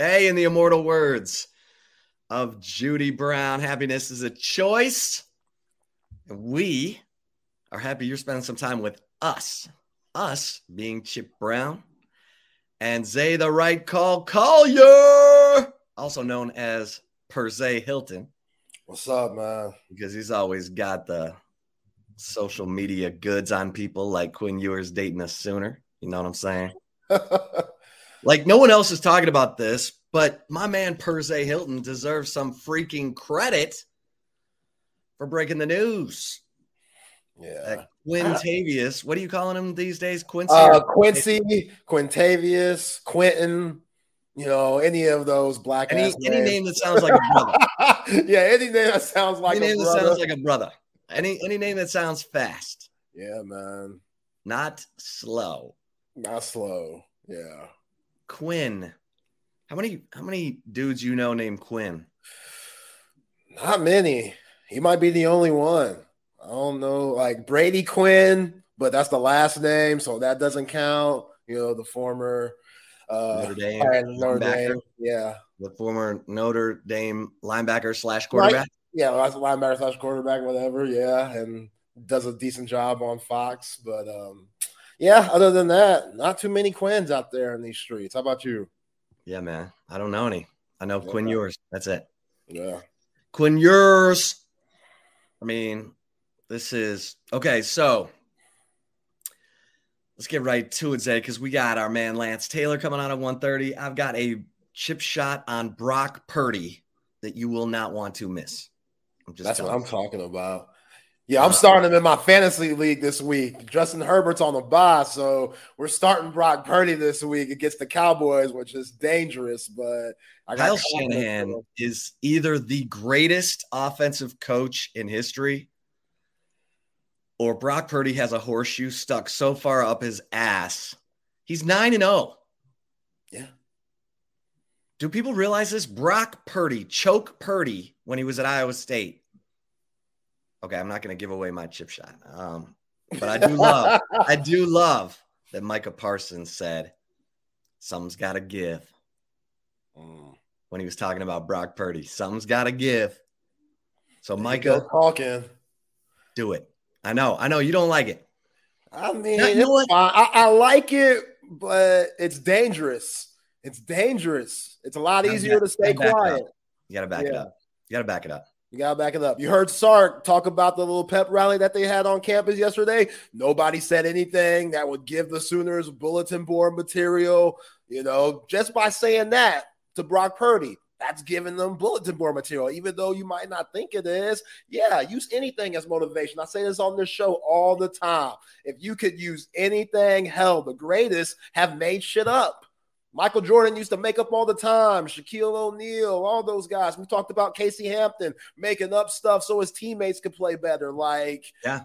Hey, in the immortal words of Judy Brown, happiness is a choice. And we are happy you're spending some time with us. Us being Chip Brown and Zay the Right Call Collier, also known as Per Zay Hilton. What's up, man? Because he's always got the social media goods on people like Quinn Ewers dating us sooner. You know what I'm saying? like no one else is talking about this, but my man Per Zay Hilton deserves some freaking credit for breaking the news. Yeah. Quintavious. What are you calling him these days? Quincy? Uh, Quincy, Quintavious, Quentin, you know, any of those black any, any name that sounds like a brother. yeah, any name that sounds like any name brother. that sounds like a brother. Any any name that sounds fast. Yeah, man. Not slow. Not slow. Yeah. Quinn. How many how many dudes you know named Quinn? Not many. He might be the only one. I don't know, like Brady Quinn, but that's the last name, so that doesn't count. You know, the former uh, Notre Dame, Notre Dame, yeah, the former Notre Dame linebacker slash quarterback. Right. Yeah, that's linebacker slash quarterback, whatever. Yeah, and does a decent job on Fox, but um, yeah. Other than that, not too many Quins out there in these streets. How about you? Yeah, man. I don't know any. I know yeah. Quinn Ewers. That's it. Yeah. Quinn Ewers. I mean, this is okay. So let's get right to it, Zay, because we got our man Lance Taylor coming on at 1:30. I've got a chip shot on Brock Purdy that you will not want to miss. That's what I'm talking about. Yeah, I'm starting him in my fantasy league this week. Justin Herbert's on the bye, so we're starting Brock Purdy this week against the Cowboys, which is dangerous. But Kyle Shanahan is either the greatest offensive coach in history or Brock Purdy has a horseshoe stuck so far up his ass. He's 9 and 0. Yeah. Do people realize this? Brock Purdy, choke Purdy when he was at Iowa State. Okay, I'm not going to give away my chip shot. Um, but I do love, I do love that Micah Parsons said, something's got to give. Mm. When he was talking about Brock Purdy, something's got to give. So, Micah, talking. Do it. I know, I know you don't like it. I mean, you know what? I, I, like it, but it's dangerous. It's dangerous. It's a lot easier got, to stay quiet. You got to back yeah. it up. You got to back it up. You got to back it up. You heard Sark talk about the little pep rally that they had on campus yesterday. Nobody said anything that would give the Sooners bulletin board material. You know, just by saying that to Brock Purdy, that's giving them bulletin board material, even though you might not think it is. Yeah, use anything as motivation. I say this on this show all the time. If you could use anything, hell, the greatest have made shit up. Michael Jordan used to make up all the time. Shaquille O'Neal, all those guys. We talked about Casey Hampton making up stuff so his teammates could play better. Like, yeah,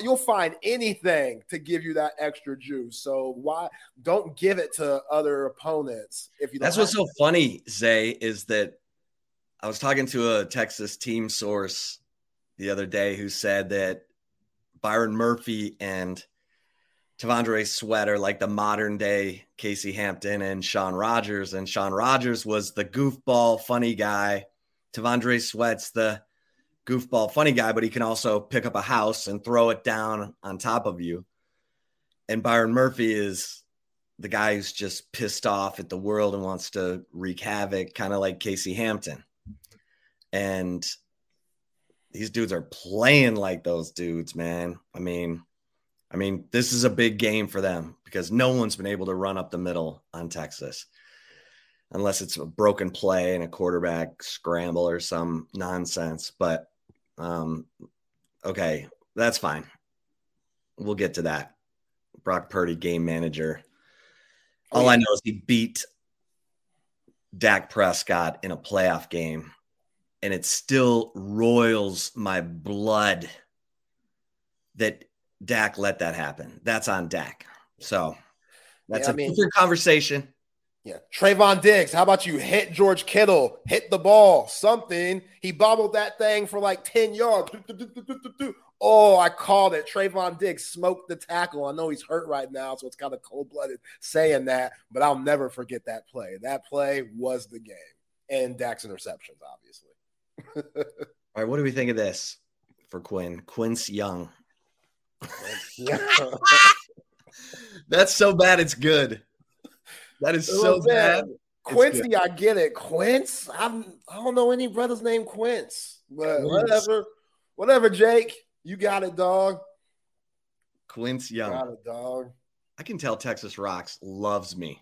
you'll find anything to give you that extra juice. So why don't give it to other opponents if you? That's what's so funny, Zay, is that I was talking to a Texas team source the other day who said that Byron Murphy and T'Vondre Sweat are like the modern day Casey Hampton and Shaun Rogers, and Shaun Rogers was the goofball, funny guy. T'Vondre Sweat's the goofball funny guy, but he can also pick up a house and throw it down on top of you. And Byron Murphy is the guy who's just pissed off at the world and wants to wreak havoc, kind of like Casey Hampton. And these dudes are playing like those dudes, man. I mean, I mean, this is a big game for them because no one's been able to run up the middle on Texas unless it's a broken play and a quarterback scramble or some nonsense. But um, okay, that's fine. We'll get to that. Brock Purdy, game manager. All I know is he beat Dak Prescott in a playoff game, and it still roils my blood that Dak let that happen. That's on Dak. So that's yeah, a I mean, different conversation. Yeah. Trevon Diggs, how about you hit George Kittle, hit the ball, something. He bobbled that thing for like 10 yards Oh, I called it. Trevon Diggs smoked the tackle. I know he's hurt right now, so it's kind of cold blooded saying that, but I'll never forget that play. That play was the game, and Dak's interceptions, obviously. All right, what do we think of this for Quinn? Quince Young. That's so bad, it's good. That is so oh, bad. Quincy, I get it. Quince, I'm, I don't know any brothers named Quince, but Quince. whatever, whatever. Jake, you got it, dog. Quince Young, got it, dog. I can tell Texas Rocks loves me.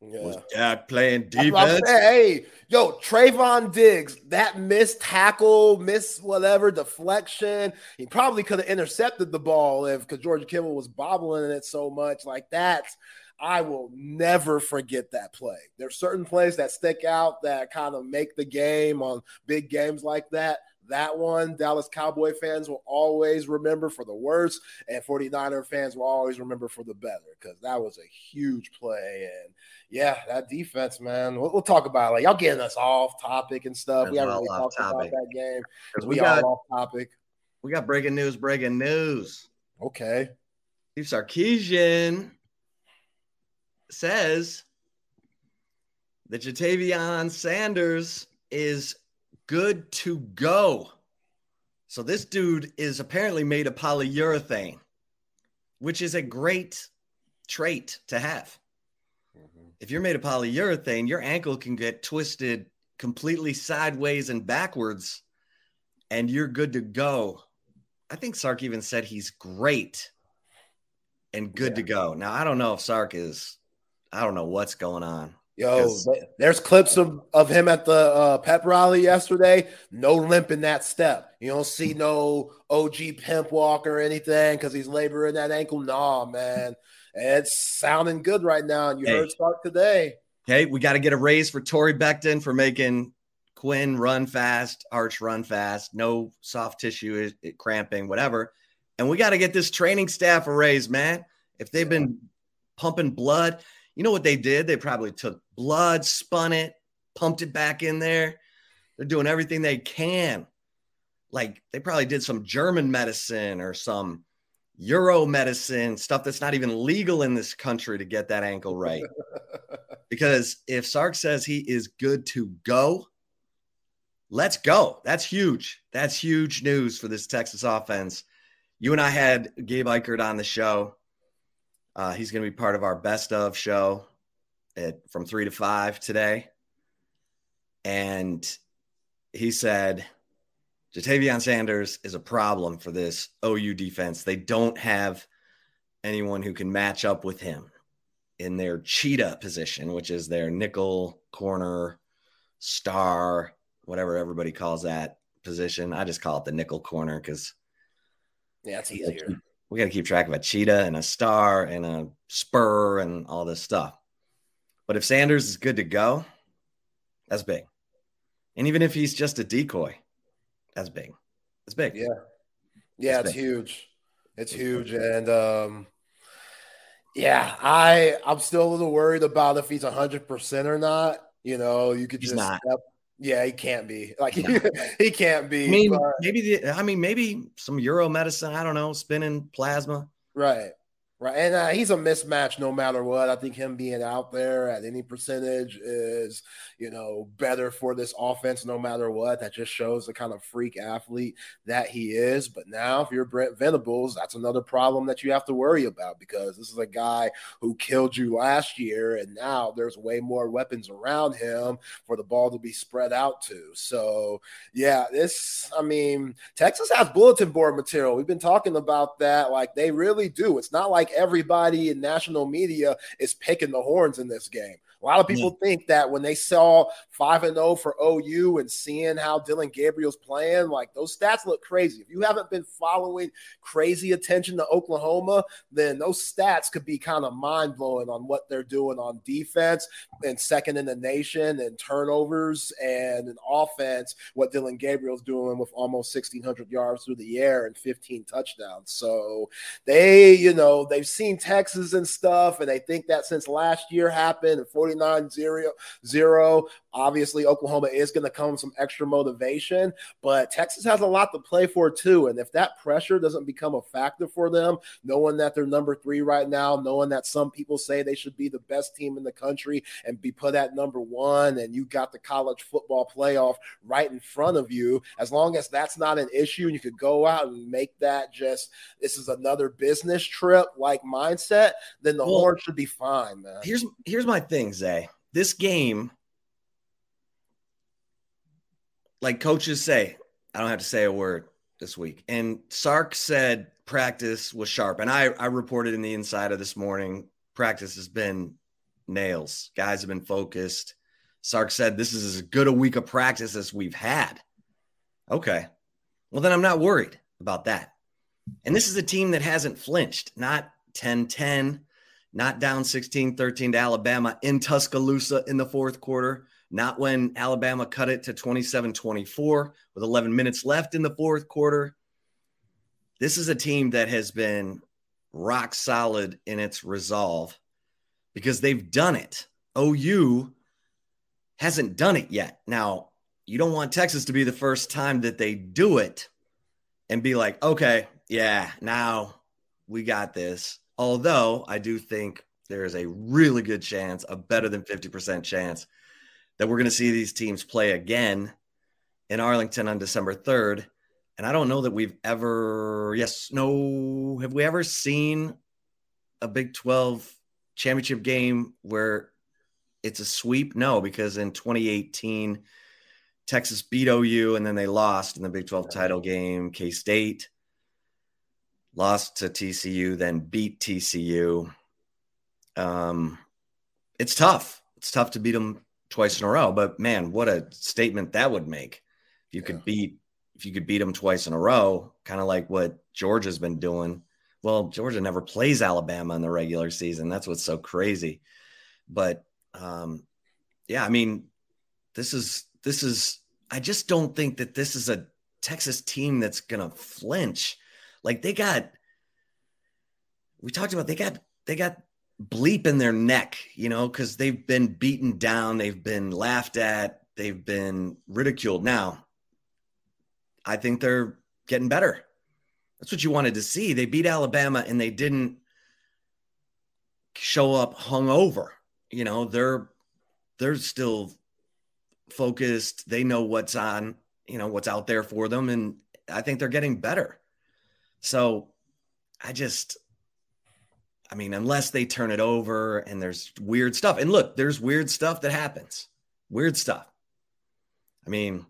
Yeah. Was Dak playing defense? Hey, yo, Trevon Diggs, that missed tackle, miss whatever deflection. He probably could have intercepted the ball if because George Kittle was bobbling it so much like that. I will never forget that play. There's certain plays that stick out that kind of make the game on big games like that. That one, Dallas Cowboy fans will always remember for the worst, and 49er fans will always remember for the better because that was a huge play. And yeah, that defense, man. We'll, we'll, talk about it. Like y'all getting us off topic and stuff. we haven't really talked topic. about that game because we, we got off topic. We got breaking news. Breaking news. Okay. Steve Sarkisian says that Ja'Tavion Sanders is good to go. So this dude is apparently made of polyurethane, which is a great trait to have. Mm-hmm. If you're made of polyurethane, your ankle can get twisted completely sideways and backwards, and you're good to go. I think Sark even said he's great and good yeah. to go. Now, I don't know if Sark is I don't know what's going on. Yo, there's clips of, of him at the uh, pep rally yesterday. No limp in that step. You don't see no OG pimp walk or anything because he's laboring that ankle. Nah, man. It's sounding good right now. And you hey. heard Sark today. Okay, we got to get a raise for Torre Becton for making Quinn run fast, Arch run fast, no soft tissue cramping, whatever. And we got to get this training staff a raise, man. If they've been pumping blood, you know what they did? They probably took blood, spun it, pumped it back in there. They're doing everything they can. Like they probably did some German medicine or some Euro medicine, stuff that's not even legal in this country to get that ankle right. because if Sark says he is good to go, let's go. That's huge. That's huge news for this Texas offense. You and I had Gabe Ikard on the show uh, he's going to be part of our best of show at, from three to five today. And he said, Ja'Tavion Sanders is a problem for this OU defense. They don't have anyone who can match up with him in their cheetah position, which is their nickel corner star, whatever everybody calls that position. I just call it the nickel corner because yeah, it's easier we got to keep track of a cheetah and a star and a spur and all this stuff. But if Sanders is good to go, that's big. And even if he's just a decoy, that's big. That's big. Yeah. Yeah, it's, it's huge. It's, huge. Big. And um yeah, I I'm still a little worried about if he's 100% or not. You know, you could he's just not. Step, yeah, he can't be. Like he, he can't be. I mean, but... maybe the, I mean, maybe some Euro medicine. I don't know, spinning plasma. Right. Right. And uh, he's a mismatch no matter what. I think him being out there at any percentage is, you know, better for this offense no matter what. That just shows the kind of freak athlete that he is. But now, if you're Brent Venables, that's another problem that you have to worry about because this is a guy who killed you last year. And now there's way more weapons around him for the ball to be spread out to. So, yeah, this, I mean, Texas has bulletin board material. We've been talking about that. Like they really do. It's not like like everybody in national media is picking the horns in this game. A lot of people think that when they saw 5 and 0 for OU and seeing how Dillon Gabriel's playing, like those stats look crazy. If you haven't been following crazy attention to Oklahoma, then those stats could be kind of mind blowing on what they're doing on defense and second in the nation and turnovers and an offense, what Dillon Gabriel's doing with almost 1,600 yards through the air and 15 touchdowns. So they, you know, they've seen Texas and stuff, and they think that since last year happened and 49 0. 0. Obviously, Oklahoma is going to come with some extra motivation, but Texas has a lot to play for too. And if that pressure doesn't become a factor for them, knowing that they're number three right now, knowing that some people say they should be the best team in the country and be put at number one, and you got the college football playoff right in front of you, as long as that's not an issue and you could go out and make that just this is another business trip like mindset, then the well, horn should be fine, man. Here's here's my thing, Zay. This game like coaches say, I don't have to say a word this week. And Sark said practice was sharp. And I, I reported in the insider this morning, practice has been nails. Guys have been focused. Sark said this is as good a week of practice as we've had. Okay. Well, then I'm not worried about that. And this is a team that hasn't flinched, not 10 10, not down 16 13 to Alabama in Tuscaloosa in the fourth quarter not when Alabama cut it to 27 24 with 11 minutes left in the fourth quarter. This is a team that has been rock solid in its resolve because they've done it. OU hasn't done it yet. Now, you don't want Texas to be the first time that they do it and be like, okay, yeah, now we got this. Although I do think there is a really good chance, a better than 50% chance that we're going to see these teams play again in Arlington on December 3rd. And I don't know that we've ever, yes, no, have we ever seen a Big 12 championship game where it's a sweep? No, because in 2018, Texas beat OU and then they lost in the Big 12 title game. K State lost to TCU, then beat TCU. Um, it's tough. It's tough to beat them twice in a row. But man, what a statement that would make if you could beat if you could beat them twice in a row, kind of like what Georgia's been doing. Well, Georgia never plays Alabama in the regular season. That's what's so crazy. But um, yeah, I mean, this is this is. I just don't think that this is a Texas team that's gonna flinch. Like they got, we talked about they got they got bleep in their neck, you know, because they've been beaten down, they've been laughed at, they've been ridiculed. Now, I think they're getting better. That's what you wanted to see. They beat Alabama and they didn't show up hungover. You know, they're they're still focused. They know what's on, you know, what's out there for them. And I think they're getting better. So I just I mean, unless they turn it over and there's weird stuff. And look, there's weird stuff that happens. Weird stuff. I mean,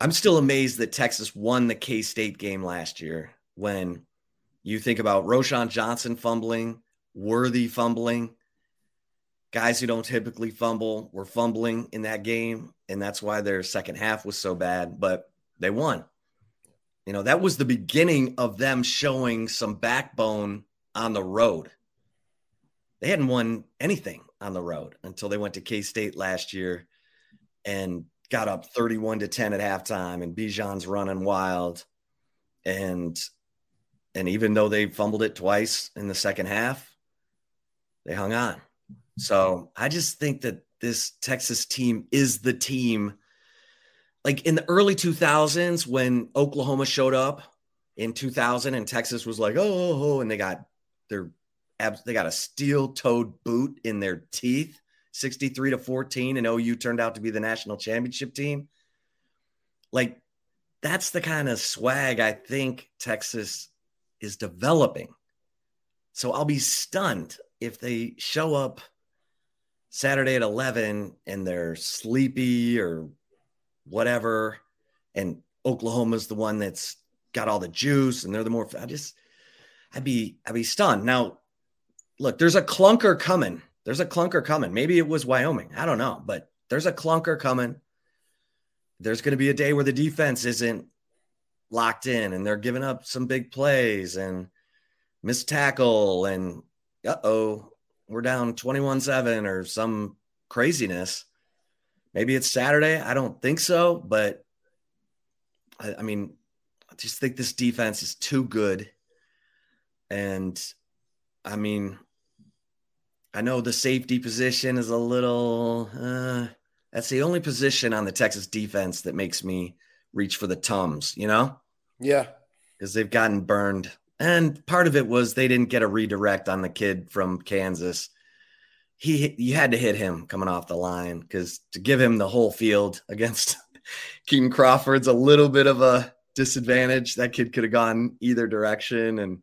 I'm still amazed that Texas won the K State game last year when you think about Roschon Johnson fumbling, Worthy fumbling, guys who don't typically fumble were fumbling in that game. And that's why their second half was so bad, but they won. You know, that was the beginning of them showing some backbone on the road. They hadn't won anything on the road until they went to K State last year and got up 31 to 10 at halftime and Bijan's running wild. And and even though they fumbled it twice in the second half, they hung on. So I just think that this Texas team is the team. Like in the early 2000s, when Oklahoma showed up in 2000 and Texas was like, oh, oh, oh and they got they're they got a steel-toed boot in their teeth, 63 to 14 and OU turned out to be the national championship team. Like that's the kind of swag I think Texas is developing. So I'll be stunned if they show up Saturday at 11 and they're sleepy or whatever and Oklahoma's the one that's got all the juice and they're the more I just I'd be I'd be stunned. Now, look, there's a clunker coming. There's a clunker coming. Maybe it was Wyoming. I don't know, but there's a clunker coming. There's going to be a day where the defense isn't locked in and they're giving up some big plays and missed tackle and uh-oh, we're down 21-7 or some craziness. Maybe it's Saturday. I don't think so, but I, I mean, I just think this defense is too good and I mean, I know the safety position is a little. Uh, that's the only position on the Texas defense that makes me reach for the tums. You know? Yeah, because they've gotten burned, and part of it was they didn't get a redirect on the kid from Kansas. He, you had to hit him coming off the line because to give him the whole field against Kitan Crawford's a little bit of a disadvantage. That kid could have gone either direction, and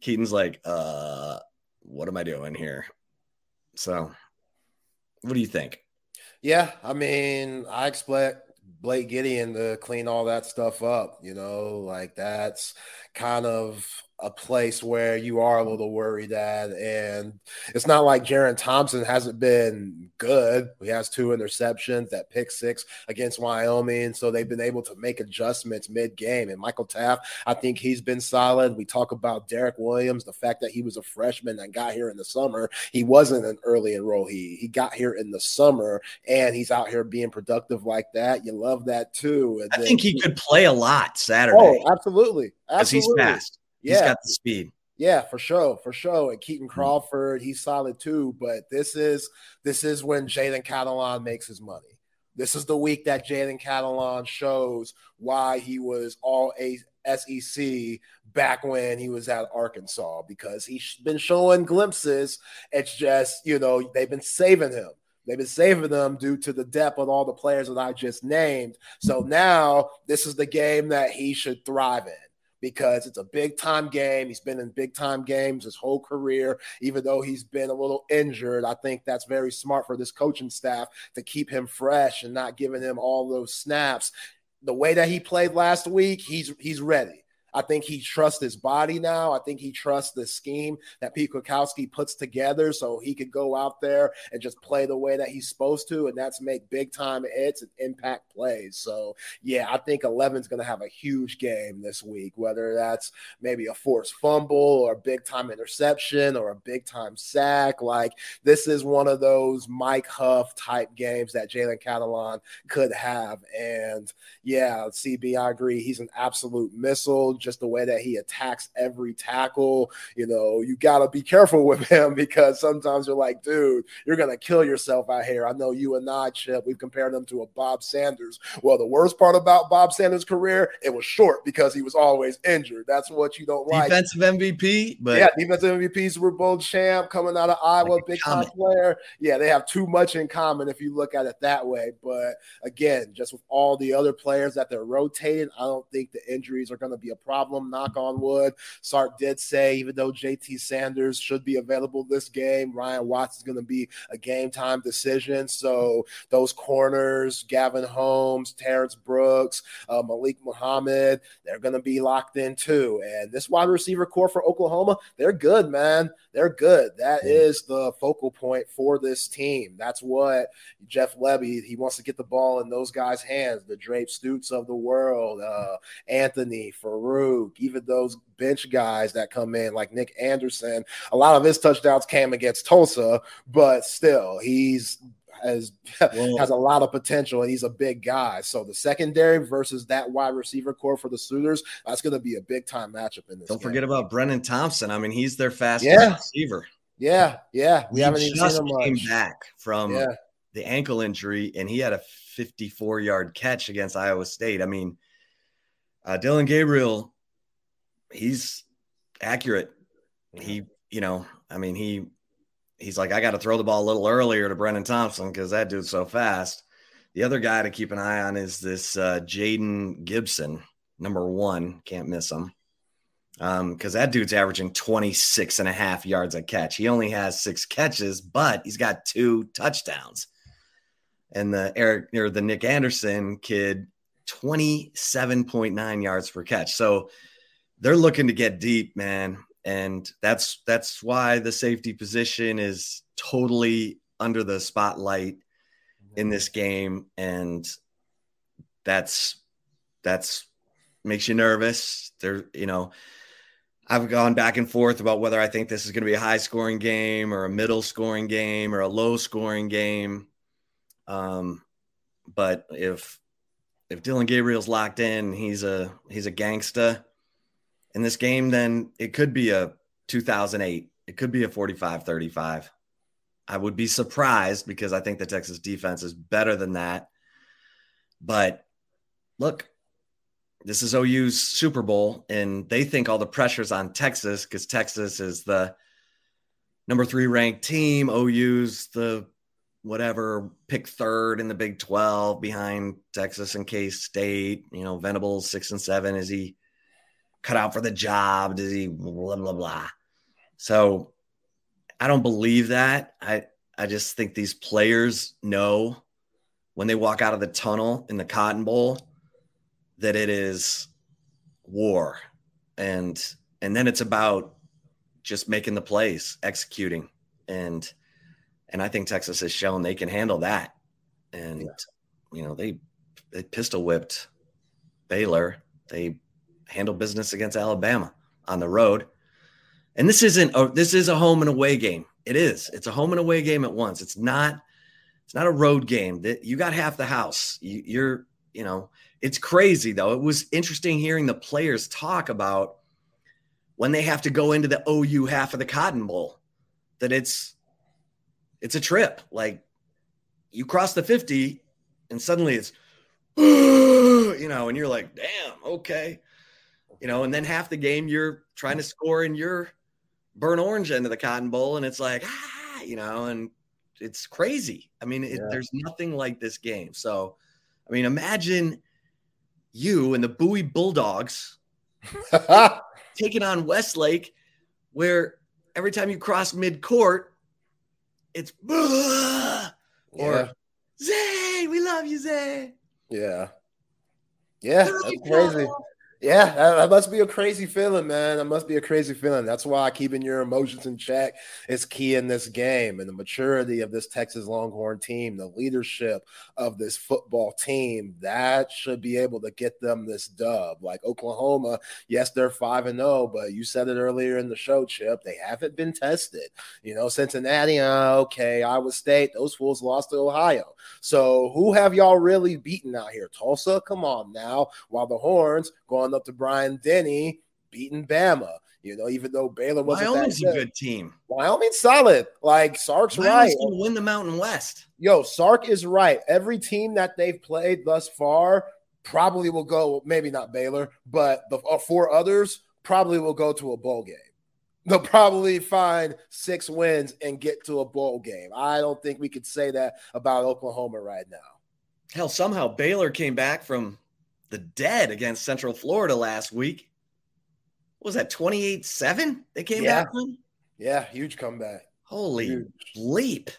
Kitan's like, "Uh, what am I doing here?" So, what do you think? Yeah, I mean, I expect Blake Gideon to clean all that stuff up. You know, like that's kind of a place where you are a little worried at. And it's not like Jerrin Thompson hasn't been good. He has two interceptions, that pick six against Wyoming. So they've been able to make adjustments mid game. And Michael Taaffe, I think he's been solid. We talk about Derek Williams, the fact that he was a freshman and got here in the summer. He wasn't an early enroll. He he got here in the summer and he's out here being productive like that. You love that too. And I then, think he could play a lot Saturday. Oh, absolutely. Because he's fast. Yeah. He's got the speed. Yeah, for sure, for sure. And Kitan Mm-hmm. Crawford, he's solid too. But this is this is when Jalen Catalon makes his money. This is the week that Jalen Catalon shows why he was all a SEC back when he was at Arkansas because he's been showing glimpses. It's just you know they've been saving him. They've been saving them due to the depth of all the players that I just named. So now this is the game that he should thrive in because it's a big time game. He's been in big time games his whole career, even though he's been a little injured. I think that's very smart for this coaching staff to keep him fresh and not giving him all those snaps. The way that he played last week, he's he's ready. I think he trusts his body now. I think he trusts the scheme that Pete Kwiatkowski puts together so he could go out there and just play the way that he's supposed to, and that's make big time hits and impact plays. So, yeah, I think 11's going to have a huge game this week, whether that's maybe a forced fumble or a big time interception or a big time sack. Like, this is one of those Mike Huff type games that Jalen Catalon could have. And yeah, CB, I agree. He's an absolute missile just the way that he attacks every tackle. You know, you got to be careful with him because sometimes you're like, dude, you're going to kill yourself out here. I know you and I, Chip, we've compared him to a Bob Sanders. Well, the worst part about Bob Sanders' career, it was short because he was always injured. That's what you don't like. Defensive MVP, but yeah, defensive MVP, Super Bowl champ, coming out of Iowa, like big time player. Yeah, they have too much in common if you look at it that way. But again, just with all the other players that they're rotating, I don't think the injuries are going to be a problem problem, knock on wood. Sark did say, even though JT Sanders should be available this game, Ryan Watts is going to be a game time decision. So those corners, Gavin Holmes, Terrance Brooks, uh, Malik Muhammad, they're going to be locked in too. And this wide receiver core for Oklahoma, they're good, man. They're good. That is the focal point for this team. That's what Jeff Lebby, he wants to get the ball in those guys' hands, the Drake Stoops of the world, uh, Anthony, Farooq, even those bench guys that come in like Nic Anderson. A lot of his touchdowns came against Tulsa, but still, he's has has a lot of potential and he's a big guy. So the secondary versus that wide receiver core for the Sooners, that's going to be a big time matchup in this. Don't game. forget about Brenen Thompson. I mean, he's their fastest yeah. receiver. Yeah, yeah. We he haven't even just seen him came much. back from Yeah. the ankle injury, and he had a 54 yard catch against Iowa State. I mean, uh, Dillon Gabriel, he's accurate. He, you know, I mean, he he's like, I got to throw the ball a little earlier to Brenen Thompson because that dude's so fast. The other guy to keep an eye on is this uh, Jayden Gibson, number one. Can't miss him because um, that dude's averaging 26 and a half yards a catch. He only has six catches, but he's got two touchdowns. And the Eric or the Nic Anderson kid, 27.9 yards per catch. So they're looking to get deep, man. And that's that's why the safety position is totally under the spotlight in this game. And that's that's makes you nervous. There, you know, I've gone back and forth about whether I think this is going to be a high scoring game or a middle scoring game or a low scoring game. Um, but if if Dillon Gabriel's locked in, he's a he's a gangsta in this game, then it could be a 2008. It could be a 45-35. I would be surprised because I think the Texas defense is better than that. But look, this is OU's Super Bowl, and they think all the pressure's on Texas because Texas is the number three ranked team. OU's the whatever pick third in the Big 12 behind Texas and K State. You know, Venables six and seven. Is he cut out for the job? Does he blah blah blah? So I don't believe that. I I just think these players know when they walk out of the tunnel in the Cotton Bowl that it is war and and then it's about just making the plays executing and and i think texas has shown they can handle that. And yeah. you know they they pistol whipped baylor. They handled business against alabama on the road. And this isn't a, this is a home and away game. It is. It's a home and away game at once. It's not it's not a road game. That you got half the house. You, you're you know it's crazy though. It was interesting hearing the players talk about when they have to go into the OU half of the Cotton Bowl that it's it's a trip. Like you cross the 50 and suddenly it's you know, and you're like, "Damn, okay." You know, and then half the game you're trying to score in your burn orange end of the Cotton Bowl and it's like, ah, you know, and it's crazy. I mean, it, yeah. there's nothing like this game. So, I mean, imagine you and the Bowie Bulldogs taking on Westlake, where every time you cross mid court, it's yeah. or Zay, we love you, Zay. Yeah. Yeah, that's crazy. Yeah, that, must be a crazy feeling, man. That must be a crazy feeling. That's why keeping your emotions in check is key in this game and the maturity of this Texas Longhorn team, the leadership of this football team. That should be able to get them this dub. Like Oklahoma, yes, they're 5 and 0, but you said it earlier in the show, Chip. They haven't been tested. You know, Cincinnati, uh, okay, Iowa State, those fools lost to Ohio. So who have y'all really beaten out here? Tulsa, come on now. While the Horns going up to Bryant-Denny, beating Bama. You know, even though Baylor wasn't Wyoming's that good. a good team. Wyoming's solid. Like Sark's Wyoming's right. Gonna win the Mountain West. Yo, Sark is right. Every team that they've played thus far probably will go. Maybe not Baylor, but the uh, four others probably will go to a bowl game. They'll probably find six wins and get to a bowl game. I don't think we could say that about Oklahoma right now. Hell, somehow Baylor came back from the dead against Central Florida last week. What was that 28 7? They came yeah. back from? Yeah, huge comeback. Holy huge. bleep.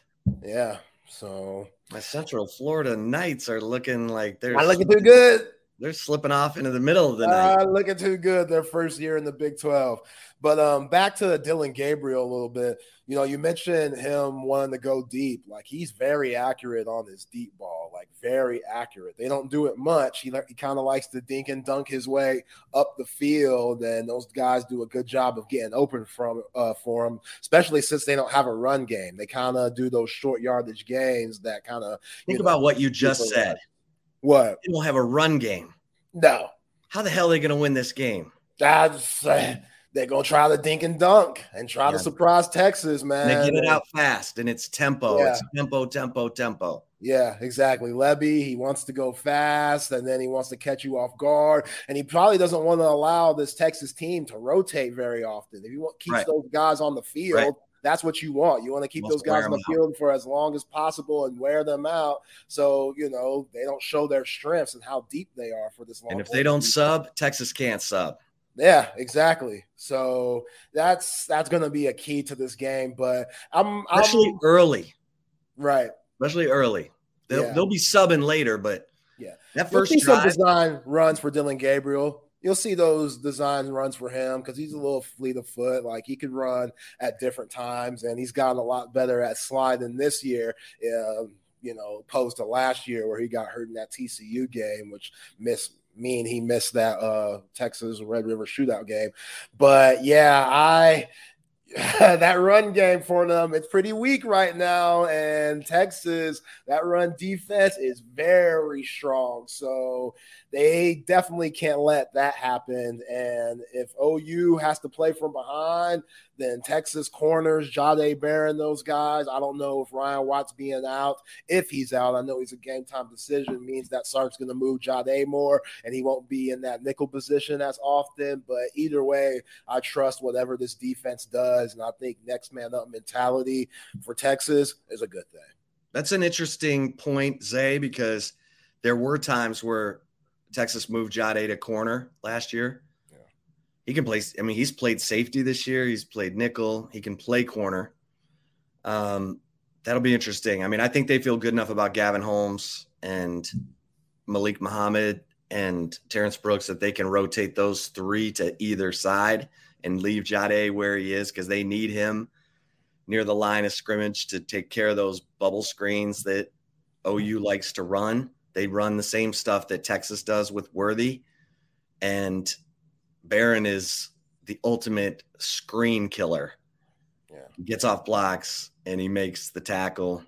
Yeah. So my Central Florida Knights are looking like they're not looking too good. They're slipping off into the middle of the night. Uh, looking too good their first year in the Big 12. But um, back to Dillon Gabriel a little bit. You know, you mentioned him wanting to go deep. Like he's very accurate on his deep ball, like very accurate. They don't do it much. He, he kind of likes to dink and dunk his way up the field, and those guys do a good job of getting open from uh, for him, especially since they don't have a run game. They kind of do those short yardage games that kind of think know, about what you just said. What? They don't have a run game. No. How the hell are they going to win this game? That's. Uh, they're gonna try to dink and dunk and try yeah. to surprise Texas, man. And they get it out fast and it's tempo. Yeah. It's tempo, tempo, tempo. Yeah, exactly. Lebby, he wants to go fast and then he wants to catch you off guard. And he probably doesn't want to allow this Texas team to rotate very often. If he keeps right. those guys on the field, right. That's what you want. You want to keep those guys on the out. field for as long as possible and wear them out. So, you know, they don't show their strengths and how deep they are for this long. And if they don't sub, Texas can't sub. Yeah, exactly. So that's that's going to be a key to this game. But I'm especially I'm, early, right? Especially early. They'll yeah. they'll be subbing later, but yeah, that 1st drive, some design runs for Dillon Gabriel. You'll see those design runs for him because he's a little fleet of foot. Like he could run at different times, and he's gotten a lot better at sliding this year. Um, you know, opposed to last year where he got hurt in that TCU game, which missed mean he missed that uh Texas Red River shootout game. But yeah, I that run game for them it's pretty weak right now and texas that run defense is very strong so they definitely can't let that happen and if ou has to play from behind then texas corners jahdae barron those guys i don't know if ryan watts being out if he's out i know he's a game time decision means that sark's going to move jahdae more and he won't be in that nickel position as often but either way i trust whatever this defense does. And I think next man up mentality for Texas is a good thing. That's an interesting point, Zay, because there were times where Texas moved Jahdae to corner last year. Yeah. He can play. I mean, he's played safety this year. He's played nickel. He can play corner. Um, that'll be interesting. I mean, I think they feel good enough about Gavin Holmes and Malik Muhammad and Terrance Brooks that they can rotate those three to either side and leave Jahdae where he is because they need him near the line of scrimmage to take care of those bubble screens that OU likes to run. They run the same stuff that Texas does with Worthy. And Barron is the ultimate screen killer. Yeah. He gets off blocks and he makes the tackle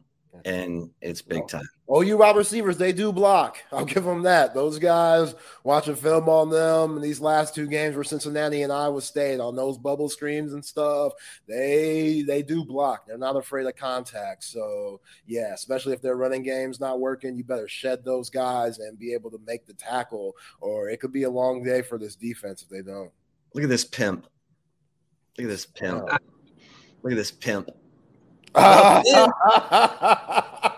and it's big time. OU wide receivers, they do block. I'll give them that. Those guys watching film on them in these last two games were Cincinnati and Iowa State on those bubble screens and stuff. They they do block. They're not afraid of contact. So yeah, especially if their running game's not working, you better shed those guys and be able to make the tackle, or it could be a long day for this defense if they don't. Look at this pimp. Look at this pimp. Oh. Look at this pimp.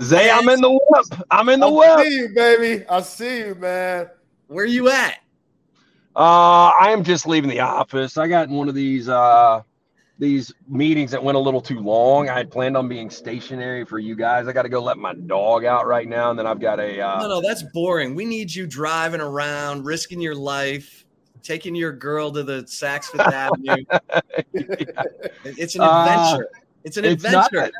Zay, I'm in the whip. I'm in the I whip. see you, baby. I see you, man. Where you at? Uh, I am just leaving the office. I got in one of these uh these meetings that went a little too long. I had planned on being stationary for you guys. I got to go let my dog out right now, and then I've got a. Uh, no, no, that's boring. We need you driving around, risking your life, taking your girl to the Saks Fifth Avenue. yeah. It's an adventure. Uh, it's an it's adventure. Not,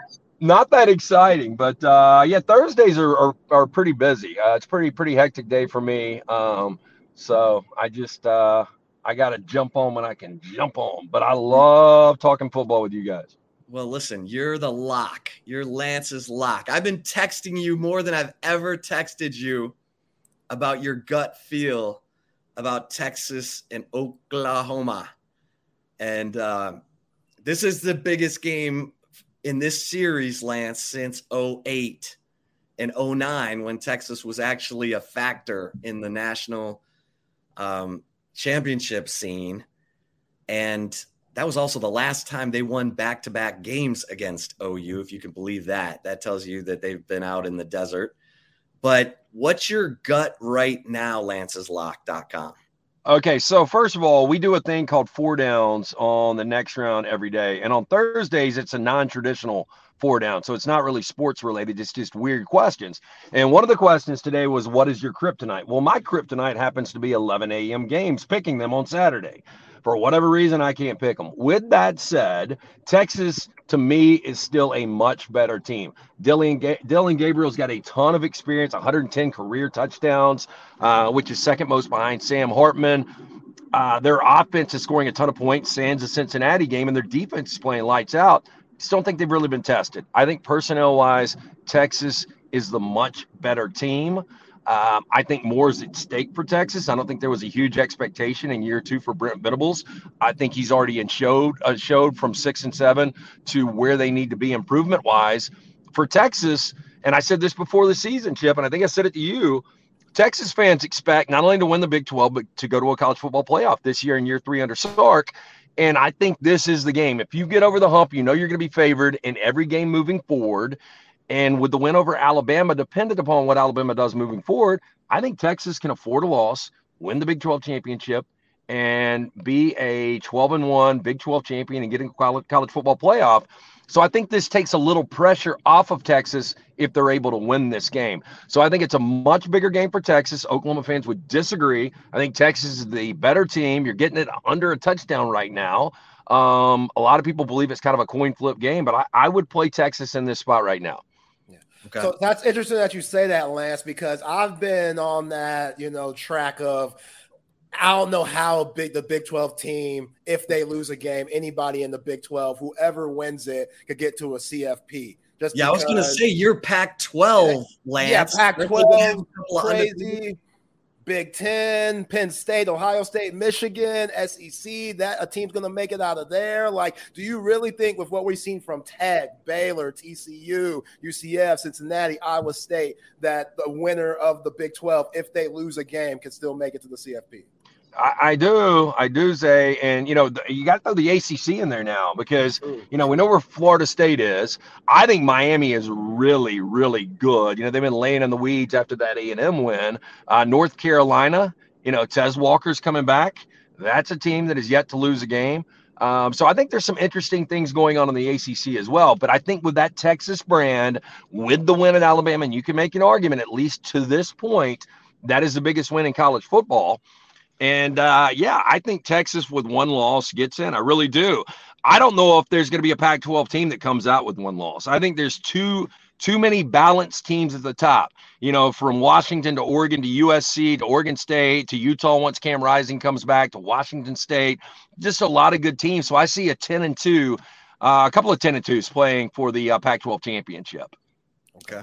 not that exciting, but uh, yeah, Thursdays are, are, are pretty busy. Uh, it's pretty pretty hectic day for me. Um, so I just uh, I got to jump on when I can jump on. But I love talking football with you guys. Well, listen, you're the lock. You're Lance's lock. I've been texting you more than I've ever texted you about your gut feel about Texas and Oklahoma. And uh, this is the biggest game in this series, Lance, since 08 and 09 when Texas was actually a factor in the national um, championship scene. And that was also the last time they won back to back games against OU, if you can believe that. That tells you that they've been out in the desert. But what's your gut right now, lanceslock.com? Okay, so first of all, we do a thing called four downs on the next round every day. And on Thursdays, it's a non traditional four down. So it's not really sports related, it's just weird questions. And one of the questions today was, What is your kryptonite? Well, my kryptonite happens to be 11 a.m. games, picking them on Saturday. For whatever reason, I can't pick them. With that said, Texas to me is still a much better team. Dillon, Dillon Gabriel's got a ton of experience, 110 career touchdowns, uh, which is second most behind Sam Hartman. Uh, their offense is scoring a ton of points, sans the Cincinnati game, and their defense is playing lights out. Just don't think they've really been tested. I think personnel wise, Texas is the much better team. Um, I think more is at stake for Texas. I don't think there was a huge expectation in year two for Brent Venables. I think he's already in showed uh, showed from six and seven to where they need to be improvement wise for Texas. And I said this before the season, Chip, and I think I said it to you. Texas fans expect not only to win the Big 12, but to go to a college football playoff this year in year three under Sark. And I think this is the game. If you get over the hump, you know you're going to be favored in every game moving forward. And with the win over Alabama, dependent upon what Alabama does moving forward, I think Texas can afford a loss, win the Big 12 championship, and be a 12 and 1 Big 12 champion and get into college, college football playoff. So I think this takes a little pressure off of Texas if they're able to win this game. So I think it's a much bigger game for Texas. Oklahoma fans would disagree. I think Texas is the better team. You're getting it under a touchdown right now. Um, a lot of people believe it's kind of a coin flip game, but I, I would play Texas in this spot right now. Okay. So that's interesting that you say that, Lance, because I've been on that, you know, track of I don't know how big the Big 12 team, if they lose a game, anybody in the Big 12, whoever wins it, could get to a CFP. Just yeah, because, I was going to say you're Pac 12, Lance. Yeah, Pac 12, crazy. Big Ten, Penn State, Ohio State, Michigan, SEC, that a team's going to make it out of there. Like, do you really think with what we've seen from Tech, Baylor, TCU, UCF, Cincinnati, Iowa State, that the winner of the Big 12, if they lose a game, can still make it to the CFP? I, I, do, I do say, and you know, you got to throw the ACC in there now because you know we know where Florida State is. I think Miami is really, really good. You know, they've been laying in the weeds after that A and M win. Uh, North Carolina, you know, Tez Walker's coming back. That's a team that is yet to lose a game. Um, so I think there's some interesting things going on in the ACC as well. But I think with that Texas brand, with the win at Alabama, and you can make an argument at least to this point, that is the biggest win in college football. And uh, yeah, I think Texas with one loss gets in. I really do. I don't know if there's going to be a Pac-12 team that comes out with one loss. I think there's too too many balanced teams at the top. You know, from Washington to Oregon to USC to Oregon State to Utah once Cam Rising comes back to Washington State. Just a lot of good teams. So I see a 10 and 2, uh, a couple of 10 and 2s playing for the uh, Pac-12 championship. Okay.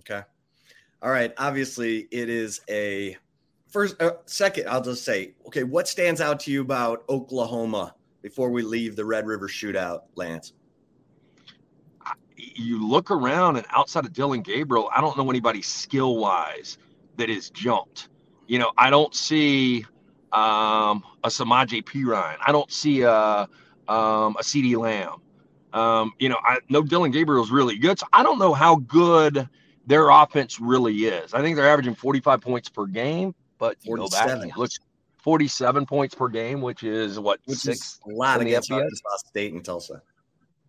Okay. All right. Obviously, it is a first, uh, second, I'll just say, okay, what stands out to you about Oklahoma before we leave the Red River shootout, Lance? You look around and outside of Dillon Gabriel, I don't know anybody skill wise that is jumped. You know, I don't see um, a Samaje Perine. I don't see a, um, a CeeDee Lamb. Um, you know, I know Dillon Gabriel is really good. So I don't know how good their offense really is. I think they're averaging 45 points per game, but you go back and look 47 points per game, which is what which six a lot against Arkansas State and Tulsa.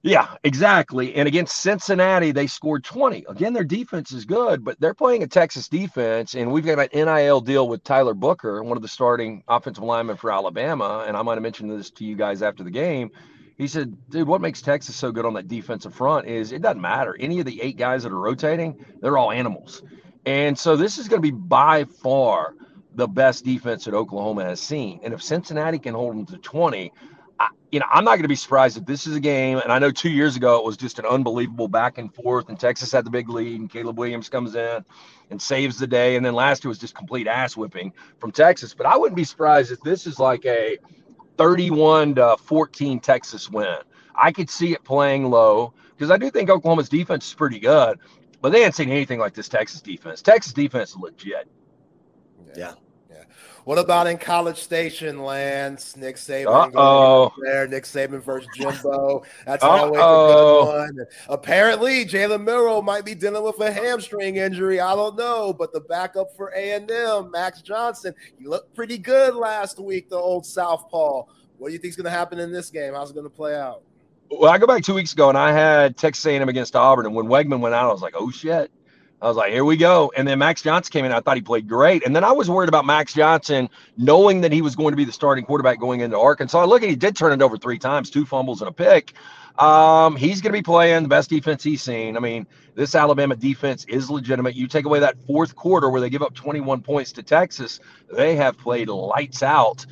Yeah, exactly. And against Cincinnati, they scored 20. Again, their defense is good, but they're playing a Texas defense, and we've got an NIL deal with Tyler Booker, one of the starting offensive linemen for Alabama. And I might have mentioned this to you guys after the game. He said, dude, what makes Texas so good on that defensive front is it doesn't matter. Any of the eight guys that are rotating, they're all animals. And so this is going to be by far the best defense that Oklahoma has seen. And if Cincinnati can hold them to 20, I, you know, I'm not going to be surprised if this is a game. And I know two years ago it was just an unbelievable back and forth, and Texas had the big lead, and Caleb Williams comes in and saves the day. And then last year was just complete ass whipping from Texas. But I wouldn't be surprised if this is like a 31 to 14 Texas win. I could see it playing low because I do think Oklahoma's defense is pretty good, but they ain't seen anything like this Texas defense. Texas defense is legit. Yeah. What about in College Station, Lance? Nick Saban there. Nick Saban versus Jimbo. That's always a good one. Apparently, Jalen Milroe might be dealing with a hamstring injury. I don't know, but the backup for A and M, Max Johnson, you looked pretty good last week. The old Southpaw. What do you think is going to happen in this game? How's it going to play out? Well, I go back two weeks ago and I had Texas A&M against Auburn, and when Weigman went out, I was like, "Oh shit!" I was like, here we go. And then Max Johnson came in. I thought he played great. And then I was worried about Max Johnson knowing that he was going to be the starting quarterback going into Arkansas. Look he did turn it over three times, two fumbles and a pick. Um, he's going to be playing the best defense he's seen. I mean, this Alabama defense is legitimate. You take away that fourth quarter where they give up 21 points to Texas, they have played lights out.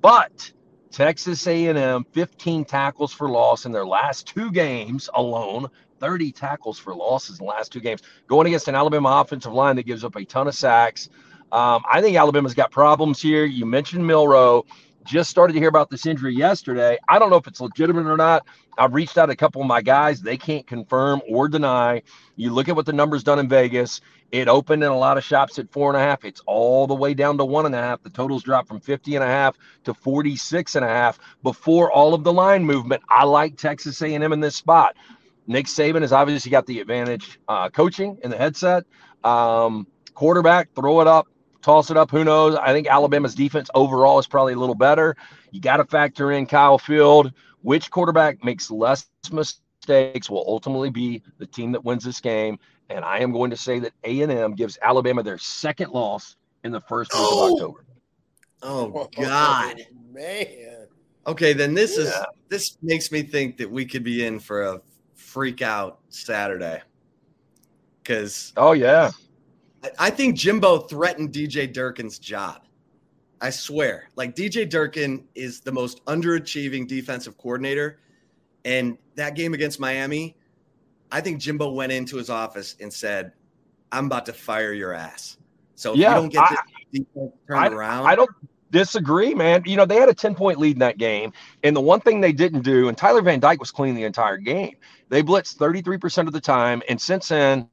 But Texas A&M 15 tackles for loss in their last two games alone. 30 tackles for losses in the last two games, going against an Alabama offensive line that gives up a ton of sacks. Um, I think Alabama's got problems here. You mentioned Milroe. Just started to hear about this injury yesterday. I don't know if it's legitimate or not. I've reached out to a couple of my guys. They can't confirm or deny. You look at what the numbers done in Vegas. It opened in a lot of shops at four and a half. It's all the way down to one and a half. The totals dropped from 50 and a half to 46 and a half before all of the line movement. I like Texas A&M in this spot. Nick Saban has obviously got the advantage uh, coaching in the headset. Um, quarterback, throw it up, toss it up. Who knows? I think Alabama's defense overall is probably a little better. You got to factor in Kyle Field. Which quarterback makes less mistakes will ultimately be the team that wins this game. And I am going to say that A&M gives Alabama their second loss in the first week oh. of October. Oh God, man. Okay, then this yeah. is this makes me think that we could be in for a freak out Saturday. Because oh yeah, I, I think Jimbo threatened DJ Durkin's job. I swear, like DJ Durkin is the most underachieving defensive coordinator. And that game against Miami, I think Jimbo went into his office and said, I'm about to fire your ass. So if Yeah, you don't get this I- defense turned I, around, I don't disagree, man. You know, they had a 10 point lead in that game. And the one thing they didn't do, and Tyler Van Dyke was clean the entire game, they blitzed 33% of the time. And since then,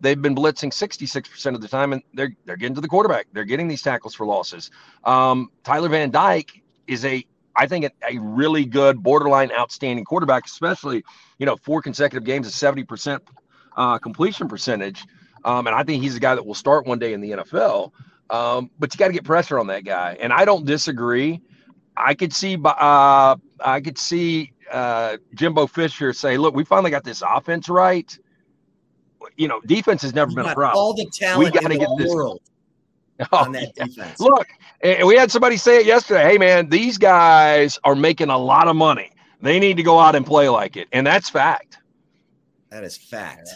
they've been blitzing 66% of the time, and they're they're getting to the quarterback. They're getting these tackles for losses. Um, Tyler Van Dyke is a I think a, really good, borderline outstanding quarterback, especially, you know, four consecutive games of 70% uh, completion percentage. Um, and I think he's a guy that will start one day in the NFL. Um, but you got to get pressure on that guy. And I don't disagree. I could see, uh, I could see uh, Jimbo Fisher say, "Look, we finally got this offense right. You know, defense has never you been a problem. all the talent we gotta get the this- world Oh, on that yeah. defense. Look, and we had somebody say it yesterday. Hey, man, these guys are making a lot of money. They need to go out and play like it, and that's fact. That is fact.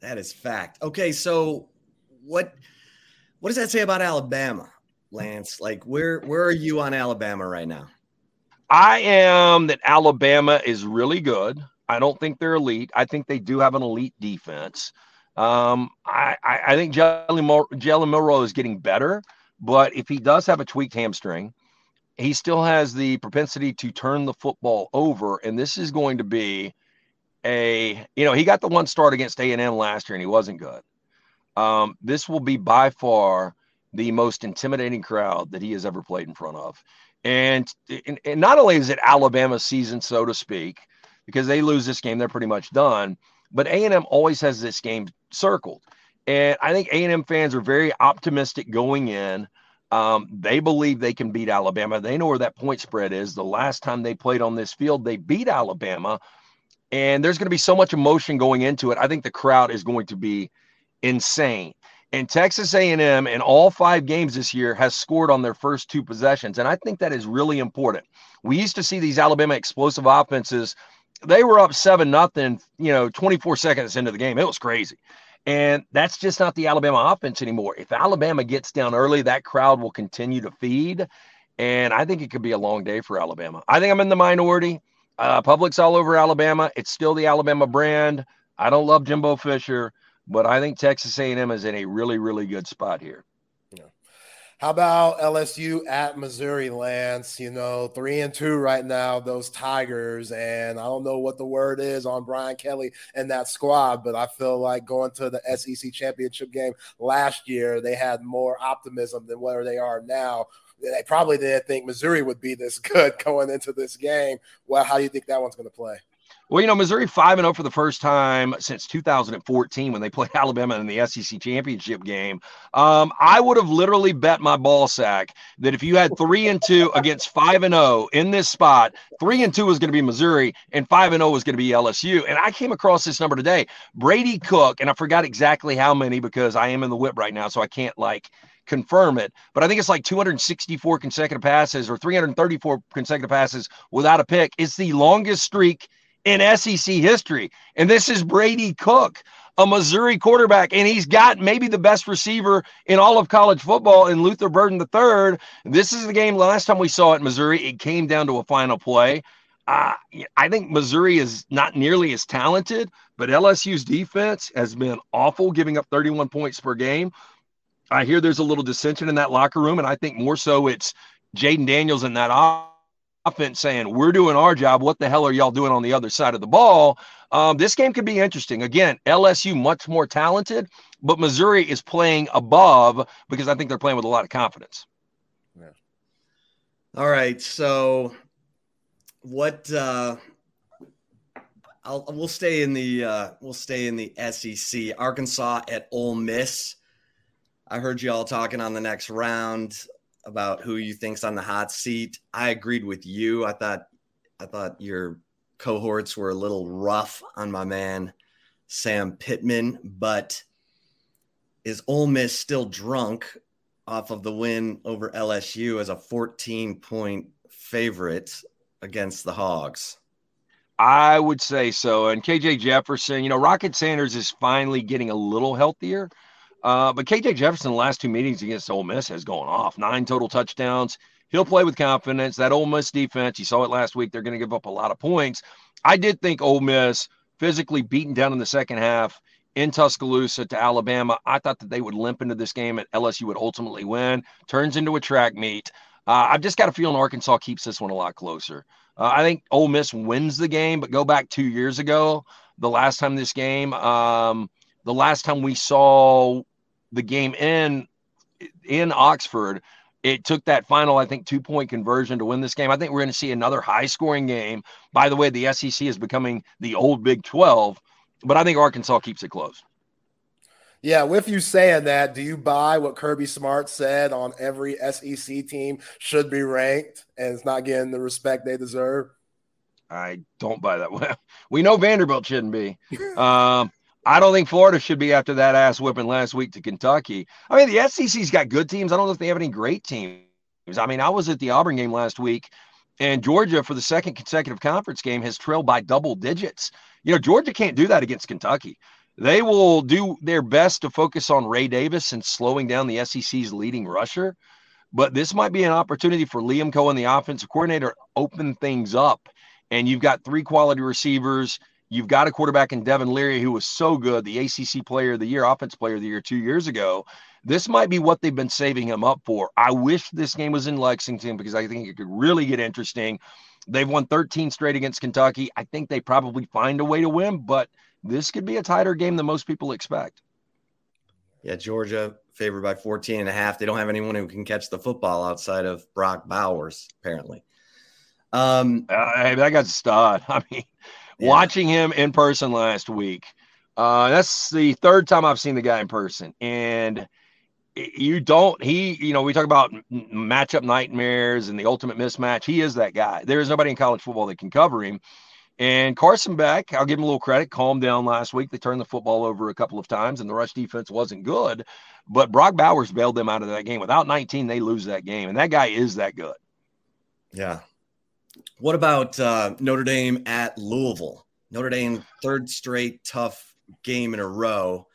That is fact. Okay, so what what does that say about Alabama, Lance? Like where where are you on Alabama right now? I am that Alabama is really good. I don't think they're elite. I think they do have an elite defense. Um, I, I, I think Jalen, Mil- Milroe is getting better, but if he does have a tweaked hamstring, he still has the propensity to turn the football over. And this is going to be a, you know, he got the one start against A&M last year and he wasn't good. Um, this will be by far the most intimidating crowd that he has ever played in front of. And, and, and not only is it Alabama season, so to speak, because they lose this game, they're pretty much done. But A&M always has this game circled, and I think A&M fans are very optimistic going in. Um, they believe they can beat Alabama. They know where that point spread is. The last time they played on this field, they beat Alabama, and there's going to be so much emotion going into it. I think the crowd is going to be insane. And Texas A&M in all five games this year has scored on their first two possessions, and I think that is really important. We used to see these Alabama explosive offenses. They were up seven nothing, you know, 24 seconds into the game. It was crazy. And that's just not the Alabama offense anymore. If Alabama gets down early, that crowd will continue to feed. And I think it could be a long day for Alabama. I think I'm in the minority. Uh, public's all over Alabama. It's still the Alabama brand. I don't love Jimbo Fisher, but I think Texas A&M is in a really, really good spot here. Yeah. How about LSU at Missouri, Lance? You know, three and two right now, those Tigers. And I don't know what the word is on Brian Kelly and that squad, but I feel like going to the SEC championship game last year, they had more optimism than where they are now. They probably didn't think Missouri would be this good going into this game. Well, how do you think that one's going to play? Well, you know, Missouri 5 0 for the first time since 2014 when they played Alabama in the SEC championship game. Um, I would have literally bet my ball sack that if you had 3 and 2 against 5 and 0 in this spot, 3 and 2 was going to be Missouri and 5 and 0 was going to be LSU. And I came across this number today. Brady Cook, and I forgot exactly how many because I am in the whip right now, so I can't like confirm it, but I think it's like 264 consecutive passes or 334 consecutive passes without a pick. It's the longest streak in SEC history. And this is Brady Cook, a Missouri quarterback, and he's got maybe the best receiver in all of college football in Luther Burden III. This is the game last time we saw it in Missouri. It came down to a final play. Uh, I think Missouri is not nearly as talented, but LSU's defense has been awful, giving up 31 points per game. I hear there's a little dissension in that locker room, and I think more so it's Jayden Daniels and that offense saying, We're doing our job. What the hell are y'all doing on the other side of the ball? Um, this game could be interesting. Again, LSU much more talented, but Missouri is playing above because I think they're playing with a lot of confidence. Yeah. All right. So, what? uh I'll, we'll stay in the uh, we'll stay in the SEC. Arkansas at Ole Miss. I heard you all talking on the next round about who you think's on the hot seat. I agreed with you. I thought I thought your cohorts were a little rough on my man Sam Pittman, but is Ole Miss still drunk off of the win over LSU as a 14 point favorite against the Hogs? I would say so. And KJ Jefferson, you know, Rocket Sanders is finally getting a little healthier. Uh, but KJ Jefferson, the last two meetings against Ole Miss, has gone off nine total touchdowns. He'll play with confidence. That Ole Miss defense, you saw it last week. They're going to give up a lot of points. I did think Ole Miss physically beaten down in the second half in Tuscaloosa to Alabama. I thought that they would limp into this game and LSU would ultimately win. Turns into a track meet. Uh, I've just got a feeling Arkansas keeps this one a lot closer. Uh, I think Ole Miss wins the game, but go back two years ago, the last time this game, um, the last time we saw the game in in Oxford, it took that final, I think, two point conversion to win this game. I think we're going to see another high scoring game. By the way, the SEC is becoming the old Big 12, but I think Arkansas keeps it close. Yeah, with you saying that, do you buy what Kirby Smart said on every SEC team should be ranked and it's not getting the respect they deserve? I don't buy that. Well, We know Vanderbilt shouldn't be. um, I don't think Florida should be after that ass whipping last week to Kentucky. I mean, the SEC's got good teams. I don't know if they have any great teams. I mean, I was at the Auburn game last week, and Georgia, for the second consecutive conference game, has trailed by double digits. You know, Georgia can't do that against Kentucky. They will do their best to focus on Ray Davis and slowing down the SEC's leading rusher. But this might be an opportunity for Liam Coen, the offensive coordinator, open things up. And you've got three quality receivers. You've got a quarterback in Devin Leary, who was so good, the ACC player of the year, offense player of the year two years ago. This might be what they've been saving him up for. I wish this game was in Lexington because I think it could really get interesting. They've won 13 straight against Kentucky. I think they probably find a way to win, but this could be a tighter game than most people expect. Yeah, Georgia favored by 14 and a half. They don't have anyone who can catch the football outside of Brock Bowers, apparently. Um, uh, hey, that guy's a stud. I mean, yeah. watching him in person last week, uh, that's the third time I've seen the guy in person. And you don't, he, you know, we talk about matchup nightmares and the ultimate mismatch. He is that guy. There is nobody in college football that can cover him. And Carson Beck, I'll give him a little credit, calmed down last week. They turned the football over a couple of times, and the rush defense wasn't good. But Brock Bowers bailed them out of that game. Without 19, they lose that game. And that guy is that good. Yeah. What about uh, Notre Dame at Louisville? Notre Dame, third straight tough game in a row.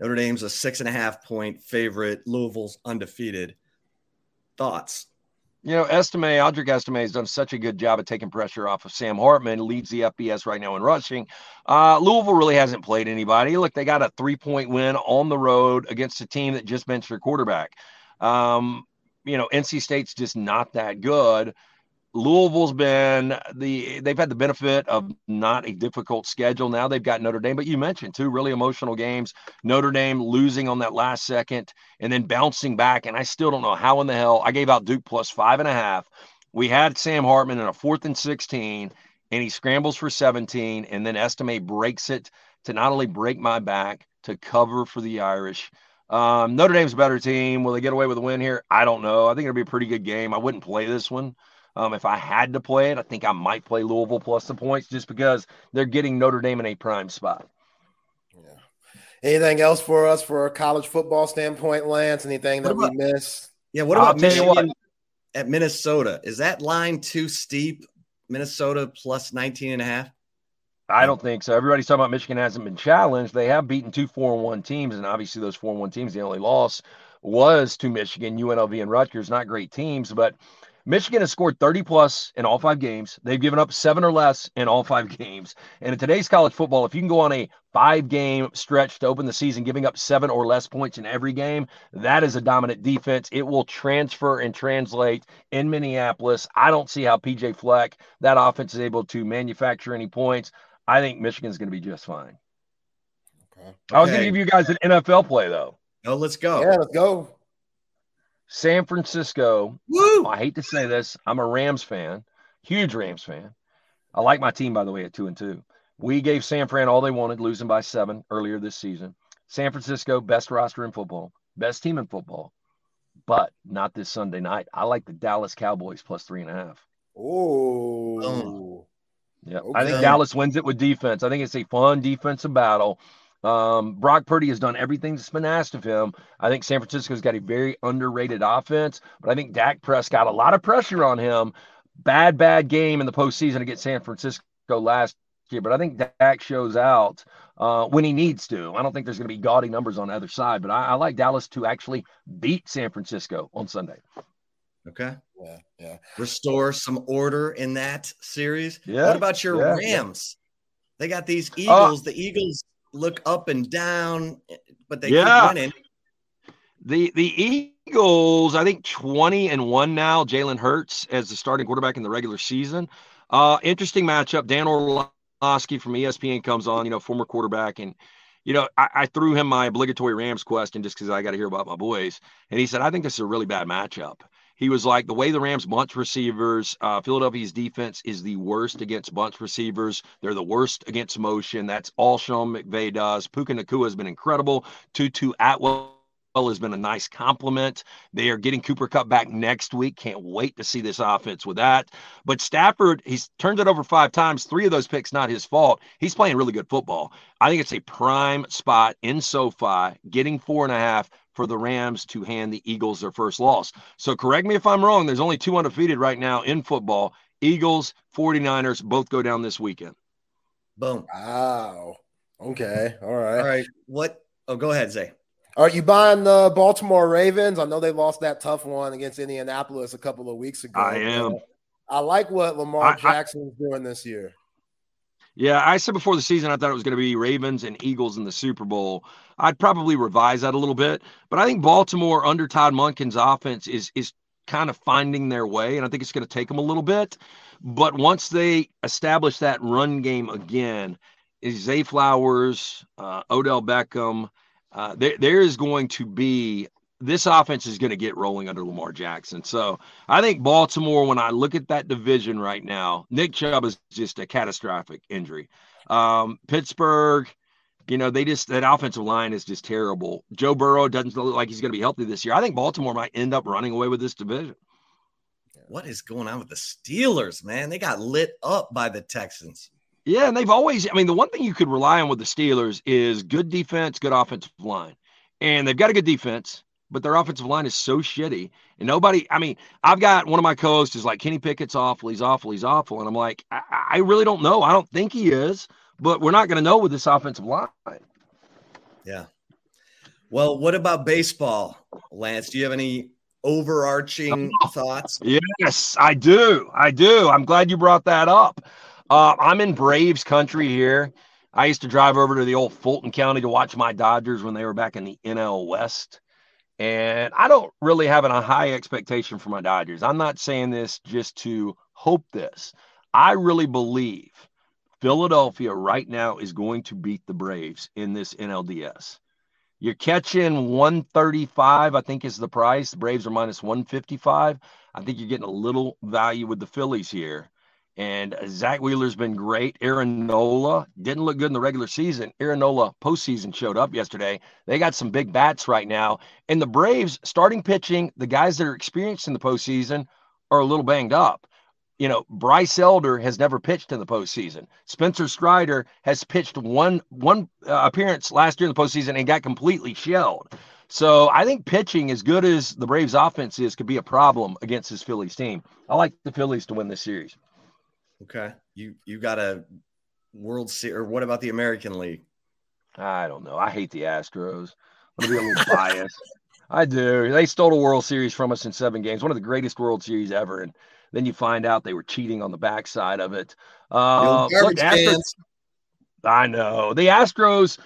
Notre Dame's a six and a half point favorite. Louisville's undefeated. Thoughts? You know, Estime, Audric Estime has done such a good job of taking pressure off of Sam Hartman, leads the FBS right now in rushing. Uh, Louisville really hasn't played anybody. Look, they got a three point win on the road against a team that just benched their quarterback. Um, you know, NC State's just not that good. Louisville's been the they've had the benefit of not a difficult schedule. Now they've got Notre Dame, but you mentioned two really emotional games. Notre Dame losing on that last second and then bouncing back. And I still don't know how in the hell I gave out Duke plus five and a half. We had Sam Hartman in a fourth and 16, and he scrambles for 17, and then Estime breaks it to not only break my back, to cover for the Irish. Um, Notre Dame's a better team. Will they get away with a win here? I don't know. I think it'll be a pretty good game. I wouldn't play this one. Um, if I had to play it, I think I might play Louisville plus the points just because they're getting Notre Dame in a prime spot. Yeah. Anything else for us for a college football standpoint, Lance? Anything that about, we missed? Yeah. What about Michigan at Minnesota? Is that line too steep? Minnesota plus 19 and a half? I don't think so. Everybody's talking about Michigan hasn't been challenged. They have beaten two four and one teams, and obviously those four and one teams, the only loss was to Michigan, UNLV, and Rutgers. Not great teams, but Michigan has scored 30 plus in all five games. They've given up seven or less in all five games. And in today's college football, if you can go on a five game stretch to open the season, giving up seven or less points in every game, that is a dominant defense. It will transfer and translate in Minneapolis. I don't see how PJ Fleck, that offense, is able to manufacture any points. I think Michigan's going to be just fine. Okay. I was going to give you guys an NFL play, though. Oh, let's go. Yeah, let's go. San Francisco. Woo! I hate to say this. I'm a Rams fan, huge Rams fan. I like my team, by the way, at two and two. We gave San Fran all they wanted, losing by seven earlier this season. San Francisco, best roster in football, best team in football, but not this Sunday night. I like the Dallas Cowboys plus three and a half. Oh, yeah. Okay. I think Dallas wins it with defense. I think it's a fun defensive battle. Um, Brock Purdy has done everything that's been asked of him. I think San Francisco's got a very underrated offense, but I think Dak Prescott, got a lot of pressure on him. Bad, bad game in the postseason against San Francisco last year, but I think Dak shows out uh, when he needs to. I don't think there's going to be gaudy numbers on the other side, but I, I like Dallas to actually beat San Francisco on Sunday. Okay. Yeah, yeah. Restore some order in that series. Yeah. What about your yeah, Rams? They got these Eagles. the Eagles look up and down, but they Yeah. keep winning. The the Eagles, I think 20 and 1 now, Jalen Hurts as the starting quarterback in the regular season. Uh interesting matchup. Dan Orlovsky from ESPN comes on, you know, former quarterback and you know, I, I threw him my obligatory Rams question just because I got to hear about my boys. And he said, I think this is a really bad matchup. He was like, the way the Rams bunch receivers, uh, Philadelphia's defense is the worst against bunch receivers. They're the worst against motion. That's all Sean McVay does. Puka Nacua has been incredible. Tutu Atwell has been a nice compliment. They are getting Cooper Kupp back next week. Can't wait to see this offense with that. But Stafford, he's turned it over five times. Three of those picks, not his fault. He's playing really good football. I think it's a prime spot in SoFi, getting four and a half for the Rams to hand the Eagles their first loss. So correct me if I'm wrong. There's only two undefeated right now in football. Eagles, 49ers both go down this weekend. Boom. Wow. Okay. All right. All right. What? Oh, go ahead, Zay. Are you buying the Baltimore Ravens? I know they lost that tough one against Indianapolis a couple of weeks ago. I am. I like what Lamar I- I- Jackson is doing this year. Yeah, I said before the season I thought it was going to be Ravens and Eagles in the Super Bowl. I'd probably revise that a little bit, but I think Baltimore under Todd Monken's offense is is kind of finding their way, and I think it's going to take them a little bit. But once they establish that run game again, is Zay Flowers, uh, Odell Beckham, uh, there there is going to be this offense is going to get rolling under Lamar Jackson. So I think Baltimore, when I look at that division right now, Nick Chubb is just a catastrophic injury. Um, Pittsburgh, you know, they just that offensive line is just terrible. Joe Burrow doesn't look like he's going to be healthy this year. I think Baltimore might end up running away with this division. What is going on with the Steelers, man? They got lit up by the Texans. Yeah, and they've always, I mean, the one thing you could rely on with the Steelers is good defense, good offensive line. And they've got a good defense, but their offensive line is so shitty. And nobody, I mean, I've got one of my co hosts is like, Kenny Pickett's awful. He's awful. He's awful. And I'm like, I, I really don't know. I don't think he is, but we're not going to know with this offensive line. Yeah. Well, what about baseball, Lance? Do you have any overarching thoughts? Yes, I do. I do. I'm glad you brought that up. Uh, I'm in Braves country here. I used to drive over to the old Fulton County to watch my Dodgers when they were back in the NL West. And I don't really have a high expectation for my Dodgers. I'm not saying this just to hope this. I really believe Philadelphia right now is going to beat the Braves in this NLDS. You're catching 135, I think is the price. The Braves are minus 155. I think you're getting a little value with the Phillies here. And Zack Wheeler's been great. Aaron Nola didn't look good in the regular season. Aaron Nola postseason showed up yesterday. They got some big bats right now. And the Braves starting pitching, the guys that are experienced in the postseason are a little banged up. You know, Bryce Elder has never pitched in the postseason. Spencer Strider has pitched one one uh, appearance last year in the postseason and got completely shelled. So I think pitching, as good as the Braves' offense is, could be a problem against this Phillies team. I like the Phillies to win this series. Okay. You you got a World Series, or what about the American League? I don't know. I hate the Astros. I'm gonna be a little biased. I do. They stole a World Series from us in seven games, one of the greatest World Series ever. And then you find out they were cheating on the backside of it. Uh, look, Astros. I know. The Astros,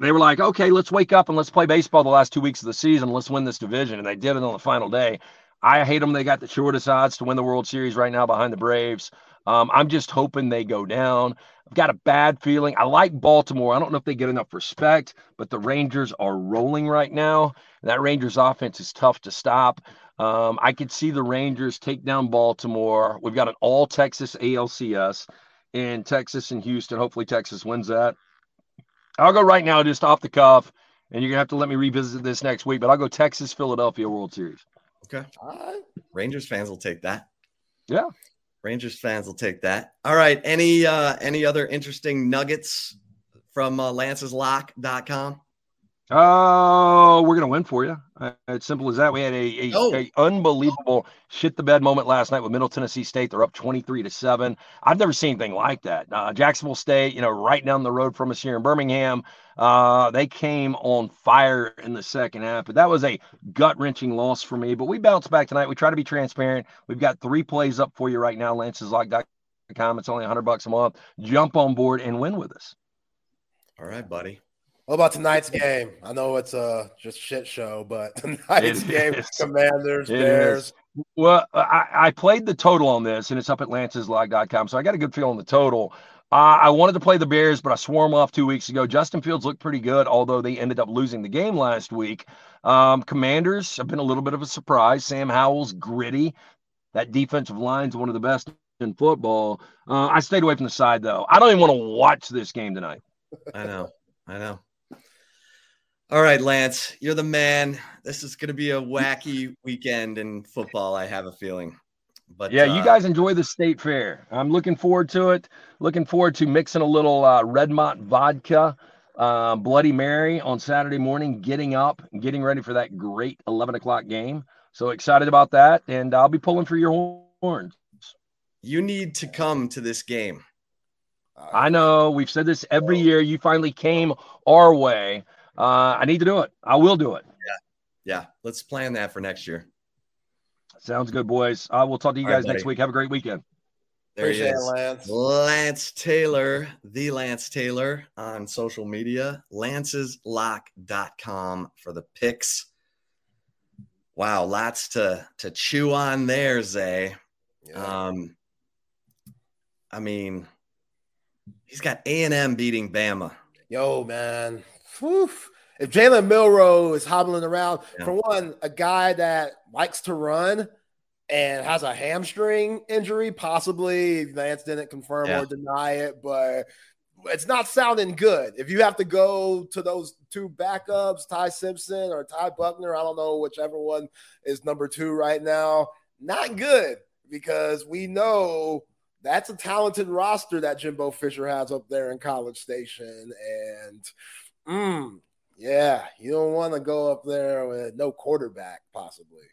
they were like, okay, let's wake up and let's play baseball the last two weeks of the season. Let's win this division. And they did it on the final day. I hate them. They got the shortest odds to win the World Series right now behind the Braves. Um, I'm just hoping they go down. I've got a bad feeling. I like Baltimore. I don't know if they get enough respect, but the Rangers are rolling right now. That Rangers offense is tough to stop. Um, I could see the Rangers take down Baltimore. We've got an all Texas ALCS in Texas and Houston. Hopefully, Texas wins that. I'll go right now, just off the cuff, and you're gonna have to let me revisit this next week. But I'll go Texas Philadelphia World Series. Okay. All right. Rangers fans will take that. Yeah. Rangers fans will take that. All right. Any uh any other interesting nuggets from uh, lanceslock.com? Oh, we're gonna win for you. Uh, it's simple as that. We had a, a, Oh. a unbelievable shit the bed moment last night with Middle Tennessee State. They're up twenty three to seven. I've never seen anything like that. Uh, Jacksonville State, you know, right down the road from us here in Birmingham. Uh, they came on fire in the second half, but that was a gut wrenching loss for me. But we bounced back tonight. We try to be transparent. We've got three plays up for you right now. Lanceslock.com. It's only hundred bucks a month. Jump on board and win with us. All right, buddy. What about tonight's game? I know it's a just shit show, but tonight's It game, is. Commanders, It Bears. Well, I, I played the total on this, and it's up at lanceslock.com. So I got a good feel on the total. Uh, I wanted to play the Bears, but I swore them off two weeks ago. Justin Fields looked pretty good, although they ended up losing the game last week. Um, Commanders have been a little bit of a surprise. Sam Howell's gritty. That defensive line's one of the best in football. Uh, I stayed away from the side, though. I don't even want to watch this game tonight. I know. I know. All right, Lance, you're the man. This is going to be a wacky weekend in football. I have a feeling. But Yeah, you uh, guys enjoy the state fair. I'm looking forward to it. Looking forward to mixing a little uh, Redmont vodka, uh, Bloody Mary on Saturday morning, getting up and getting ready for that great 11 o'clock game. So excited about that. And I'll be pulling for your horns. you need to come to this game. I know we've said this every year. You finally came our way. Uh, I need to do it. I will do it. Yeah, Yeah. let's plan that for next year. Sounds good, boys. I will talk to you All right, guys next week. Have a great weekend. There he Appreciate it, is. Lance. Lance Taylor, the Lance Taylor on social media, lanceslock.com for the picks. Wow, lots to to chew on there, Zay. Yeah. Um, I mean, he's got A and M beating Bama. Yo, man. Whew. If Jalen Milroe is hobbling around, Yeah. for one, a guy that likes to run and has a hamstring injury, possibly Lance didn't confirm Yeah. or deny it, but it's not sounding good. If you have to go to those two backups, Ty Simpson or Ty Buchner, I don't know whichever one is number two right now, not good because we know that's a talented roster that Jimbo Fisher has up there in College Station. And mm, yeah, you don't want to go up there with no quarterback, possibly.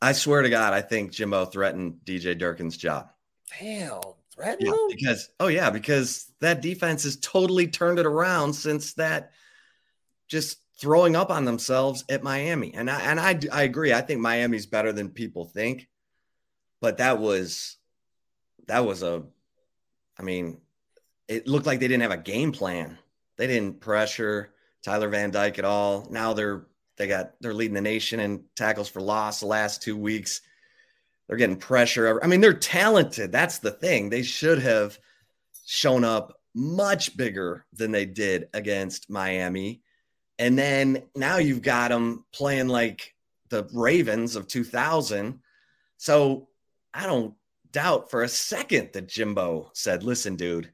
I swear to God, I think Jimbo threatened DJ Durkin's job. Damn, threaten Yeah, him? because oh yeah, because that defense has totally turned it around since that just throwing up on themselves at Miami. And I and I I agree. I think Miami's better than people think. But that was that was a I mean, it looked like they didn't have a game plan. They didn't pressure Tyler Van Dyke at all. Now they're they got they're leading the nation in tackles for loss the last two weeks. They're getting pressure. I mean, they're talented. That's the thing. They should have shown up much bigger than they did against Miami. And then now you've got them playing like the Ravens of 2000. So I don't doubt for a second that Jimbo said, listen, dude,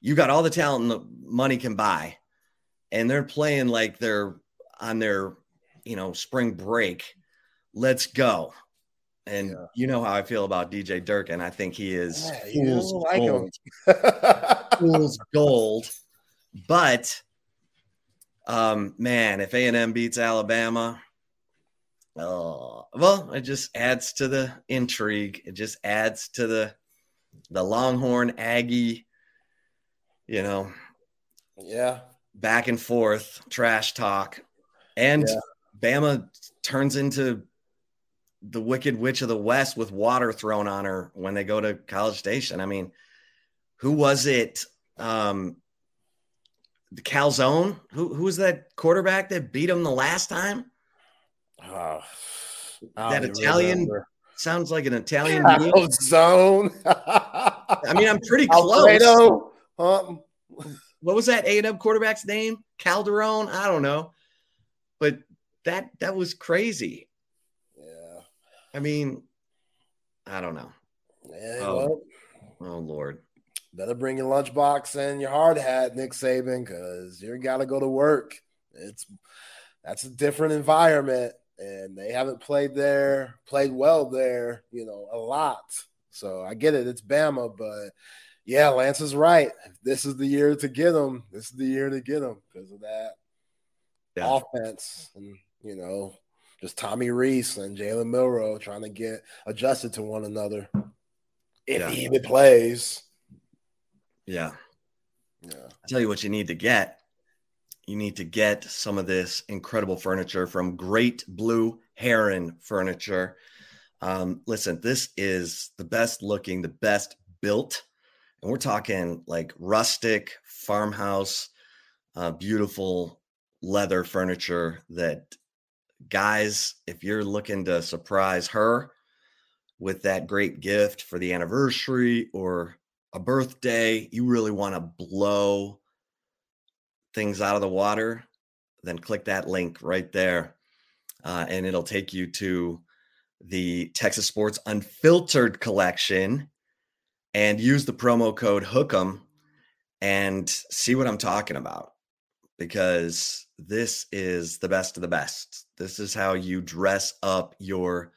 you got all the talent the money can buy. And they're playing like they're on their, you know, spring break. Let's go. And Yeah. you know how I feel about DJ Durkin. I think he is Yeah, fool's like gold. Fool's gold. But um, man, if A and M beats Alabama, oh well, it just adds to the intrigue. It just adds to the the Longhorn Aggie, you know, yeah. back and forth trash talk, and Yeah. Bama turns into the Wicked Witch of the West with water thrown on her when they go to College Station. I mean, who was it? Um, the Calzone. Who who was that quarterback that beat him the last time? Oh, That Italian Sounds like an Italian. name. zone. I mean, I'm pretty close. Alfredo. Um, What was that A&M quarterback's name? Calderon? I don't know, but that that was crazy. yeah. I mean, I don't know. Yeah, Oh. well, Oh Lord. better bring your lunchbox and your hard hat, Nick Saban, because you got to go to work. It's that's a different environment, and they haven't played there, played well there, you know, a lot. So I get it. It's Bama, but yeah, Lance is right. This is the year to get them. This is the year to get them because of that. yeah. offense, and you know, just Tommy Rees and Jalen Milroe trying to get adjusted to one another. If yeah. he even plays. Yeah. Yeah. i tell you what you need to get. You need to get some of this incredible furniture from Great Blue Heron Furniture. Um, listen, this is the best looking, the best built. And we're talking like rustic farmhouse, uh, beautiful leather furniture that guys, if you're looking to surprise her with that great gift for the anniversary or a birthday, you really want to blow things out of the water, then click that link right there. Uh, and it'll take you to the Texas Sports Unfiltered collection and use the promo code HOOK'em and see what I'm talking about because this is the best of the best. This is how you dress up your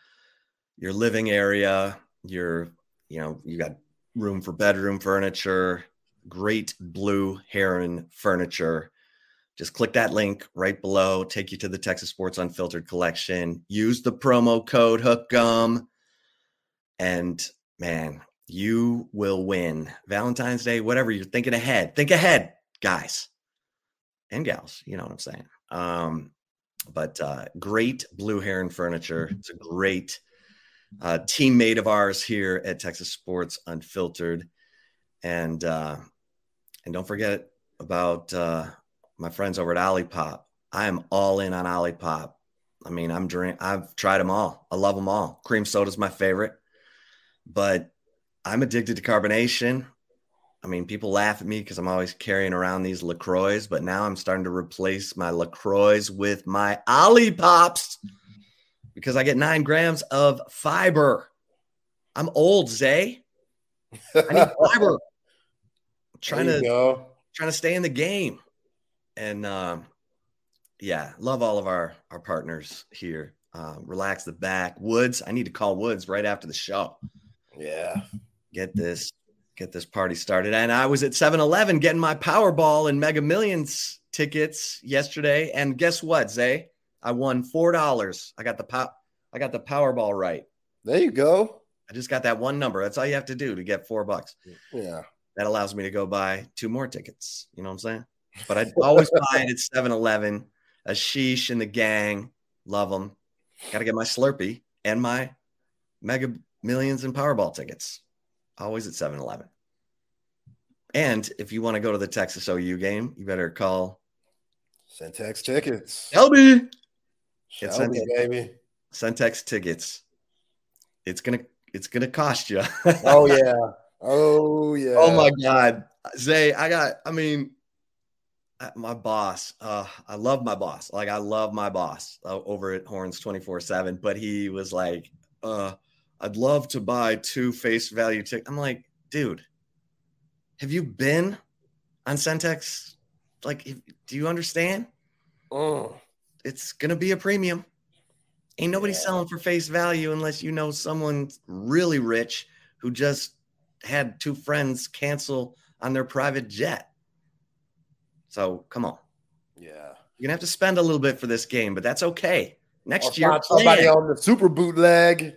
your living area, your you know, you got room for bedroom furniture, great blue heron furniture. Just click that link right below, take you to the Texas Sports Unfiltered collection. Use the promo code HOOK'em. And man, you will win Valentine's Day, whatever you're thinking ahead. Think ahead, guys and gals. You know what I'm saying? Um, but uh, great Blue Heron Furniture. It's a great uh, teammate of ours here at Texas Sports Unfiltered, and uh, and don't forget about uh, my friends over at Olipop. I am all in on Olipop. I mean, I'm drink. I've tried them all. I love them all. Cream soda is my favorite, but I'm addicted to carbonation. I mean, people laugh at me because I'm always carrying around these LaCroix, but now I'm starting to replace my LaCroix with my Olipops because I get nine grams of fiber. I'm old, Zay. I need fiber. I'm trying to go. trying to stay in the game. And um, yeah, love all of our our partners here. Um, relax the back. Woods, I need to call Woods right after the show. Yeah. Get this get this party started. And I was at 7-Eleven getting my Powerball and Mega Millions tickets yesterday. And guess what, Zay? I won four dollars. I got the pow- I got the Powerball right. There you go. I just got that one number. That's all you have to do to get four bucks. Yeah. That allows me to go buy two more tickets. You know what I'm saying? But I always buy it at 7-Eleven. Ashish and the gang. Love them. Got to get my Slurpee and my Mega Millions and Powerball tickets always at 7 Eleven. And if you want to go to the Texas OU game, you better call Centex Tickets. Shelby. Shelby, Centex, baby. Centex Tickets. It's gonna it's gonna cost you. oh yeah. Oh yeah. Oh my God, Zay. I got. I mean, my boss. Uh, I love my boss. Like I love my boss uh, over at Horns twenty four seven. But he was like, uh, I'd love to buy two face value tickets. I'm like, dude, have you been on Centex? Like, do you understand? Oh, it's gonna be a premium. Ain't nobody yeah. selling for face value unless you know someone really rich who just had two friends cancel on their private jet. So come on. Yeah. You're gonna have to spend a little bit for this game, but that's okay. Next or year, somebody on the super bootleg.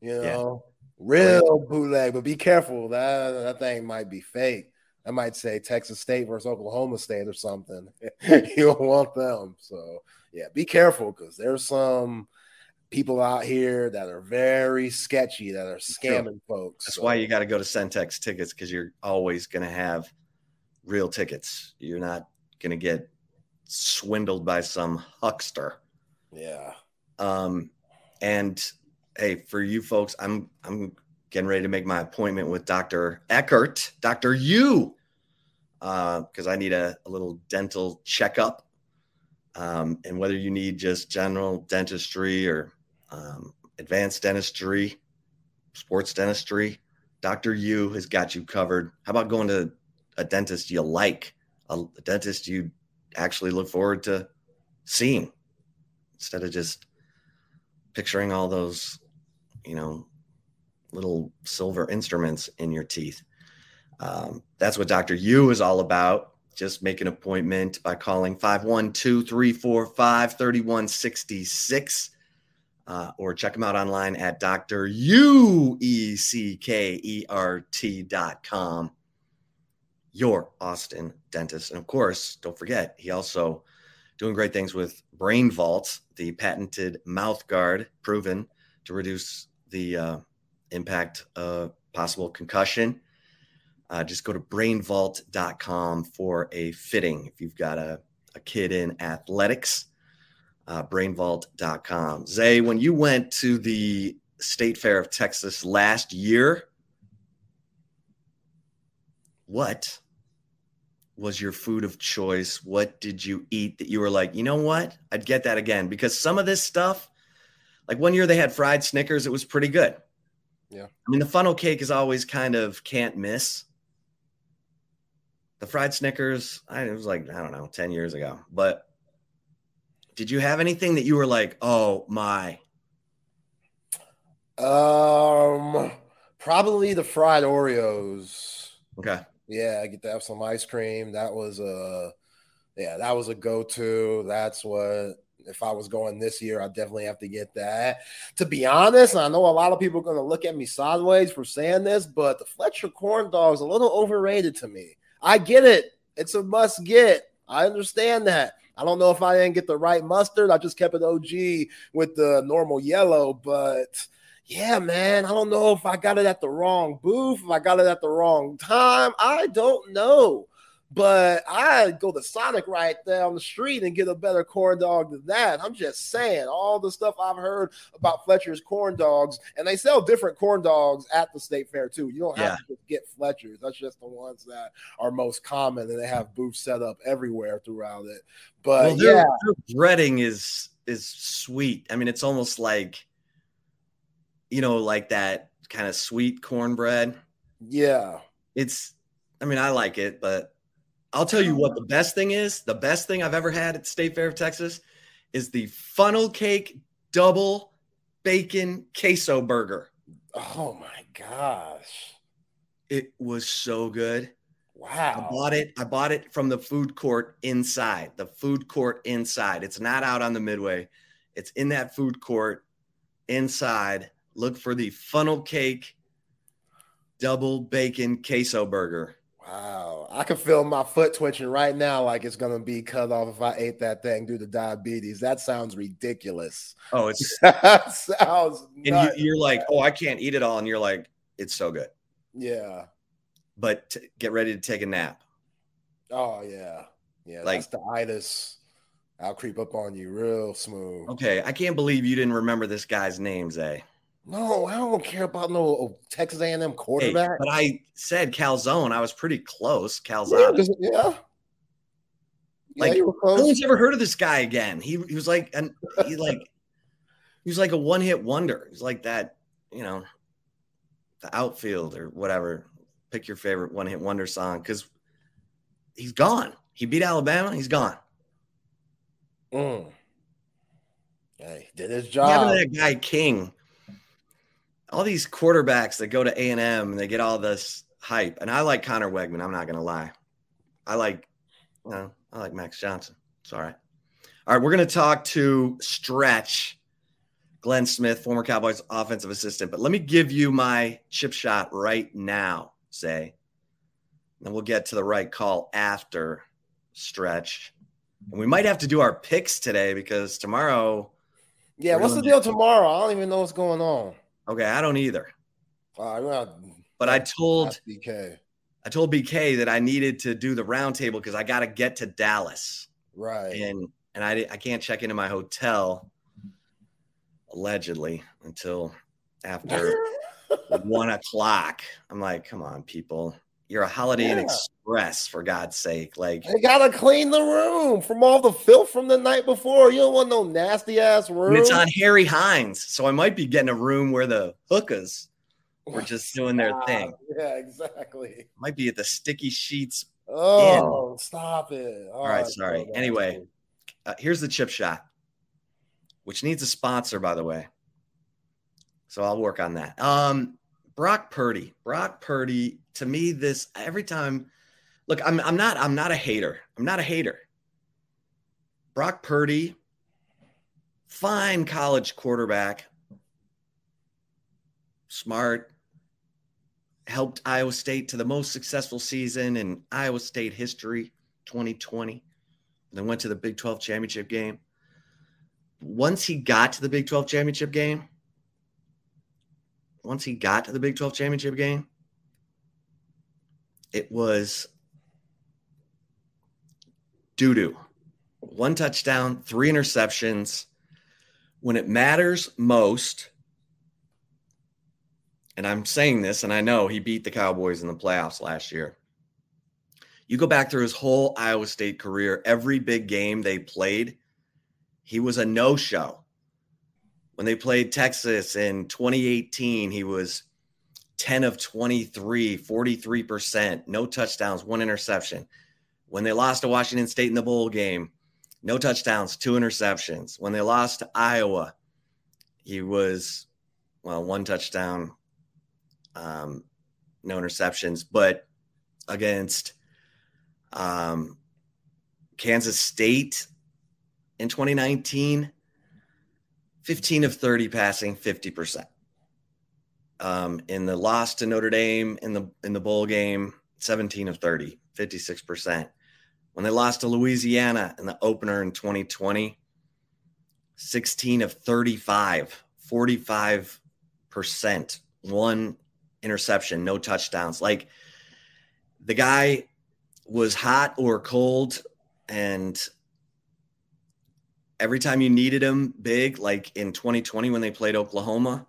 You know, yeah. real bootleg, but be careful. That that thing might be fake. I might say Texas State versus Oklahoma State or something. you don't want them. So yeah, be careful because there's some people out here that are very sketchy that are scamming folks. That's so. why you got to go to Centex tickets because you're always going to have real tickets. You're not going to get swindled by some huckster. Yeah. Um, and hey, for you folks, I'm I'm getting ready to make my appointment with Dr. Eckert, Dr. U, because uh, I need a, a, little dental checkup. Um, and whether you need just general dentistry or um, advanced dentistry, sports dentistry, Dr. U has got you covered. How about going to a dentist you like, a, a dentist you actually look forward to seeing instead of just picturing all those you know, little silver instruments in your teeth. Um, that's what Dr. U is all about. just make an appointment by calling 512 345 3166 uh, or check them out online at drueckert.com. Your Austin dentist. And of course, don't forget, he also doing great things with Brain Vault, the patented mouth guard proven to reduce the uh, impact of possible concussion. Uh, just go to brainvault.com for a fitting if you've got a, a kid in athletics. Uh, brainvault.com. Zay, when you went to the State Fair of Texas last year, what was your food of choice? What did you eat that you were like, you know what? I'd get that again because some of this stuff, like one year they had fried Snickers, it was pretty good. Yeah. I mean, the funnel cake is always kind of can't miss. The fried Snickers, I, it was like, I don't know, 10 years ago. But did you have anything that you were like, oh my? Um, probably the fried Oreos. Okay. Yeah, I get to have some ice cream. That was a, yeah, that was a go-to. That's what if I was going this year, I definitely have to get that. To be honest, I know a lot of people are going to look at me sideways for saying this, but the Fletcher corn dog is a little overrated to me. I get it; it's a must get. I understand that. I don't know if I didn't get the right mustard. I just kept it OG with the normal yellow, but yeah, man, I don't know if I got it at the wrong booth, if I got it at the wrong time. I don't know. But I go to Sonic right down the street and get a better corn dog than that. I'm just saying, all the stuff I've heard about Fletcher's corn dogs, and they sell different corn dogs at the state fair too. You don't have yeah. to get Fletcher's. That's just the ones that are most common, and they have booths set up everywhere throughout it. But well, their, yeah, their breading is is sweet. I mean, it's almost like you know, like that kind of sweet cornbread. Yeah. It's, I mean, I like it, but I'll tell you what oh. the best thing is. The best thing I've ever had at the State Fair of Texas is the funnel cake double bacon queso burger. Oh my gosh. It was so good. Wow. I bought it. I bought it from the food court inside. The food court inside. It's not out on the midway. It's in that food court inside look for the funnel cake double bacon queso burger. Wow. I can feel my foot twitching right now like it's going to be cut off if I ate that thing due to diabetes. That sounds ridiculous. Oh, it's that sounds And you, are like, "Oh, I can't eat it all." And you're like, "It's so good." Yeah. But t- get ready to take a nap. Oh, yeah. Yeah, like, that's the itis. I'll creep up on you real smooth. Okay, I can't believe you didn't remember this guy's name, Zay. Eh? No, I don't care about no Texas A&M quarterback. Hey, but I said Calzone. I was pretty close. Calzone. Yeah, yeah. Like yeah, no one's ever heard of this guy again. He, he was like, and he like, he was like a one hit wonder. He's like that, you know, the outfield or whatever. Pick your favorite one hit wonder song because he's gone. He beat Alabama. He's gone. Mm. Hey, did his job. Having that guy King all these quarterbacks that go to A and M and they get all this hype. And I like Conner Weigman. I'm not going to lie. I like, you know, I like Max Johnson. It's all right. All right, we're going to talk to Stretch, Glenn Smith, former Cowboys offensive assistant. But let me give you my chip shot right now, Zay. And we'll get to the right call after Stretch. And we might have to do our picks today because tomorrow. Yeah, what's the deal tomorrow? I don't even know what's going on. Okay, I don't either. Uh, but I told BK. I told BK that I needed to do the roundtable because I got to get to Dallas. Right. And and I I can't check into my hotel allegedly until after one o'clock. I'm like, come on, people. You're a Holiday Inn Express for God's sake. Like they gotta clean the room from all the filth from the night before. You don't want no nasty ass room. it's on Harry Hines, so I might be getting a room where the hookahs were just doing their thing. Yeah, exactly. Might be at the sticky sheets. Oh, stop it! all, all right, right, sorry. Anyway, uh, here's the chip shot, which needs a sponsor, by the way. So I'll work on that. Um, Brock Purdy. Brock Purdy, to me, this every time look, I'm I'm not I'm not a hater. I'm not a hater. Brock Purdy, fine college quarterback, smart, helped Iowa State to the most successful season in Iowa State history, 2020. Then went to the Big 12 championship game. Once he got to the Big 12 championship game, once he got to the Big 12 championship game, it was doo doo. One touchdown, three interceptions. When it matters most, and I'm saying this, and I know he beat the Cowboys in the playoffs last year. You go back through his whole Iowa State career, every big game they played, he was a no show. When they played Texas in 2018, he was 10 of 23, 43%, no touchdowns, one interception. When they lost to Washington State in the bowl game, no touchdowns, two interceptions. When they lost to Iowa, he was, well, one touchdown, um, no interceptions, but against um, Kansas State in 2019, 15 of 30 passing, 50%. Um, in the loss to Notre Dame in the in the bowl game, 17 of 30, 56%. When they lost to Louisiana in the opener in 2020, 16 of 35, 45%, one interception, no touchdowns. Like the guy was hot or cold and every time you needed him big like in 2020 when they played Oklahoma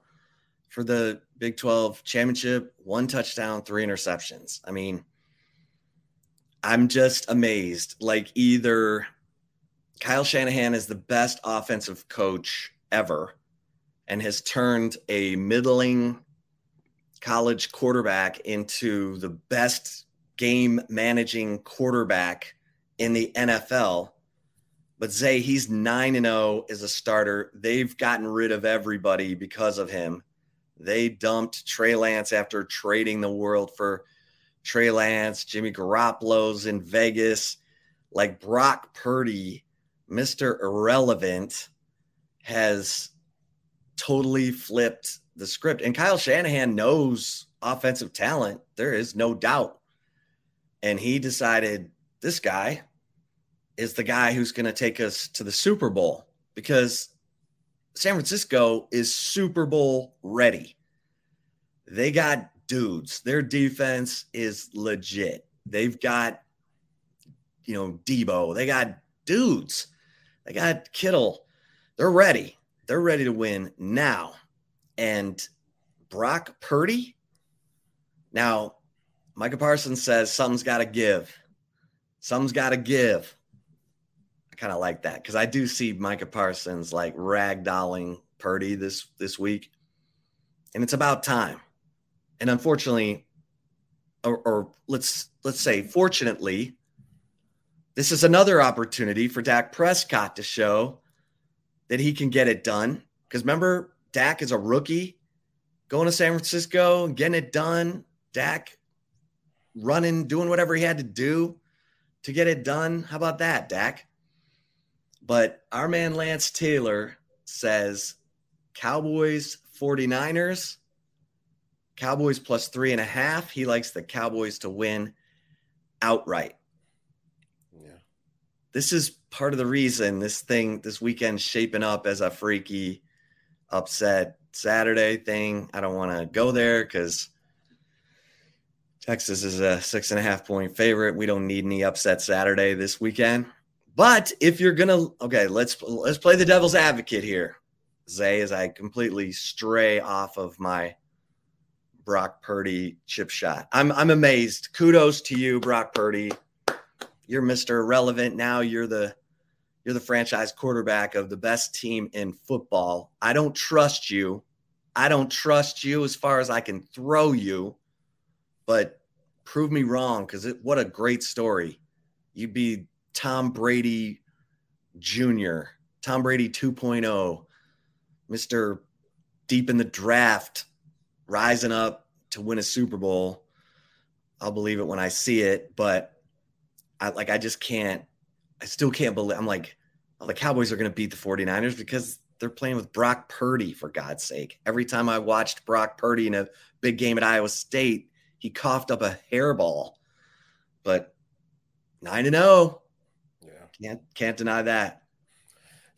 for the Big 12 championship, one touchdown, three interceptions. I mean, I'm just amazed. Like either Kyle Shanahan is the best offensive coach ever and has turned a middling college quarterback into the best game managing quarterback in the NFL. But Zay, he's 9 and 0 as a starter. They've gotten rid of everybody because of him. They dumped Trey Lance after trading the world for Trey Lance, Jimmy Garoppolo's in Vegas. Like Brock Purdy, Mr. Irrelevant, has totally flipped the script. And Kyle Shanahan knows offensive talent. There is no doubt. And he decided this guy is the guy who's going to take us to the Super Bowl because San Francisco is Super Bowl ready. They got dudes. Their defense is legit. They've got, you know, Deebo. They got dudes. They got Kittle. They're ready. They're ready to win now. And Brock Purdy. Now, Micah Parsons says something's got to give. Something's got to give. I kind of like that because I do see Micah Parsons like ragdolling Purdy this this week, and it's about time. And unfortunately, or, or let's let's say fortunately, this is another opportunity for Dak Prescott to show that he can get it done. Because remember, Dak is a rookie going to San Francisco getting it done. Dak running, doing whatever he had to do to get it done. How about that, Dak? But our man Lance Taylor says Cowboys 49ers, Cowboys plus three and a half. He likes the Cowboys to win outright. Yeah. This is part of the reason this thing, this weekend shaping up as a freaky upset Saturday thing. I don't want to go there because Texas is a six and a half point favorite. We don't need any upset Saturday this weekend. But if you're gonna okay, let's let's play the devil's advocate here. Zay, as I completely stray off of my Brock Purdy chip shot. I'm I'm amazed. Kudos to you, Brock Purdy. You're Mr. Irrelevant. Now you're the you're the franchise quarterback of the best team in football. I don't trust you. I don't trust you as far as I can throw you, but prove me wrong because what a great story. You'd be Tom Brady Jr., Tom Brady 2.0, Mr. Deep in the draft, rising up to win a Super Bowl. I'll believe it when I see it, but I like I just can't I still can't believe I'm like oh, the Cowboys are going to beat the 49ers because they're playing with Brock Purdy for God's sake. Every time I watched Brock Purdy in a big game at Iowa State, he coughed up a hairball. But 9 and 0. Yeah. Can't can't deny that.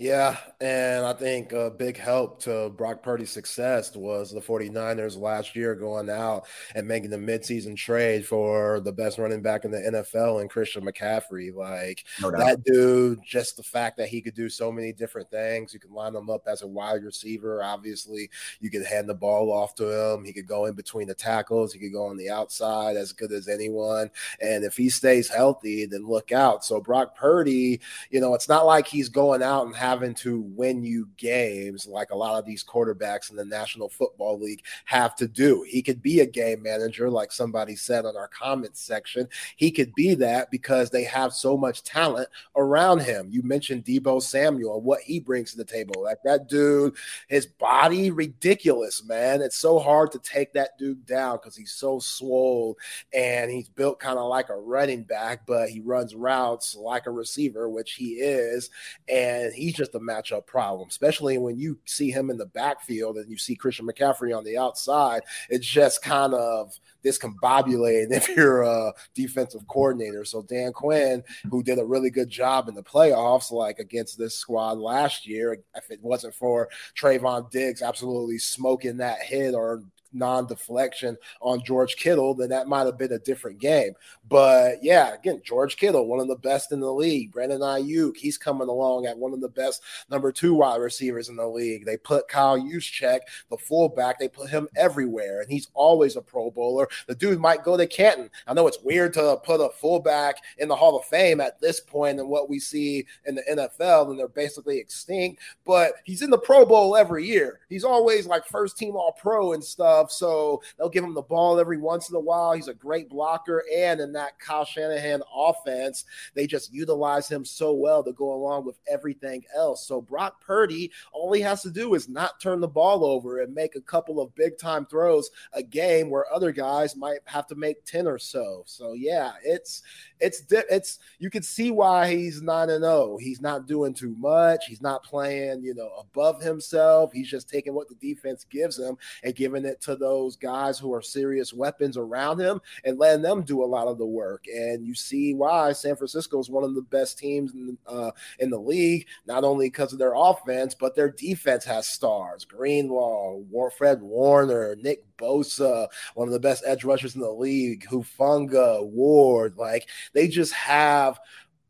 Yeah, and I think a big help to Brock Purdy's success was the 49ers last year going out and making the midseason trade for the best running back in the NFL and Christian McCaffrey. Like no that dude, just the fact that he could do so many different things. You can line him up as a wide receiver. Obviously, you could hand the ball off to him. He could go in between the tackles. He could go on the outside as good as anyone. And if he stays healthy, then look out. So Brock Purdy, you know, it's not like he's going out and having having to win you games like a lot of these quarterbacks in the National Football League have to do. He could be a game manager, like somebody said on our comments section. He could be that because they have so much talent around him. You mentioned Deebo Samuel, what he brings to the table. Like that dude, his body ridiculous, man. It's so hard to take that dude down because he's so swole and he's built kind of like a running back, but he runs routes like a receiver, which he is. And he's just a matchup problem, especially when you see him in the backfield and you see Christian McCaffrey on the outside. It's just kind of discombobulating if you're a defensive coordinator. So Dan Quinn, who did a really good job in the playoffs, like against this squad last year, if it wasn't for Trevon Diggs absolutely smoking that hit or non-deflection on George Kittle, then that might have been a different game. But yeah, again, George Kittle, one of the best in the league. Brandon Aiyuk, he's coming along at one of the best number two wide receivers in the league. They put Kyle Juszczyk, the fullback, they put him everywhere, and he's always a Pro Bowler. The dude might go to Canton. I know it's weird to put a fullback in the Hall of Fame at this point and what we see in the NFL, and they're basically extinct. But he's in the Pro Bowl every year. He's always like first team All Pro and stuff stuff. So they'll give him the ball every once in a while. He's a great blocker. And in that Kyle Shanahan offense, they just utilize him so well to go along with everything else. So Brock Purdy, all he has to do is not turn the ball over and make a couple of big time throws a game where other guys might have to make 10 or so. So yeah, it's it's it's you can see why he's 9 and 0. He's not doing too much. He's not playing, you know, above himself. He's just taking what the defense gives him and giving it to those guys who are serious weapons around him and letting them do a lot of the work. And you see why San Francisco is one of the best teams in, uh, in the league, not only because of their offense, but their defense has stars. Greenlaw, Fred Warner, Nick Bosa, one of the best edge rushers in the league, Hufanga, Ward. Like they just have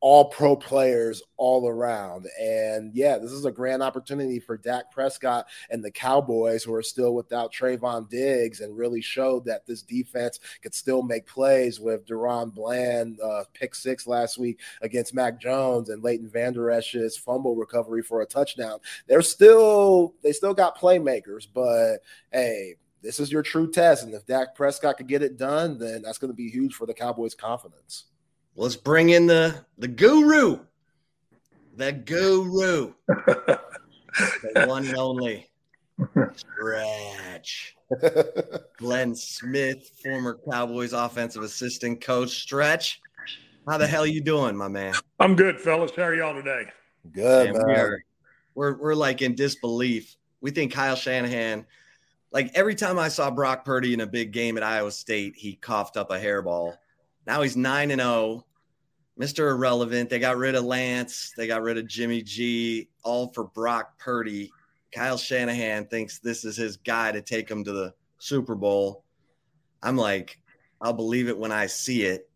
all pro players all around. And yeah, this is a grand opportunity for Dak Prescott and the Cowboys, who are still without Trevon Diggs, and really showed that this defense could still make plays with DaRon Bland, uh, pick six last week against Mac Jones, and Leighton Vander Esch's fumble recovery for a touchdown. They're still, they still got playmakers, but hey, this is your true test. And if Dak Prescott could get it done, then that's going to be huge for the Cowboys' confidence. Let's bring in the the guru, the guru, the one and only Stretch. Glenn Smith, former Cowboys offensive assistant coach. Stretch, how the hell are you doing, my man? I'm good, fellas. How are y'all today? Good, man. We're, we're we're like in disbelief. We think Kyle Shanahan. Like every time I saw Brock Purdy in a big game at Iowa State, he coughed up a hairball. Now he's 9 and 0. Mr. Irrelevant. They got rid of Lance. They got rid of Jimmy G, all for Brock Purdy. Kyle Shanahan thinks this is his guy to take him to the Super Bowl. I'm like, I'll believe it when I see it.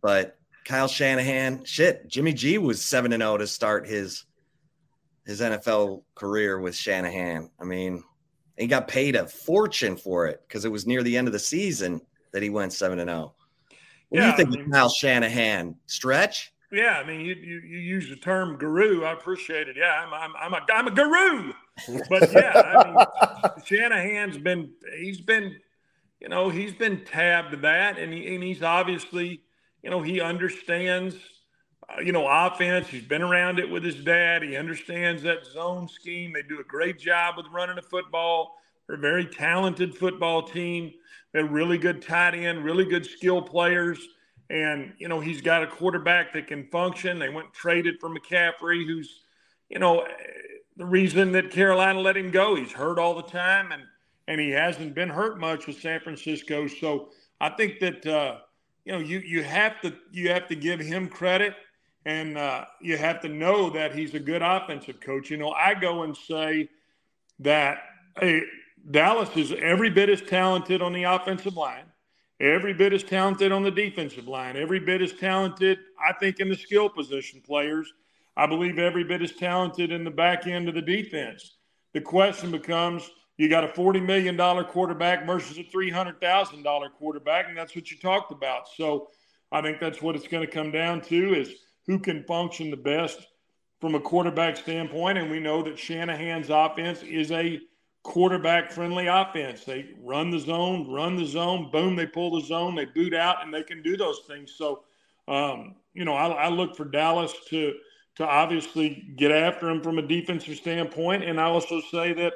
But Kyle Shanahan, shit, Jimmy G was 7 and 0 to start his his NFL career with Shanahan. I mean, he got paid a fortune for it because it was near the end of the season that he went 7 and 0. What yeah, do you think I mean, of Kyle Shanahan? Stretch? Yeah, I mean, you, you, you use the term guru. I appreciate it. Yeah, I'm I'm I'm a I'm a guru. But yeah, I mean, Shanahan's been he's been, you know, he's been tabbed that, and he, and he's obviously, you know, he understands, you know, offense. He's been around it with his dad. He understands that zone scheme. They do a great job with running the football. They're a very talented football team. They're really good tight end, really good skill players. And, you know, he's got a quarterback that can function. They went traded for McCaffrey, who's, you know, the reason that Carolina let him go. He's hurt all the time and and he hasn't been hurt much with San Francisco. So I think that uh, you know you you have to you have to give him credit and uh, you have to know that he's a good offensive coach. You know, I go and say that Dallas is every bit as talented on the offensive line, every bit as talented on the defensive line, every bit as talented, I think, in the skill position players. I believe every bit as talented in the back end of the defense. The question becomes you got a $40 million quarterback versus a $300,000 quarterback, and that's what you talked about. So I think that's what it's going to come down to is who can function the best from a quarterback standpoint. And we know that Shanahan's offense is a quarterback friendly offense. They run the zone, run the zone, boom, they pull the zone, they boot out, and they can do those things. So, um, you know, I, I, look for Dallas to to obviously get after him from a defensive standpoint, and I also say that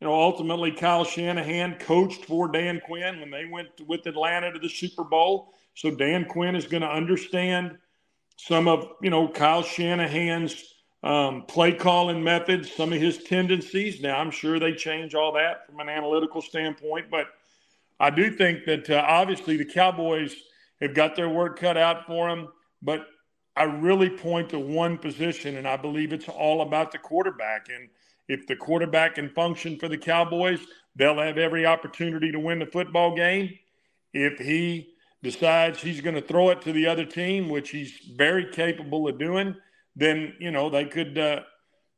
you know ultimately Kyle Shanahan coached for Dan Quinn when they went with Atlanta to the Super Bowl. So Dan Quinn is going to understand some of you know Kyle Shanahan's um, play calling methods, some of his tendencies. Now, I'm sure they change all that from an analytical standpoint, but I do think that uh, obviously the Cowboys have got their work cut out for them. But I really point to one position, and I believe it's all about the quarterback. And if the quarterback can function for the Cowboys, they'll have every opportunity to win the football game. If he decides he's going to throw it to the other team, which he's very capable of doing, then you know they could uh,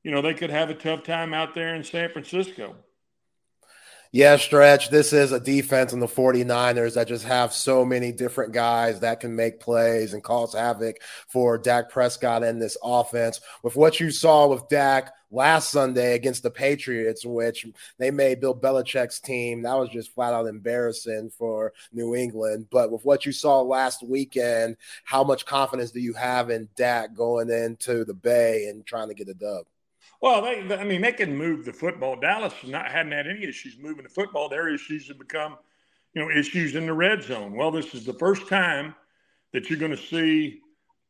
you know they could have a tough time out there in San Francisco. Yeah, stretch. This is a defense in the 49ers that just have so many different guys that can make plays and cause havoc for Dak Prescott and this offense. With what you saw with Dak last Sunday against the Patriots, which they made Bill Belichick's team, that was just flat out embarrassing for New England. But with what you saw last weekend, how much confidence do you have in Dak going into the Bay and trying to get a dub? Well, they, I mean, they can move the football. Dallas not hadn't had any issues moving the football. Their issues have become, you know, issues in the red zone. Well, this is the first time that you're going to see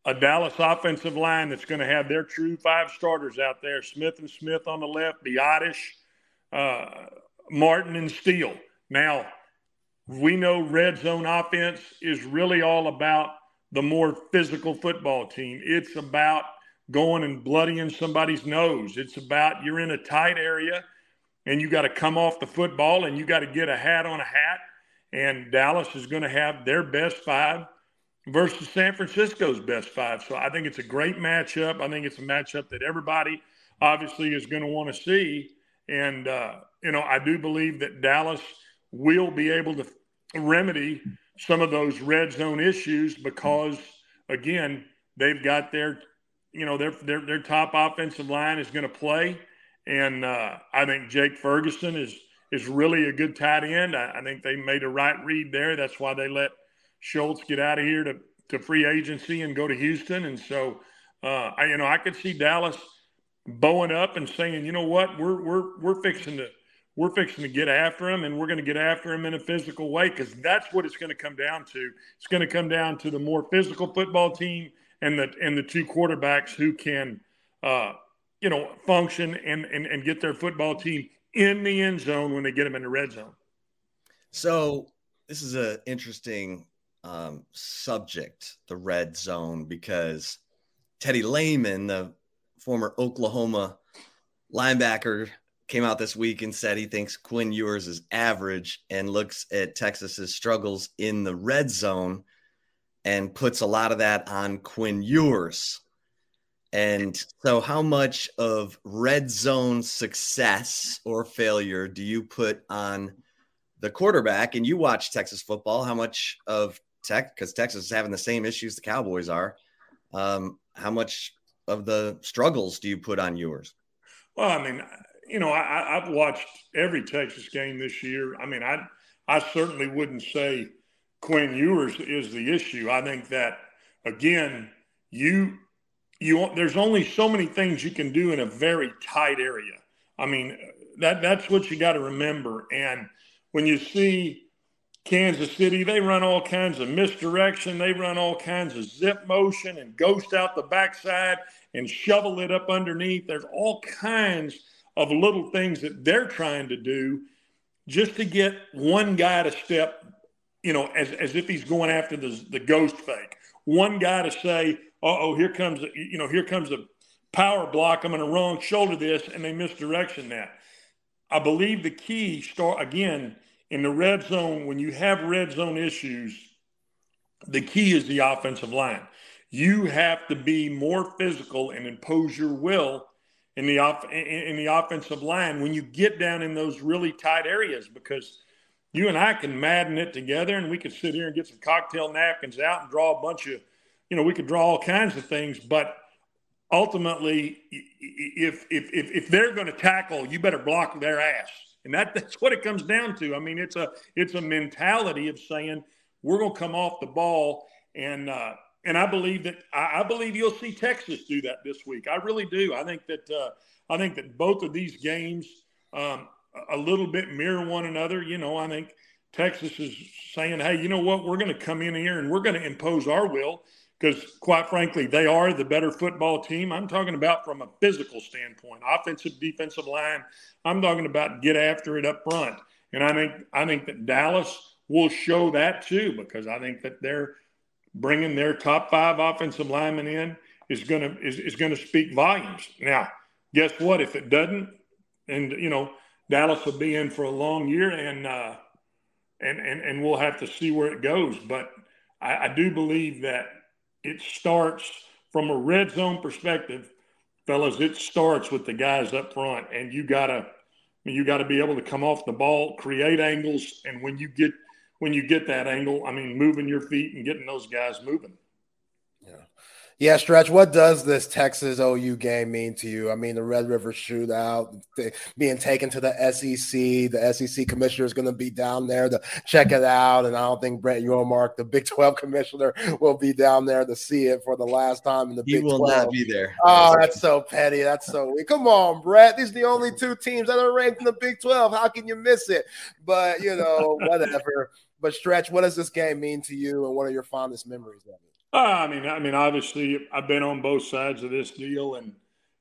a Dallas offensive line that's going to have their true five starters out there: Smith and Smith on the left, Biadasz, uh, Martin and Steele. Now, we know red zone offense is really all about the more physical football team. It's about going and bloodying somebody's nose. It's about you're in a tight area and you got to come off the football and you got to get a hat on a hat. And Dallas is going to have their best five versus San Francisco's best five. So I think it's a great matchup. I think it's a matchup that everybody obviously is going to want to see. And, uh, you know, I do believe that Dallas will be able to remedy some of those red zone issues because, again, they've got their you know, their their their top offensive line is going to play, and uh, I think Jake Ferguson is is really a good tight end. I, I, think they made a right read there. That's why they let Schultz get out of here to to free agency and go to Houston. And so, uh, I you know, I could see Dallas bowing up and saying, you know what, we're we're we're fixing to we're fixing to get after him and we're going to get after him in a physical way because that's what it's going to come down to. It's going to come down to the more physical football team and the and the two quarterbacks who can uh, you know function and, and and get their football team in the end zone when they get them in the red zone. So this is an interesting um, subject, the red zone, because Teddy Lehman, the former Oklahoma linebacker, came out this week and said he thinks Quinn Ewers is average and looks at Texas's struggles in the red zone and puts a lot of that on Quinn Ewers. And so, how much of red zone success or failure do you put on the quarterback? And you watch Texas football. How much of Tech, because Texas is having the same issues the Cowboys are, um, how much of the struggles do you put on Ewers? Well, I mean, you know, I, I've watched every Texas game this year. I mean, I I certainly wouldn't say Quinn Ewers is the issue. I think that again, you you there's only so many things you can do in a very tight area. I mean, that that's what you got to remember. And when you see Kansas City, they run all kinds of misdirection. They run all kinds of zip motion and ghost out the backside and shovel it up underneath. There's all kinds of little things that they're trying to do just to get one guy to step, you know, as, as if he's going after the, the ghost fake. One guy to say, uh oh, here comes, you know, here comes a power block. I'm going to wrong shoulder this, and they misdirection that. I believe the key start again in the red zone when you have red zone issues. The key is the offensive line. You have to be more physical and impose your will in the off in the offensive line when you get down in those really tight areas because you and I can madden it together and we could sit here and get some cocktail napkins out and draw a bunch of you know we could draw all kinds of things but ultimately if if if, if they're going to tackle you better block their ass and that, that's what it comes down to I mean it's a it's a mentality of saying we're going to come off the ball and uh, and I believe that I, I, believe you'll see Texas do that this week. I really do. I think that uh, I think that both of these games um, a little bit mirror one another. You know, I think Texas is saying, "Hey, you know what? We're going to come in here and we're going to impose our will." Because, quite frankly, they are the better football team. I'm talking about from a physical standpoint, offensive, defensive line. I'm talking about get after it up front, and I think I think that Dallas will show that too because I think that they're bringing their top five offensive linemen in is going to is, is going to speak volumes. Now, guess what? If it doesn't, and you know Dallas will be in for a long year, and uh, and and and we'll have to see where it goes. But I, I do believe that it starts from a red zone perspective, fellas. It starts with the guys up front, and you gotta you got to be able to come off the ball, create angles, and when you get when you get that angle. I mean, moving your feet and getting those guys moving. Yeah. Stretch, what does this Texas OU game mean to you? I mean, the Red River shootout, being taken to the SEC, the SEC commissioner is going to be down there to check it out. And I don't think Brett Yormark, the Big 12 commissioner, will be down there to see it for the last time in the he Big 12. He will not be there. Oh, that's so petty. That's so weird. Come on, Brett. These are the only two teams that are ranked in the Big 12. How can you miss it? But, you know, whatever. But Stretch, what does this game mean to you, and what are your fondest memories of it? Uh, I mean, I mean, obviously, I've been on both sides of this deal, and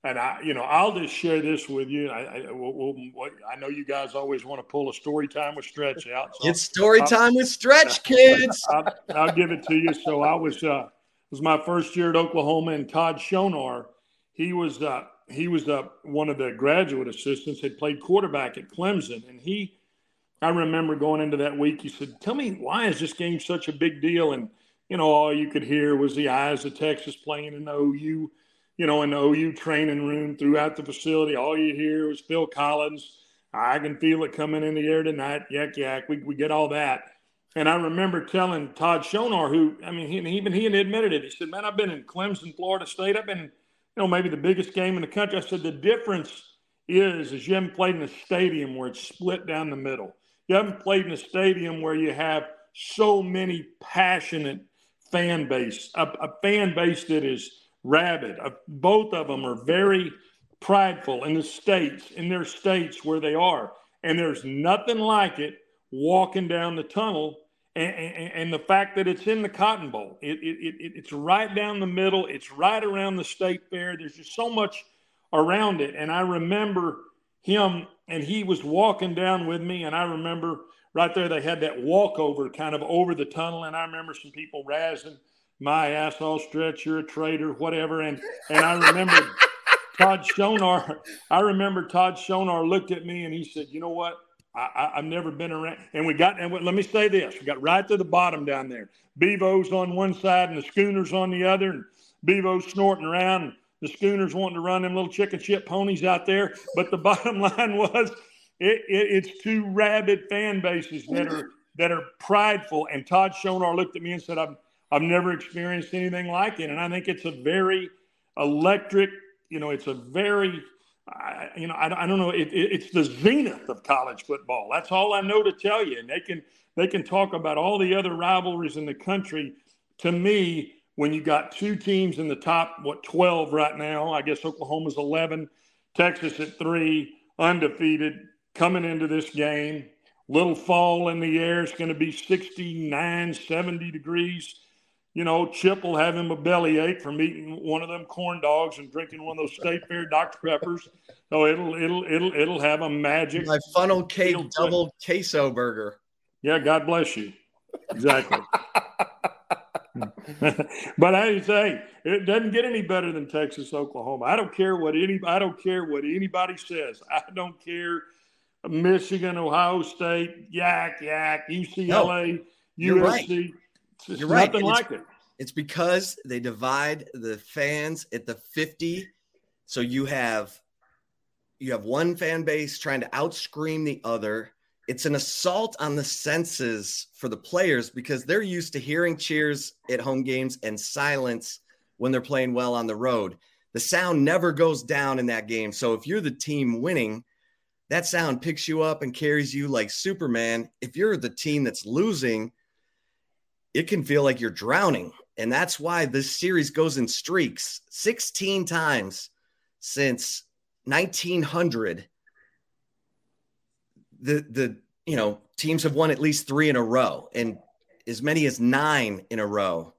and I, you know, I'll just share this with you. I, I, we'll, we'll, I know you guys always want to pull a story time with Stretch out. So it's story time with Stretch, kids. I'll, I'll, give it to you. So I was, uh, it was my first year at Oklahoma, and Todd Shonar, he was, uh, he was uh, one of the graduate assistants, had played quarterback at Clemson, and he I remember going into that week, he said, Tell me, why is this game such a big deal? And, you know, all you could hear was the eyes of Texas playing in the OU, you know, in the OU training room throughout the facility. All you hear was Phil Collins. I can feel it coming in the air tonight. Yak, yak. We, we get all that. And I remember telling Todd Shonar, who, I mean, he, even he admitted it. He said, Man, I've been in Clemson, Florida State. I've been, you know, maybe the biggest game in the country. I said, The difference is, is you haven't played in a stadium where it's split down the middle. You haven't played in a stadium where you have so many passionate fan base, a, a fan base that is rabid. Both of them are very prideful in the states, in their states where they are. And there's nothing like it walking down the tunnel and, and, and, the fact that it's in the Cotton Bowl. It, it, it, it's right down the middle. It's right around the state fair. There's just so much around it. And I remember him and he was walking down with me and i remember right there they had that walkover kind of over the tunnel and i remember some people razzing my ass all stretch you're a traitor whatever and and i remember todd shonar i remember todd shonar looked at me and he said you know what I, have never been around and we got and let me say this we got right to the bottom down there bevo's on one side and the schooners on the other and bevo's snorting around And the schooners wanting to run them little chicken shit ponies out there. But the bottom line was it, it, it's two rabid fan bases that are that are prideful. And Todd Schoenaar looked at me and said, I've, I've never experienced anything like it. And I think it's a very electric, you know, it's a very, I, you know, I, I don't know, it, it, it's the zenith of college football. That's all I know to tell you. And they can, they can talk about all the other rivalries in the country. To me, when you got two teams in the top, what, 12 right now, I guess Oklahoma's 11, Texas at three, undefeated, coming into this game. little fall in the air. It's going to be 69, 70 degrees. You know, Chip will have him a bellyache from eating one of them corn dogs and drinking one of those State Fair Dr. Peppers. So it'll it'll it'll it'll have a magic. My funnel cake double queso burger. Yeah, God bless you. Exactly. but I say it doesn't get any better than Texas, Oklahoma. I don't care what any I don't care what anybody says. I don't care Michigan, Ohio State, yak yak, UCLA, no, you're USC. Right. It's you're right. nothing it's, like it. It's because they divide the fans at the 50. So you have you have one fan base trying to outscream the other it's an assault on the senses for the players because they're used to hearing cheers at home games and silence when they're playing well on the road. The sound never goes down in that game. So if you're the team winning, that sound picks you up and carries you like Superman. If you're the team that's losing, it can feel like you're drowning. And that's why this series goes in streaks 16 times since 1900 the the you know teams have won at least three in a row and as many as nine in a row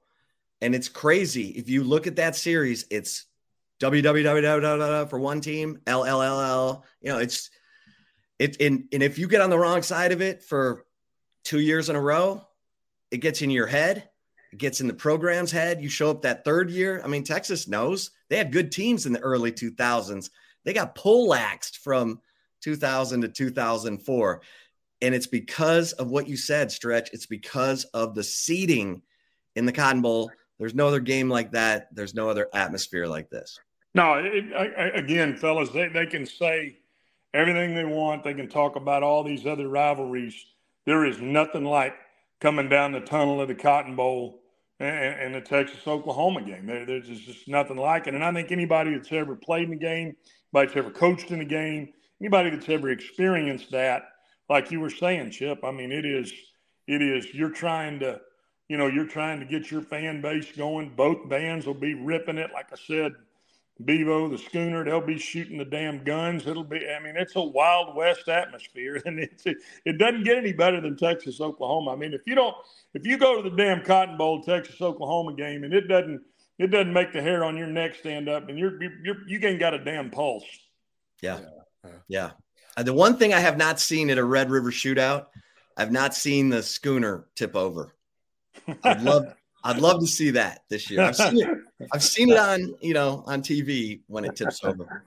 and it's crazy if you look at that series it's www for one team LLLL you know it's it and, and if you get on the wrong side of it for two years in a row it gets in your head it gets in the program's head you show up that third year i mean texas knows they had good teams in the early 2000s they got poleaxed from 2000 to 2004. And it's because of what you said, Stretch. It's because of the seating in the Cotton Bowl. There's no other game like that. There's no other atmosphere like this. No, it, I, again, fellas, they, they can say everything they want. They can talk about all these other rivalries. There is nothing like coming down the tunnel of the Cotton Bowl and, and the Texas Oklahoma game. There, there's just nothing like it. And I think anybody that's ever played in the game, anybody that's ever coached in the game, anybody that's ever experienced that, like you were saying, Chip, I mean, it is, it is, you're trying to, you know, you're trying to get your fan base going. Both bands will be ripping it. Like I said, Bevo, the schooner, they'll be shooting the damn guns. It'll be, I mean, it's a Wild West atmosphere. And it's, it, it doesn't get any better than Texas, Oklahoma. I mean, if you don't, if you go to the damn Cotton Bowl, Texas, Oklahoma game and it doesn't, it doesn't make the hair on your neck stand up and you're, you're, you ain't got a damn pulse. Yeah. yeah. Yeah. Uh, the one thing I have not seen at a Red River shootout, I've not seen the schooner tip over. I'd love I'd love to see that this year. I've seen it. I've seen it on, you know, on TV when it tips over.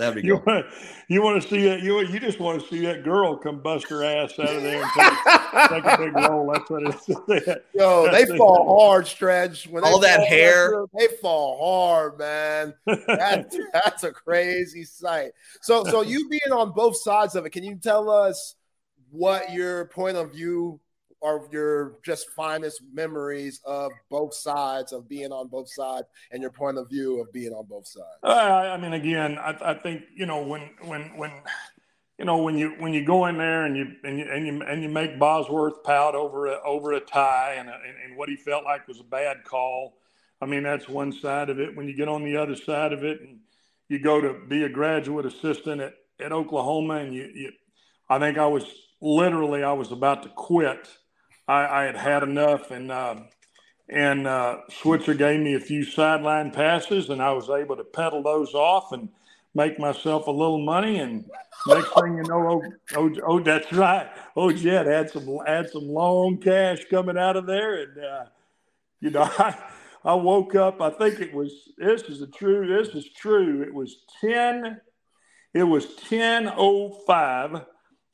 That'd be you good. Want, you want to see that? You you just want to see that girl come bust her ass out of there and take, take a big roll. That's what it is. Yo, That's they fall hard, stretch. When all that hair, they fall hard, man. That, that's a crazy sight. So, so you being on both sides of it, can you tell us what your point of view are your just finest memories of both sides of being on both sides and your point of view of being on both sides? Uh, I mean, again, I, I think you know when when when you know when you when you go in there and you and you and you, and you make Bosworth pout over a, over a tie and, a, and what he felt like was a bad call. I mean, that's one side of it. When you get on the other side of it and you go to be a graduate assistant at, at Oklahoma and you, you I think I was literally I was about to quit I, I had had enough, and uh, and uh, Switzer gave me a few sideline passes, and I was able to pedal those off and make myself a little money. And next thing you know, oh, oh, oh that's right. Oh, Jet had some had some long cash coming out of there, and uh, you know, I I woke up. I think it was this is a true. This is true. It was ten. It was ten oh five.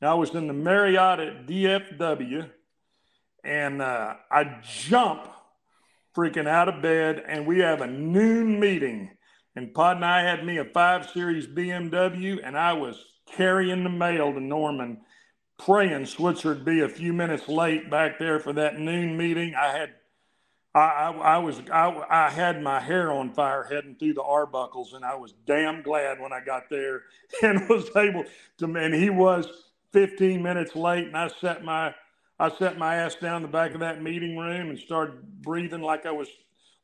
I was in the Marriott at DFW and uh, I jump freaking out of bed, and we have a noon meeting. And Pod and I had me a five series BMW, and I was carrying the mail to Norman, praying Switzer would be a few minutes late back there for that noon meeting. I had, I, I, I was, I, I had my hair on fire heading through the Arbuckles, and I was damn glad when I got there and was able to. And he was 15 minutes late, and I set my I set my ass down the back of that meeting room and started breathing like I was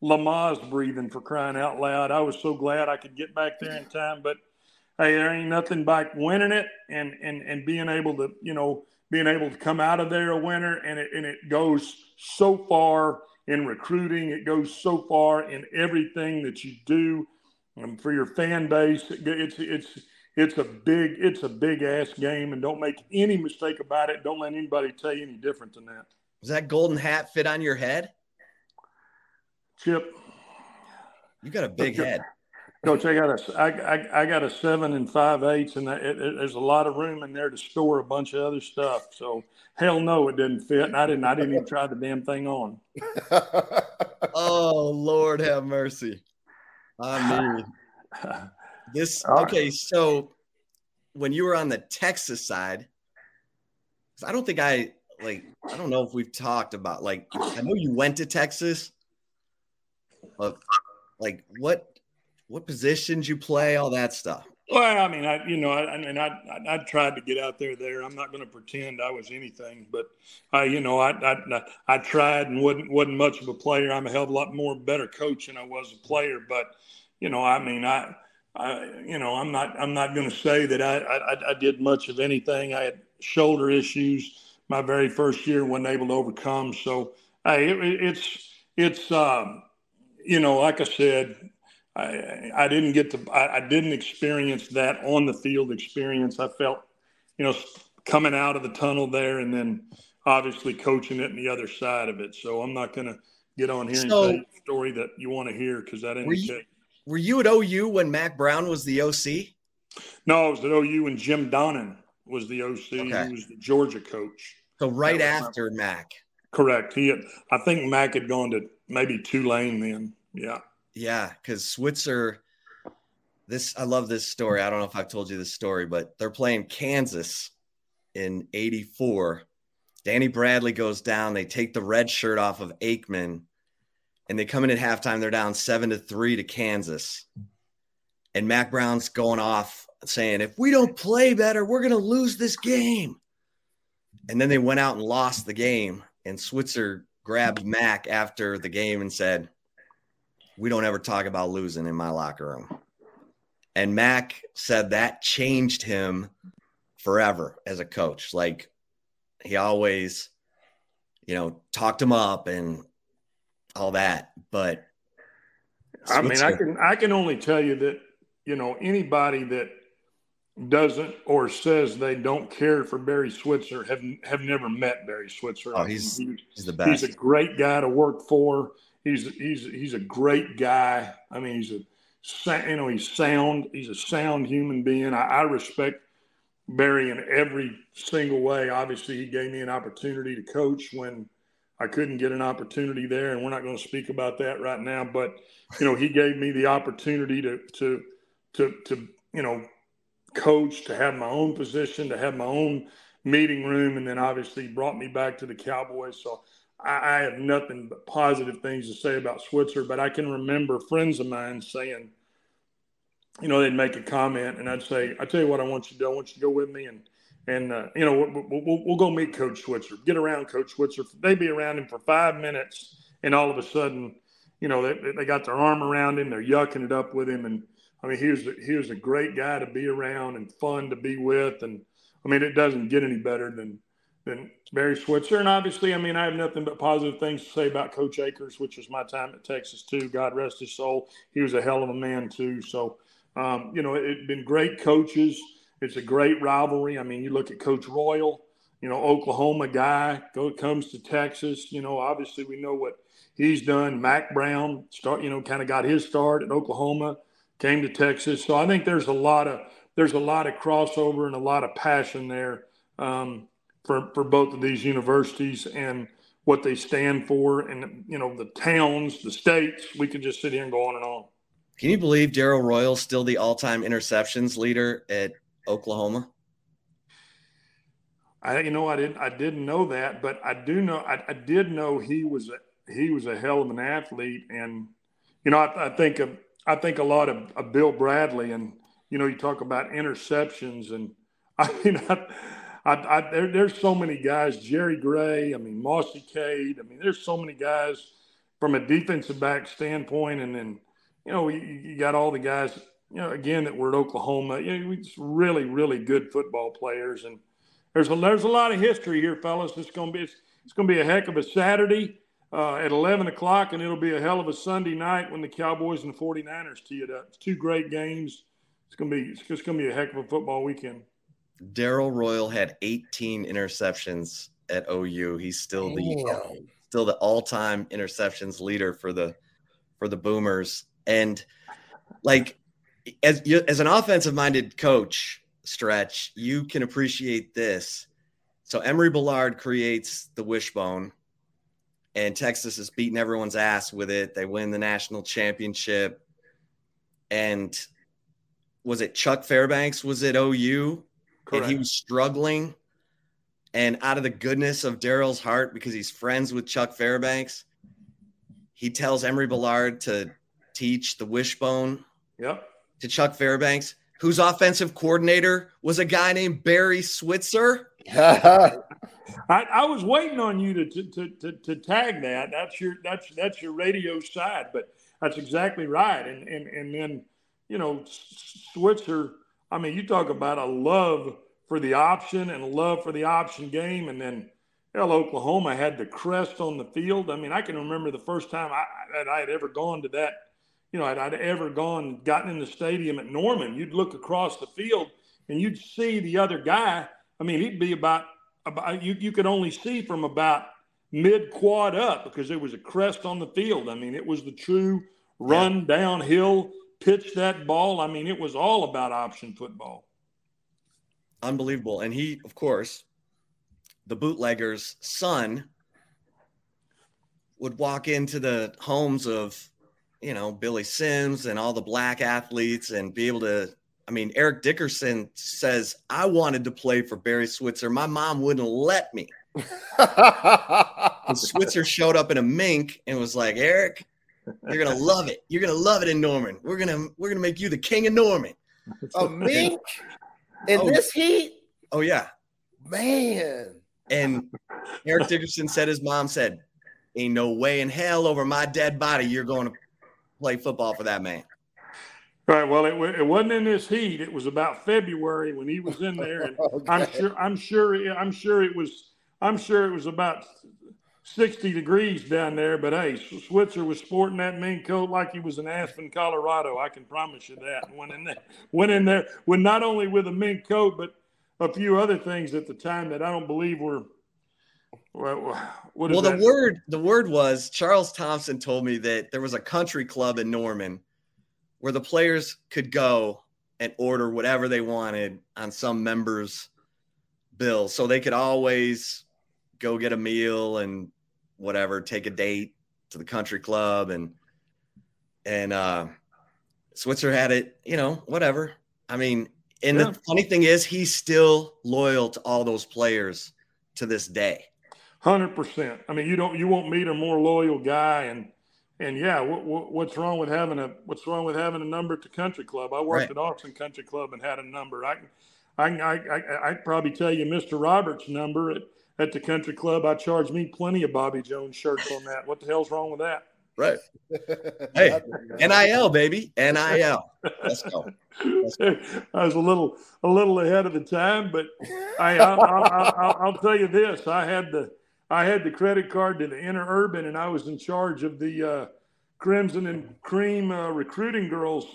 Lamaze breathing for crying out loud. I was so glad I could get back there in time. But hey, there ain't nothing like winning it and and and being able to, you know, being able to come out of there a winner, and it and it goes so far in recruiting. It goes so far in everything that you do um, for your fan base. It's it's it's a big it's a big ass game, and don't make any mistake about it. Don't let anybody tell you any different than that. Does that golden hat fit on your head? Chip, you got a big head. Coach, I got a, I, I, I got a seven and five eighths, and it, it, there's a lot of room in there to store a bunch of other stuff. So hell no, it didn't fit, and I didn't. I didn't even try the damn thing on. oh Lord, have mercy. I mean, this okay. So when you were on the Texas side, I don't think I like. I don't know if we've talked about like. I know you went to Texas, but like what what positions you play, all that stuff. Well, I mean, I you know, I, I mean, I, I, I tried to get out there. There, I'm not going to pretend I was anything, but I, you know, I, I I tried and wasn't wasn't much of a player. I'm a hell of a lot more better coach than I was a player. But you know, I mean, I, I you know, I'm not I'm not going to say that I, I I did much of anything. I had shoulder issues my very first year, wasn't able to overcome. So, hey, it, it's it's um, you know, like I said, I, I didn't get to, I, I, didn't experience that on the field experience. I felt, you know, coming out of the tunnel there and then obviously coaching it and the other side of it. So I'm not going to get on here so, and tell you a story that you want to hear because that didn't were you at OU when Mack Brown was the OC? No, I was at OU when Jim Donnan was the OC. Okay. He was the Georgia coach. So right after Mack. Correct. He had, I think Mack had gone to maybe Tulane then. Yeah. Yeah, because Switzer, this I love this story. I don't know if I've told you this story, but they're playing Kansas in 84. Danny Bradley goes down. They take the red shirt off of Aikman and they come in at halftime. They're down seven to three to Kansas. And Mack Brown's going off saying, if we don't play better, we're going to lose this game. And then they went out and lost the game. And Switzer grabbed Mack after the game and said, we don't ever talk about losing in my locker room. And Mack said that changed him forever as a coach. Like he always, you know, talked him up and all that. But I mean, I can I can only tell you that, you know, anybody that doesn't or says they don't care for Barry Switzer have have never met Barry Switzer. Oh, he's, he's the best. He's a great guy to work for he's he's he's a great guy. I mean, he's a you know he's sound. He's a sound human being. I, I respect Barry in every single way. Obviously, he gave me an opportunity to coach when I couldn't get an opportunity there, and we're not going to speak about that right now. But you know, he gave me the opportunity to to to to you know coach, to have my own position, to have my own meeting room, and then obviously brought me back to the Cowboys. So I, I have nothing but positive things to say about Switzer, but I can remember friends of mine saying, you know, they'd make a comment, and I'd say, "I tell you what, I want you to do. I want you to go with me, and and uh, you know, we'll, we'll, we'll, go meet Coach Switzer. Get around Coach Switzer. They'd be around him for five minutes, and all of a sudden, you know, they, they got their arm around him. They're yucking it up with him, and I mean, he was he was a great guy to be around and fun to be with, and I mean, it doesn't get any better than than Barry Switzer. And obviously, I mean, I have nothing but positive things to say about Coach Akers, which was my time at Texas too. God rest his soul. He was a hell of a man too. So, um, you know, it's been great coaches. It's a great rivalry. I mean, you look at Coach Royal, you know, Oklahoma guy, go comes to Texas. You know, obviously we know what he's done. Mack Brown start, you know, kind of got his start at Oklahoma, came to Texas. So I think there's a lot of there's a lot of crossover and a lot of passion there. Um, for, for both of these universities and what they stand for and you know the towns the states we could just sit here and go on and on can you believe darrell royal's still the all-time interceptions leader at oklahoma i you know i didn't i didn't know that but i do know i, I did know he was a he was a hell of an athlete and you know i, I think of i think a lot of, of bill bradley and you know you talk about interceptions and i mean I, I, I, there, there's so many guys, Jerry Gray, I mean, Mossy Cade. I mean, there's so many guys from a defensive back standpoint. And then, you know, you, you got all the guys, you know, again, that we're at Oklahoma. You know, we just really, really good football players, and there's a there's a lot of history here, fellas. It's going to be it's, it's going to be a heck of a Saturday uh, at 11 o'clock, and it'll be a hell of a Sunday night when the Cowboys and the 49ers tee it up. It's two great games. It's going to be it's just going to be a heck of a football weekend. Darrell Royal had 18 interceptions at OU. He's still the still the all-time interceptions leader for the for the Boomers. And like as as an offensive-minded coach, stretch, you can appreciate this. So Emory Bellard creates the wishbone, and Texas is beating everyone's ass with it. They win the national championship. And was it Chuck Fairbanks? Was it OU? Correct. And he was struggling. And out of the goodness of Darrell's heart, because he's friends with Chuck Fairbanks, he tells Emory Bellard to teach the wishbone yep. To Chuck Fairbanks, whose offensive coordinator was a guy named Barry Switzer. I, I, was waiting on you to, to, to, to, tag that. That's your that's that's your radio side, but that's exactly right. And and and then you know Switzer. I mean, you talk about a love for the option and a love for the option game, and then hell, Oklahoma had the crest on the field. I mean, I can remember the first time I, that I had ever gone to that. You know, I'd, I'd ever gone gotten in the stadium at Norman. You'd look across the field and you'd see the other guy I mean, he'd be about about you. You could only see from about mid quad up because there was a crest on the field. I mean, it was the true run yeah. downhill, pitch that ball. I mean, it was all about option football. Unbelievable, and he, of course, the bootlegger's son would walk into the homes of you know Billy Sims and all the black athletes and be able to I mean, Eric Dickerson says, I wanted to play for Barry Switzer. My mom wouldn't let me. Switzer showed up in a mink and was like, Eric, you're gonna love it. You're gonna love it in Norman. We're gonna we're gonna make you the king of Norman. A mink in oh, this heat? Oh yeah. Man. And Eric Dickerson said his mom said, Ain't no way in hell over my dead body you're going to play football for that man. Right. Well, it, it wasn't in this heat. It was about February when he was in there, and okay. I'm sure I'm sure I'm sure it was I'm sure it was about 60 degrees down there. But hey, Switzer was sporting that mink coat like he was in Aspen, Colorado. I can promise you that. Went in there, went in there with not only with a mink coat, but a few other things at the time that I don't believe were. Well, the word the word was Charles Thompson told me that there was a country club in Norman where the players could go and order whatever they wanted on some members' bill. So they could always go get a meal and whatever, take a date to the country club and and uh Switzer had it, you know, whatever. I mean, and yeah. the funny thing is he's still loyal to all those players to this day. Hundred percent. I mean, you don't you won't meet a more loyal guy and and yeah, what, what, what's wrong with having a what's wrong with having a number at the country club? I worked right. at Austin Country Club and had a number. I can, I, I, I, I'd probably tell you Mr. Roberts' number at, at the country club. I charge me plenty of Bobby Jones shirts on that. What the hell's wrong with that? Right. hey, NIL baby, NIL. Let's go. Let's go. I was a little a little ahead of the time, but I, I, I, I, I'll tell you this: I had the I had the credit card to the Interurban, and I was in charge of the uh, Crimson and Cream uh, recruiting girls.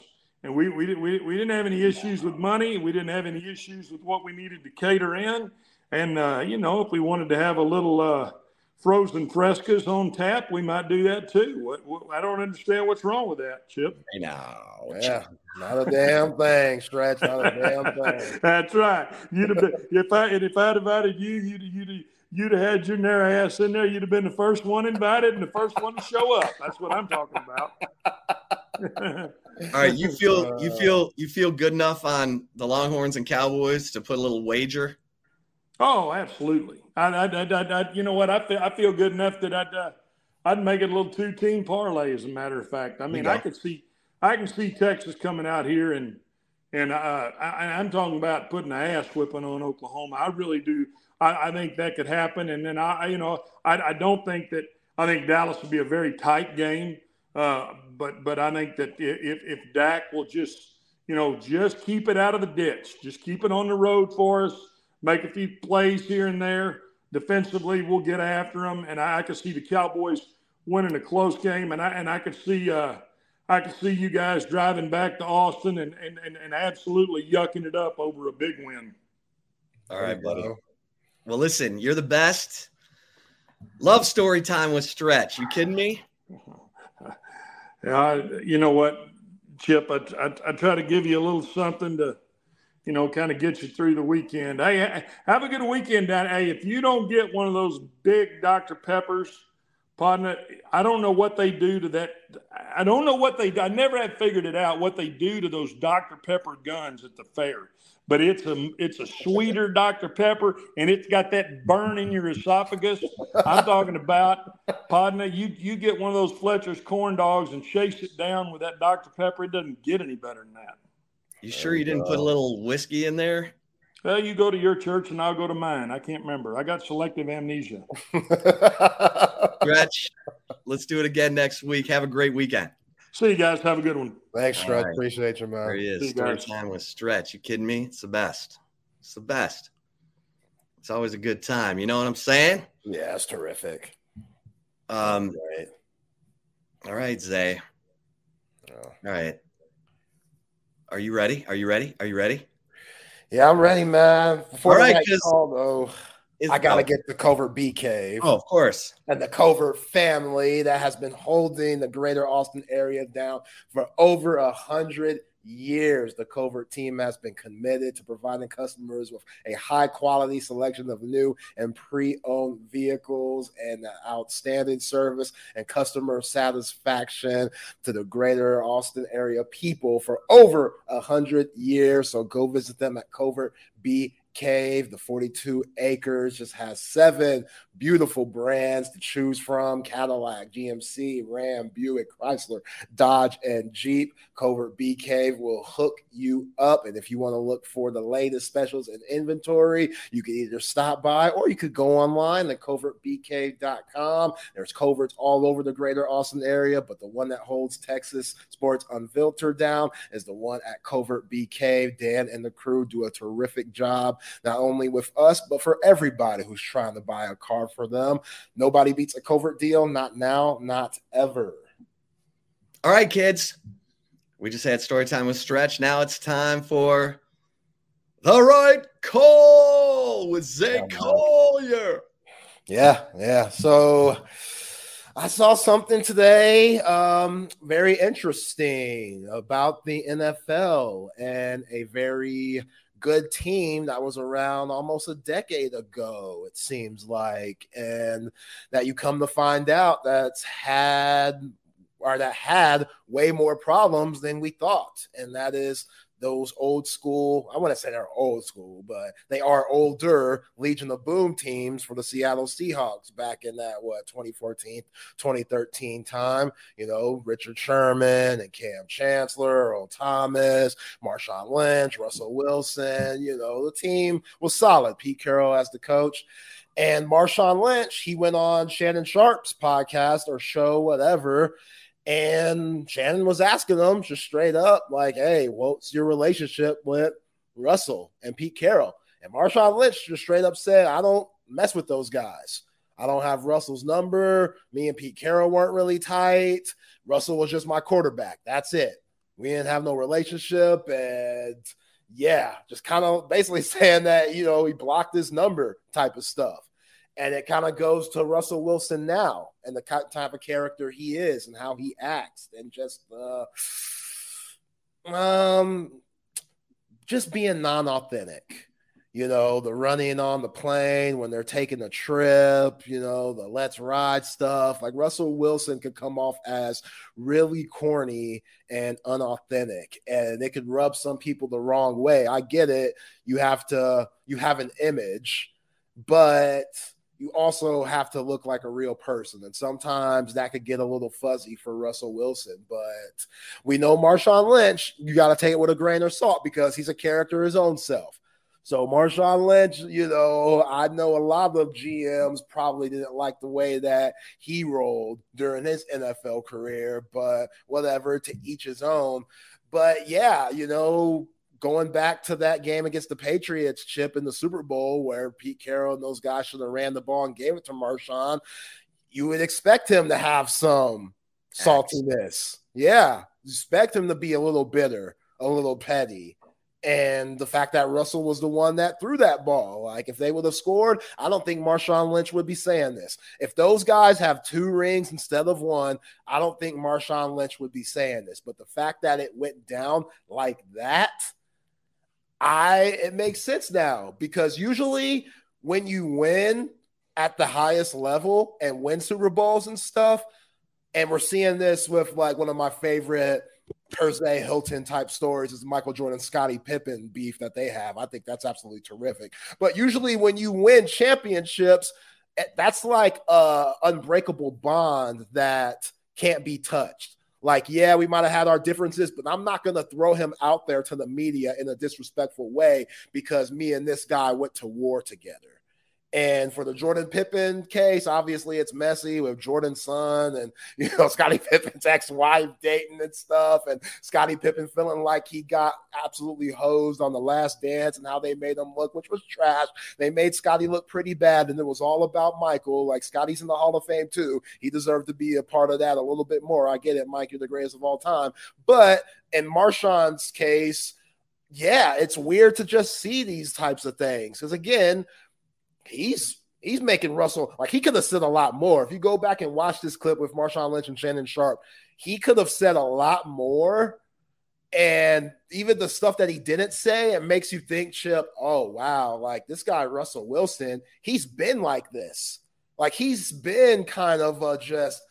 And we, we, we, we didn't have any issues with money. We didn't have any issues with what we needed to cater in. And, uh, you know, if we wanted to have a little uh, frozen frescas on tap, we might do that too. What, what, I don't understand what's wrong with that, Chip. No. Yeah, not a damn thing, Stretch. Not a damn thing. That's right. You'd have been, if I if I'd invited you, you'd you'd you'd have had your narrow ass in there. You'd have been the first one invited and the first one to show up. That's what I'm talking about. All right, you feel you feel you feel good enough on the Longhorns and Cowboys to put a little wager? Oh, absolutely. I, I, I, I you know what? I feel I feel good enough that I'd uh, I'd make it a little two team parlay. As a matter of fact, I mean, I could see I can see Texas coming out here and and uh, I, I'm talking about putting an ass whipping on Oklahoma. I really do. I, I think that could happen. And then I, you know, I, I don't think that I think Dallas would be a very tight game. Uh, but but I think that if if Dak will just you know, just keep it out of the ditch. Just keep it on the road for us. Make a few plays here and there. Defensively, we'll get after them, and I, I can see the Cowboys winning a close game, and I and I could see uh, I could see you guys driving back to Austin and and, and, and absolutely yucking it up over a big win. All right, buddy. Well, listen, you're the best. Love story time with Stretch. You kidding me? Yeah, you know what, Chip? I, I, I try to give you a little something to, you know, kind of get you through the weekend. Hey, have a good weekend, Dad. Hey, if you don't get one of those big Dr. Peppers, partner, I don't know what they do to that. I don't know what they. I never have figured it out what they do to those Dr. Pepper guns at the fair but it's a it's a sweeter Dr. Pepper, and it's got that burn in your esophagus. I'm talking about, Podna. You you get one of those Fletcher's corn dogs and chase it down with that Dr. Pepper. It doesn't get any better than that. You sure you didn't put a uh, little whiskey in there? Well, you go to your church and I'll go to mine. I can't remember. I got selective amnesia. Stretch, let's do it again next week. Have a great weekend. See you guys. Have a good one. Thanks, Stretch. Right. Appreciate you, man. There he is. Story time with Stretch. You kidding me? It's the best. It's the best. It's always a good time. You know what I'm saying? Yeah, it's terrific. Um, right. All right, Zay. Oh. All right. Are you ready? Are you ready? Are you ready? Yeah, I'm ready, man. Before All right, call, though, is, I got to get the Covert Bee Cave. Oh, of course. And the Covert family that has been holding the greater Austin area down for over a hundred years. The Covert team has been committed to providing customers with a high quality selection of new and pre owned vehicles and outstanding service and customer satisfaction to the greater Austin area people for over a hundred years. So go visit them at Covert Bee Cave, the 42 acres, just has seven beautiful brands to choose from Cadillac, GMC, Ram, Buick, Chrysler, Dodge, and Jeep. Covert Bee Cave will hook you up. And if you want to look for the latest specials and inventory, you can either stop by or you could go online at covertbeecave.com. There's coverts all over the greater Austin area, but the one that holds Texas Sports Unfiltered down is the one at Covert Bee Cave. Dan and the crew do a terrific job, not only with us, but for everybody who's trying to buy a car for them. Nobody beats a covert deal. Not now, not ever. All right, kids. We just had story time with Stretch. Now it's time for the right call with Zay yeah, Collier. Yeah, yeah. So I saw something today, um, very interesting about the NFL and a very good team that was around almost a decade ago, it seems like, and that you come to find out that's had or that had way more problems than we thought, and that is those old school, I want to say they're old school, but they are older Legion of Boom teams for the Seattle Seahawks back in that, what, 2014, 2013 time. You know, Richard Sherman and Kam Chancellor, Earl Thomas, Marshawn Lynch, Russell Wilson. You know, the team was solid. Pete Carroll as the coach. And Marshawn Lynch, he went on Shannon Sharpe's podcast or show, whatever and Shannon was asking them just straight up, like, hey, what's your relationship with Russell and Pete Carroll? And Marshawn Lynch just straight up said, I don't mess with those guys. I don't have Russell's number. Me and Pete Carroll weren't really tight. Russell was just my quarterback. That's it. We didn't have no relationship. And yeah, just kind of basically saying that, you know, he blocked his number type of stuff. And it kind of goes to Russell Wilson now and the type of character he is and how he acts and just uh, um just being non-authentic. You know, the running on the plane when they're taking a trip, you know, the let's ride stuff. Like Russell Wilson could come off as really corny and unauthentic, and it could rub some people the wrong way. I get it. You have to, you have an image, but you also have to look like a real person. And sometimes that could get a little fuzzy for Russell Wilson. But we know Marshawn Lynch, you got to take it with a grain of salt because he's a character his own self. So Marshawn Lynch, you know, I know a lot of GMs probably didn't like the way that he rolled during his NFL career, but whatever, to each his own. But yeah, you know, going back to that game against the Patriots, Chip in the Super Bowl, where Pete Carroll and those guys should have ran the ball and gave it to Marshawn, you would expect him to have some saltiness. Yeah, expect him to be a little bitter, a little petty. And the fact that Russell was the one that threw that ball, like if they would have scored, I don't think Marshawn Lynch would be saying this. If those guys have two rings instead of one, I don't think Marshawn Lynch would be saying this. But the fact that it went down like that, I it makes sense now because usually when you win at the highest level and win Super Bowls and stuff, and we're seeing this with like one of my favorite Thursday Hilton type stories is Michael Jordan Scottie Pippen beef that they have. I think that's absolutely terrific. But usually when you win championships, eh, that's like a unbreakable bond that can't be touched. Like, yeah, we might have had our differences, but I'm not going to throw him out there to the media in a disrespectful way because me and this guy went to war together. And for the Jordan Pippen case, obviously it's messy with Jordan's son and you know Scottie Pippen's ex-wife dating and stuff, and Scottie Pippen feeling like he got absolutely hosed on the last dance and how they made him look, which was trash. They made Scottie look pretty bad, and it was all about Michael. Like Scottie's in the Hall of Fame too. He deserved to be a part of that a little bit more. I get it, Mike, you're the greatest of all time. But in Marshawn's case, yeah, it's weird to just see these types of things. Because again, he's he's making Russell like he could have said a lot more. If you go back and watch this clip with Marshawn Lynch and Shannon Sharpe, he could have said a lot more. And even the stuff that he didn't say, it makes you think, Chip, oh wow, like this guy Russell Wilson, he's been like this. Like he's been kind of a just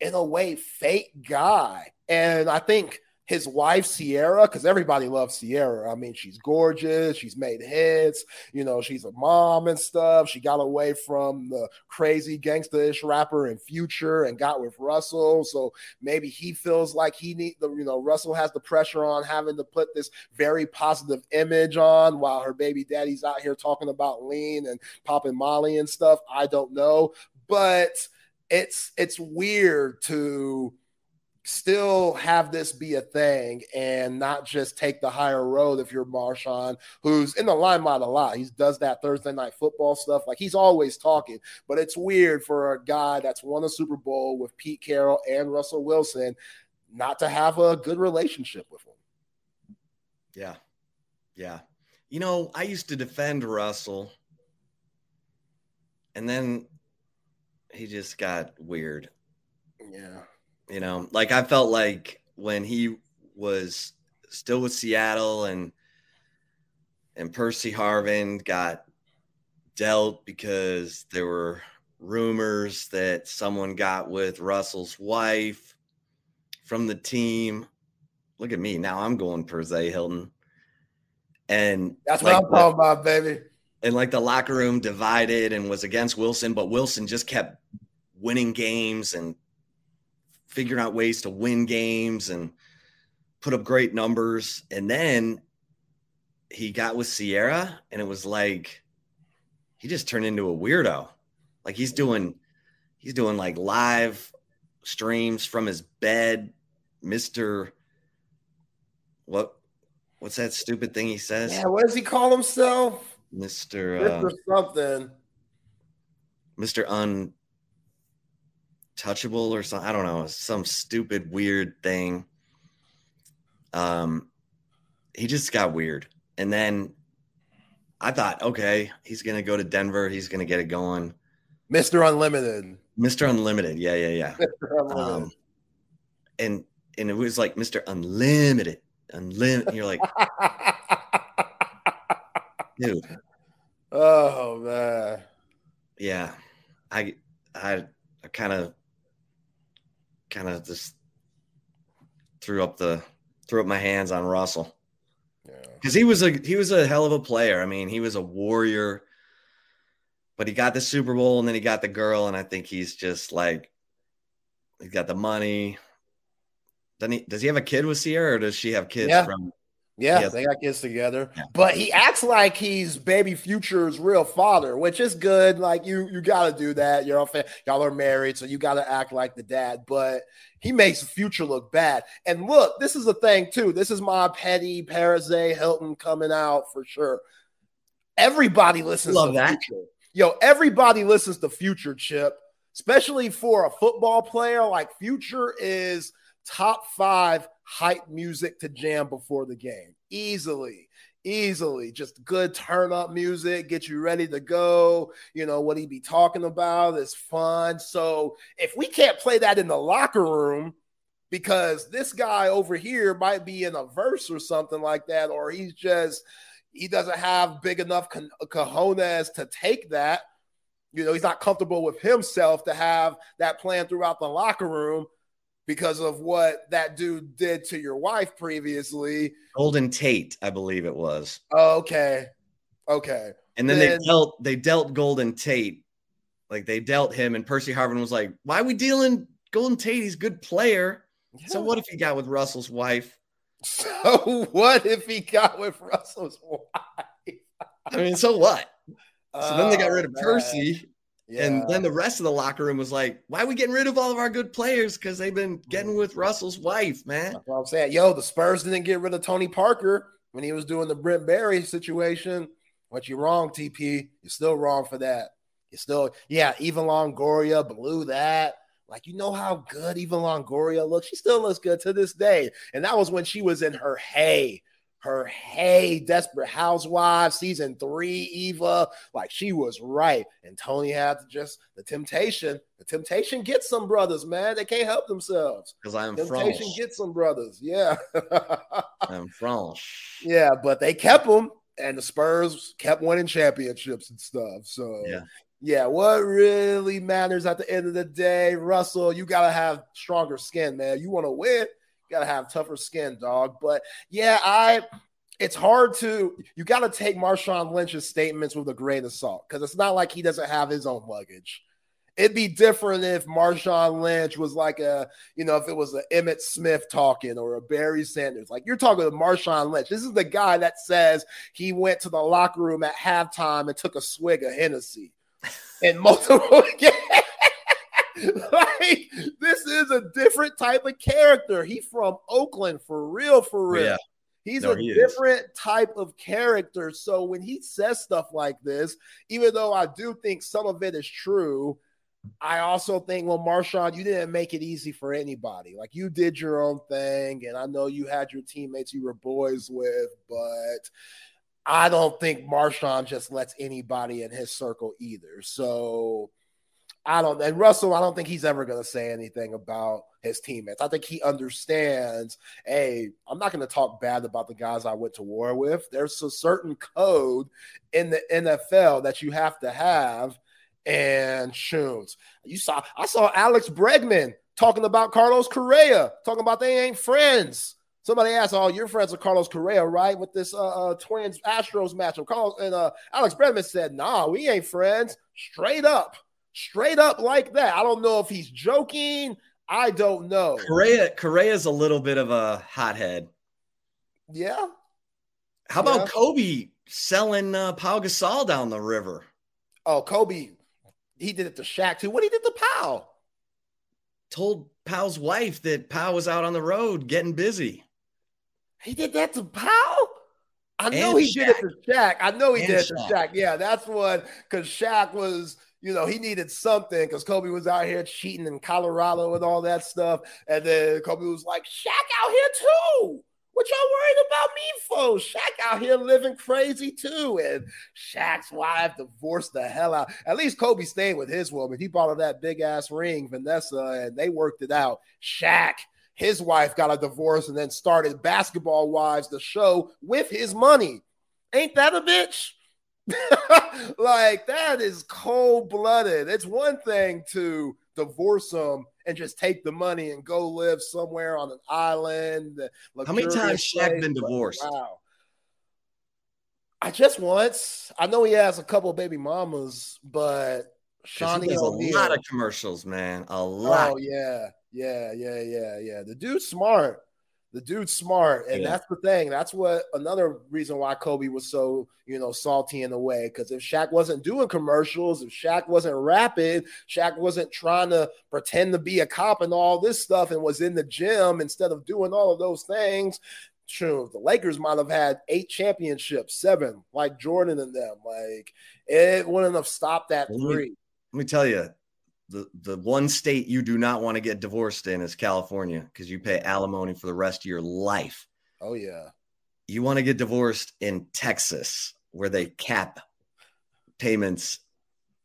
in a way fake guy. And I think his wife Ciara, because everybody loves Ciara. I mean, she's gorgeous. She's made hits. You know, she's a mom and stuff. She got away from the crazy gangsta-ish rapper and Future and got with Russell. So maybe he feels like he need the you know Russell has the pressure on having to put this very positive image on while her baby daddy's out here talking about lean and popping Molly and stuff. I don't know, but it's it's weird to still have this be a thing and not just take the higher road if you're Marshawn, who's in the limelight a lot. He does that Thursday night football stuff. Like he's always talking, but it's weird for a guy that's won a Super Bowl with Pete Carroll and Russell Wilson not to have a good relationship with him. Yeah. Yeah. You know, I used to defend Russell and then he just got weird. Yeah. You know, like I felt like when he was still with Seattle and and Percy Harvin got dealt because there were rumors that someone got with Russell's wife from the team. Look at me. Now I'm going Persay Hilton. And that's what I'm talking about, baby. And like the locker room divided and was against Wilson, but Wilson just kept winning games and figuring out ways to win games and put up great numbers. And then he got with Ciara, and it was like he just turned into a weirdo. Like he's doing, he's doing like live streams from his bed, Mister. What, what's that stupid thing he says? Yeah, what does he call himself? Mister. Mister uh, something. Mister Un touchable or something. I don't know, some stupid weird thing. Um, he just got weird, and then I thought, okay, he's gonna go to Denver. He's gonna get it going. Mister Unlimited. Mister Unlimited. Yeah, yeah, yeah. Um, and and it was like Mister Unlimited, Unlimited. You're like, dude. Oh man. Yeah, I I I kind of kind of just threw up the threw up my hands on Russell. Because he was a he was a hell of a player. I mean, he was a warrior, but he got the Super Bowl and then he got the girl, and I think he's just like he's got the money. Doesn't he? Does he have a kid with Ciara, or does she have kids yeah. from? Yeah, Yeah. they got kids together. Yeah. But he acts like he's baby future's real father, which is good. Like you, you got to do that. You're all fa- y'all are married, so you got to act like the dad. But he makes future look bad. And look, this is the thing too. This is my petty Paris Hilton coming out for sure. Everybody listens Love to that. Future. Yo, everybody listens to Future Chip, especially for a football player. Like Future is top five hype music to jam before the game. Easily, easily. Just good turn up music, get you ready to go. You know, what he be talking about is fun. So if we can't play that in the locker room, because this guy over here might be in a verse or something like that, or he's just he doesn't have big enough cojones to take that. You know, he's not comfortable with himself to have that plan throughout the locker room because of what that dude did to your wife previously. Golden Tate, I believe it was. Okay. Okay. And then Then- they dealt they dealt Golden Tate. Like they dealt him, and Percy Harvin was like, Why are we dealing Golden Tate? He's a good player. So what if he got with Russell's wife? So what if he got with Russell's wife? I mean, so what? So then they got rid of Oh, man. Percy. And then the rest of the locker room was like, Why are we getting rid of all of our good players? Because they've been getting mm. with Russell's wife, man. That's what I'm saying. Yo, the Spurs didn't get rid of Tony Parker when he was doing the Brent Barry situation. What you wrong, TP? You're still wrong for that. You're still, yeah, Eva Longoria blew that. Like, you know how good Eva Longoria looks? She still looks good to this day. And that was when she was in her hey, her hey, Desperate Housewives, season three, Eva. Like, she was right. And Tony had to just the temptation. The temptation gets some brothers, man. They can't help themselves. Because I'm Temptation French. gets some brothers. Yeah. I'm French. yeah, but they kept them and the Spurs kept winning championships and stuff. So Yeah. yeah, what really matters at the end of the day, Russell, you gotta have stronger skin, man. You want to win, you gotta have tougher skin, dog. But yeah, I it's hard to you gotta take Marshawn Lynch's statements with a grain of salt because it's not like he doesn't have his own luggage. It'd be different if Marshawn Lynch was like a, you know, if it was an Emmitt Smith talking or a Barry Sanders. Like you're talking to Marshawn Lynch. This is the guy that says he went to the locker room at halftime and took a swig of Hennessy in multiple games. like this is a different type of character. He from Oakland for real, for real. Yeah. He's No, a he is. different type of character. So when he says stuff like this, even though I do think some of it is true, I also think, well, Marshawn, you didn't make it easy for anybody. Like you did your own thing, and I know you had your teammates you were boys with, but I don't think Marshawn just lets anybody in his circle either. So I don't, and Russell, I don't think he's ever going to say anything about his teammates. I think he understands, hey, I'm not going to talk bad about the guys I went to war with. There's a certain code in the NFL that you have to have and shoots. You saw I saw Alex Bregman talking about Carlos Correa, talking about they ain't friends. Somebody asked, "Oh, you're friends with Carlos Correa, right?" With this uh, uh Twins Astros matchup, Carlos and uh, Alex Bregman said, "Nah, we ain't friends." Straight up, straight up like that. I don't know if he's joking. I don't know. Correa Correa's a little bit of a hothead. Yeah, How about Yeah. Kobe selling uh, Pau Gasol down the river? Oh, Kobe, he did it to Shaq too. What he did to Powell? Told Pau's wife that Pau was out on the road getting busy. He did that to Powell? I know And he did it to Shaq. I know he And did it to Shaq. Shaq. Yeah, that's what because Shaq was, you know, he needed something because Kobe was out here cheating in Colorado and all that stuff. And then Kobe was like, Shaq out here too. What y'all worried about me for? Shaq out here living crazy too. And Shaq's wife divorced the hell out. At least Kobe stayed with his woman. He bought her that big ass ring, Vanessa, and they worked it out. Shaq his wife got a divorce and then started Basketball Wives, the show, with his money. Ain't that a bitch? like, that is cold blooded. It's one thing to divorce him and just take the money and go live somewhere on an island. How many times Shaq been divorced? Wow. I just once. I know he has a couple baby mamas, but Shawnee a lot of commercials, man. A oh, lot. Oh yeah, yeah, yeah, yeah, yeah. The dude's smart. The dude's smart, and Yeah. that's the thing. That's what another reason why Kobe was so you know salty in a way. Because if Shaq wasn't doing commercials, if Shaq wasn't rapping, Shaq wasn't trying to pretend to be a cop and all this stuff, and was in the gym instead of doing all of those things. True, the Lakers might have had eight championships, seven, like Jordan and them. Like it wouldn't have stopped that let me- three. Let me tell you, the the one state you do not want to get divorced in is California because you pay alimony for the rest of your life. Oh yeah, You want to get divorced in Texas where they cap payments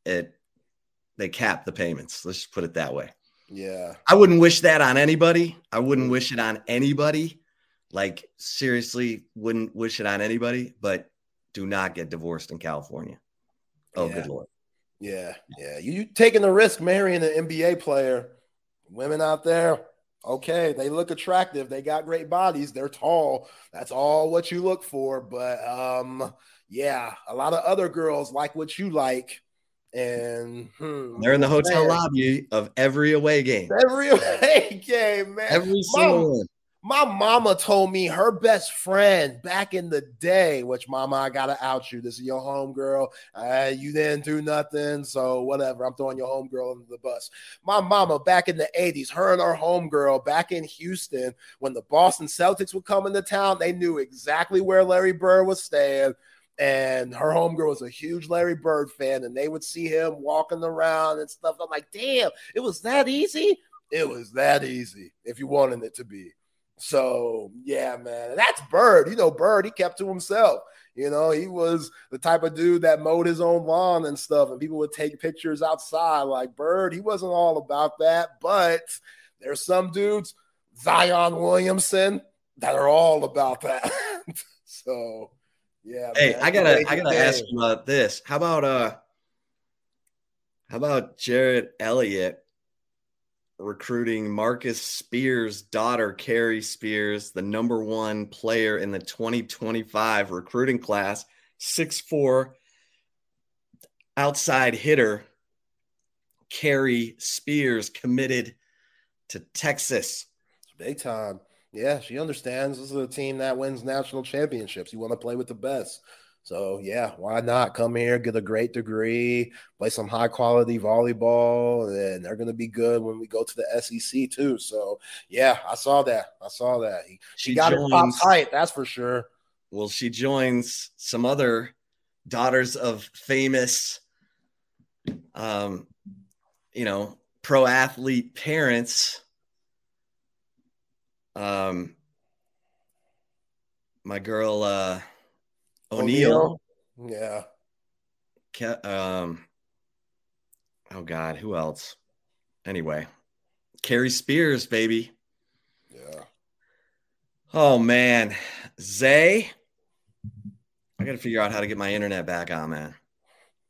at they cap the payments. Let's just put it that way. yeah. I wouldn't wish that on anybody. I wouldn't wish it on anybody. Like seriously, wouldn't wish it on anybody, but do not get divorced in California. Oh, Yeah. good lord. Yeah, yeah. You, you taking the risk marrying an NBA player. Women out there, okay, they look attractive. They got great bodies. They're tall. That's all what you look for. But um, yeah, a lot of other girls like what you like. And hmm, They're in the hotel man, lobby of every away game. Every away game, man. Every single one. My mama told me her best friend back in the day, which mama, I gotta out you. This is your home girl. Uh, you didn't do nothing, so whatever. I'm throwing your home girl under the bus. My mama back in the 80s, her and her home girl back in Houston, when the Boston Celtics would come into town, they knew exactly where Larry Bird was staying. And her homegirl was a huge Larry Bird fan, and they would see him walking around and stuff. I'm like, damn, it was that easy. It was that easy if you wanted it to be. So yeah, man, and that's Bird. You know, Bird, he kept to himself. You know, he was the type of dude that mowed his own lawn and stuff, and people would take pictures outside. Like Bird, he wasn't all about that, but there's some dudes, Zion Williamson, that are all about that. so yeah. Hey, man, I gotta I gotta day. ask you about this. How about uh how about Jerritt Elliott recruiting Marcus Spears' daughter, Carrie Spears, the number one player in the 2025 recruiting class, 6'4 outside hitter. Carrie Spears committed to Texas. Big time. Yeah, she understands. This is a team that wins national championships. You want to play with the best. So, yeah, why not come here, get a great degree, play some high quality volleyball, and they're going to be good when we go to the SEC too. So, yeah, I saw that. I saw that. He, She she got her joins- top height, that's for sure. Well, she joins some other daughters of famous, um, you know, pro athlete parents. Um, my girl, uh, O'Neal, Yeah. Ke- um, oh God, who else? Anyway, Carrie Spears, baby. Yeah. Oh man, Zay. I got to figure out how to get my internet back on, man.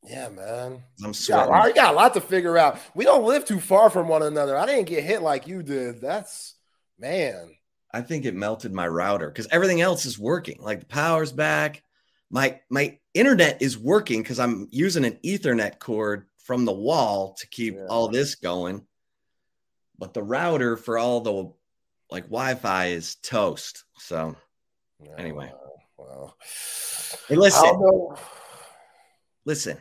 Yeah, man. I'm Yeah, sweating. I got a lot to figure out. We don't live too far from one another. I didn't get hit like you did. That's man. I think it melted my router because everything else is working. Like the power's back. My my internet is working because I'm using an Ethernet cord from the wall to keep Yeah. all this going. But the router for all the like Wi-Fi is toast. So Anyway. well, Hey, listen. listen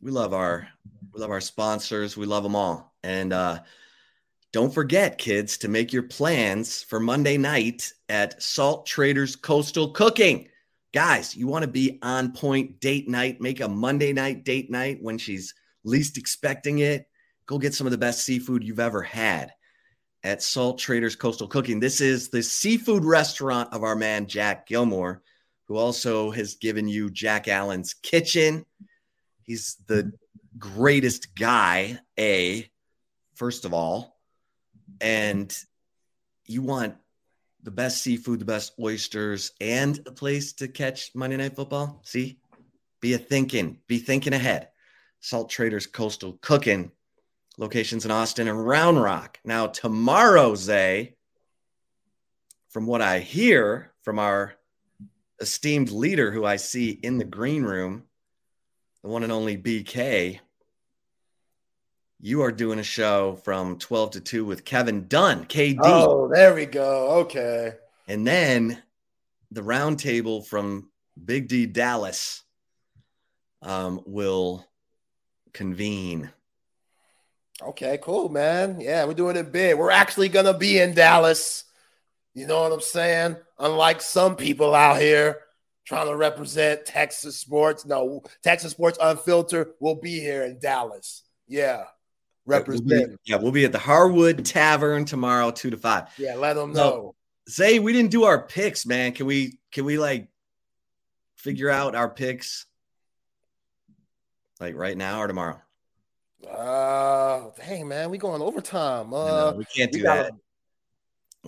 we love our we love our sponsors we love them all and uh don't forget kids to make your plans for monday night at salt traders coastal cooking guys you want to be on point date night make a monday night date night when she's least expecting it go get some of the best seafood you've ever had at salt traders coastal cooking this is the seafood restaurant of our man jack gilmore who also has given you Jack Allen's Kitchen. He's the greatest guy, A, first of all. And you want the best seafood, the best oysters, and a place to catch Monday Night Football? See? Be a thinking, be thinking ahead. Salt Traders Coastal Cooking, locations in Austin and Round Rock. Now, tomorrow, Zay, from what I hear from our esteemed leader who I see in the green room, the one and only BK. You are doing a show from 12 to 2 with Kevin Dunn, KD. Oh, there we go. Okay. And then the roundtable from Big D Dallas um, will convene. Okay, cool, man. Yeah, we're doing it big. We're actually gonna be in Dallas. You know what I'm saying? Unlike some people out here trying to represent Texas sports. No, Texas Sports Unfiltered will be here in Dallas. Yeah. Represent. We'll be, yeah, we'll be at the Harwood Tavern tomorrow, two to five. Yeah, let them So- know. Zay, we didn't do our picks, man. Can we can we like figure out our picks like right now or tomorrow? Uh, dang, man, we going overtime. Uh, know, we can't we do gotta- that.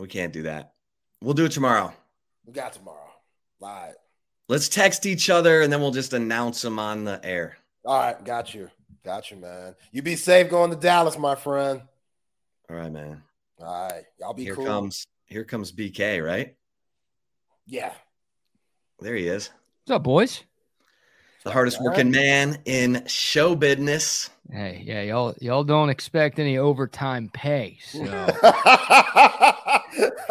We can't do that. We'll do it tomorrow. we got tomorrow. live. Let's text each other and then we'll just announce them on the air. All right, got you. Got you, man. You be safe going to Dallas, my friend. All right, man. All right. Y'all be Here cool. comes here comes BK, right? Yeah. There he is. What's up, boys? The hardest working man in show business. Hey, yeah, y'all y'all don't expect any overtime pay. So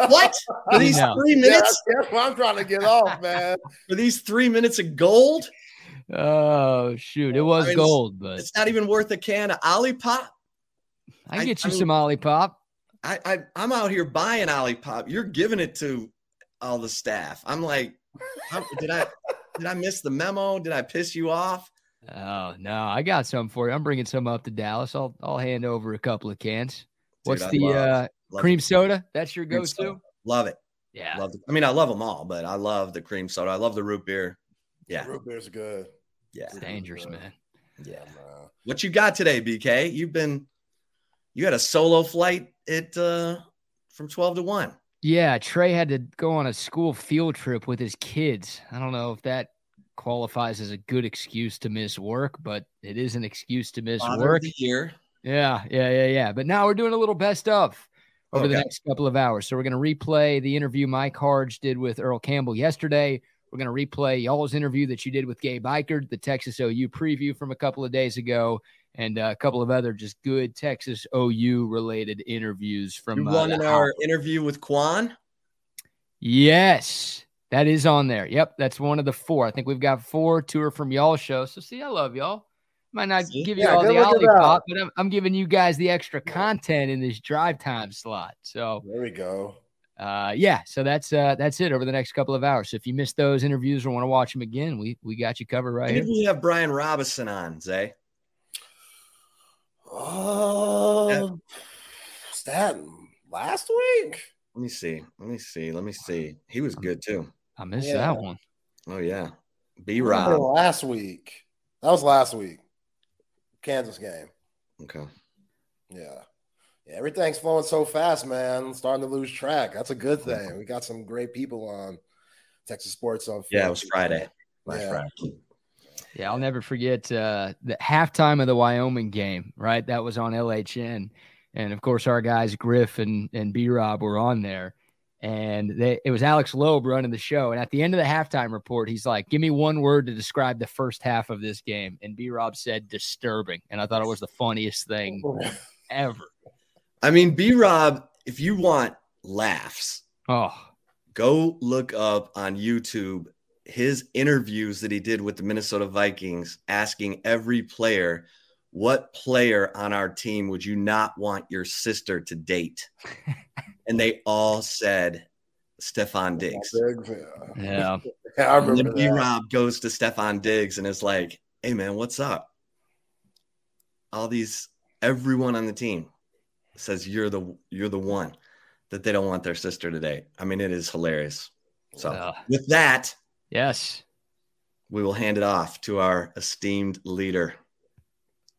What? For these No. three Yeah, minutes? that's, that's what I'm trying to get off, man. For these three minutes of gold? Oh shoot, it was I mean, gold, but It's not even worth a can of Olipop. I can get I you mean- some Olipop. I, I I'm out here buying Olipop. You're giving it to all the staff. I'm like, how, did I did I miss the memo? Did I piss you off? Oh no, I got some for you. I'm bringing some up to Dallas. I'll I'll hand over a couple of cans. What's I the love- uh, love cream it. soda? That's your Cream go-to. soda. Love it. Yeah, Love. The, I mean, I love them all, but I love the cream soda. I love the root beer. Yeah, Root beer's good. Yeah, it's dangerous, man. yeah. man. What you got today, BK? You've been you had a solo flight at uh from twelve to one. Yeah, Trey had to go on a school field trip with his kids. I don't know if that qualifies as a good excuse to miss work, but it is an excuse to miss Father of work. the year. Yeah, yeah, yeah, yeah. But now we're doing a little best of over the next couple of hours. So we're going to replay the interview Mike Harge did with Earl Campbell yesterday. We're going to replay y'all's interview that you did with Gabe Ikard, the Texas OU preview from a couple of days ago, and uh, a couple of other just good Texas OU related interviews from You uh, won the in our interview with Quan. Yes, that is on there. Yep, that's one of the four. I think we've got four. Two are from y'all show. So see, I love y'all. Might not See? give you Yeah, all the look it Olipop, but I'm, I'm giving you guys the extra content in this drive time slot. So There we go. Uh, yeah, so that's uh, that's it over the next couple of hours. So if you missed those interviews or want to watch them again, we we got you covered right When here. we have Brian Robinson on, Zay? Um, was that last week? Let me see. Let me see. Let me see. He was good too. I missed Yeah. that one. Oh yeah. B Might Rob. Last week. That was last week. Kansas game. Okay. Yeah. Yeah, everything's flowing so fast, man. I'm starting to lose track. That's a good thing. We got some great people on Texas Sports on. Yeah, it was Friday. Last Yeah. Friday. Yeah, I'll never forget uh, the halftime of the Wyoming game. Right, that was on LHN, and of course our guys Griff and and B Rob were on there, and they, it was Alex Loeb running the show. And at the end of the halftime report, he's like, "Give me one word to describe the first half of this game," and B Rob said, "Disturbing," and I thought it was the funniest thing ever. I mean, B Rob, if you want laughs, Oh, go look up on YouTube his interviews that he did with the Minnesota Vikings, asking every player, what player on our team would you not want your sister to date? and they all said Stefon Diggs. Yeah. yeah, Yeah, I And remember then B Rob goes to Stefon Diggs and is like, hey man, what's up? All these everyone on the team says you're the you're the one that they don't want their sister to date. I mean, it is hilarious. So Uh, with that, yes. we will hand it off to our esteemed leader.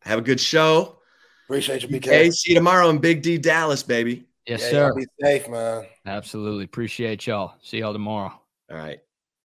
Have a good show. Appreciate you, BK. Okay, see you tomorrow in Big D Dallas, baby. Yes, Yeah, sir. Be safe, man. Absolutely. Appreciate y'all. See y'all tomorrow. All right.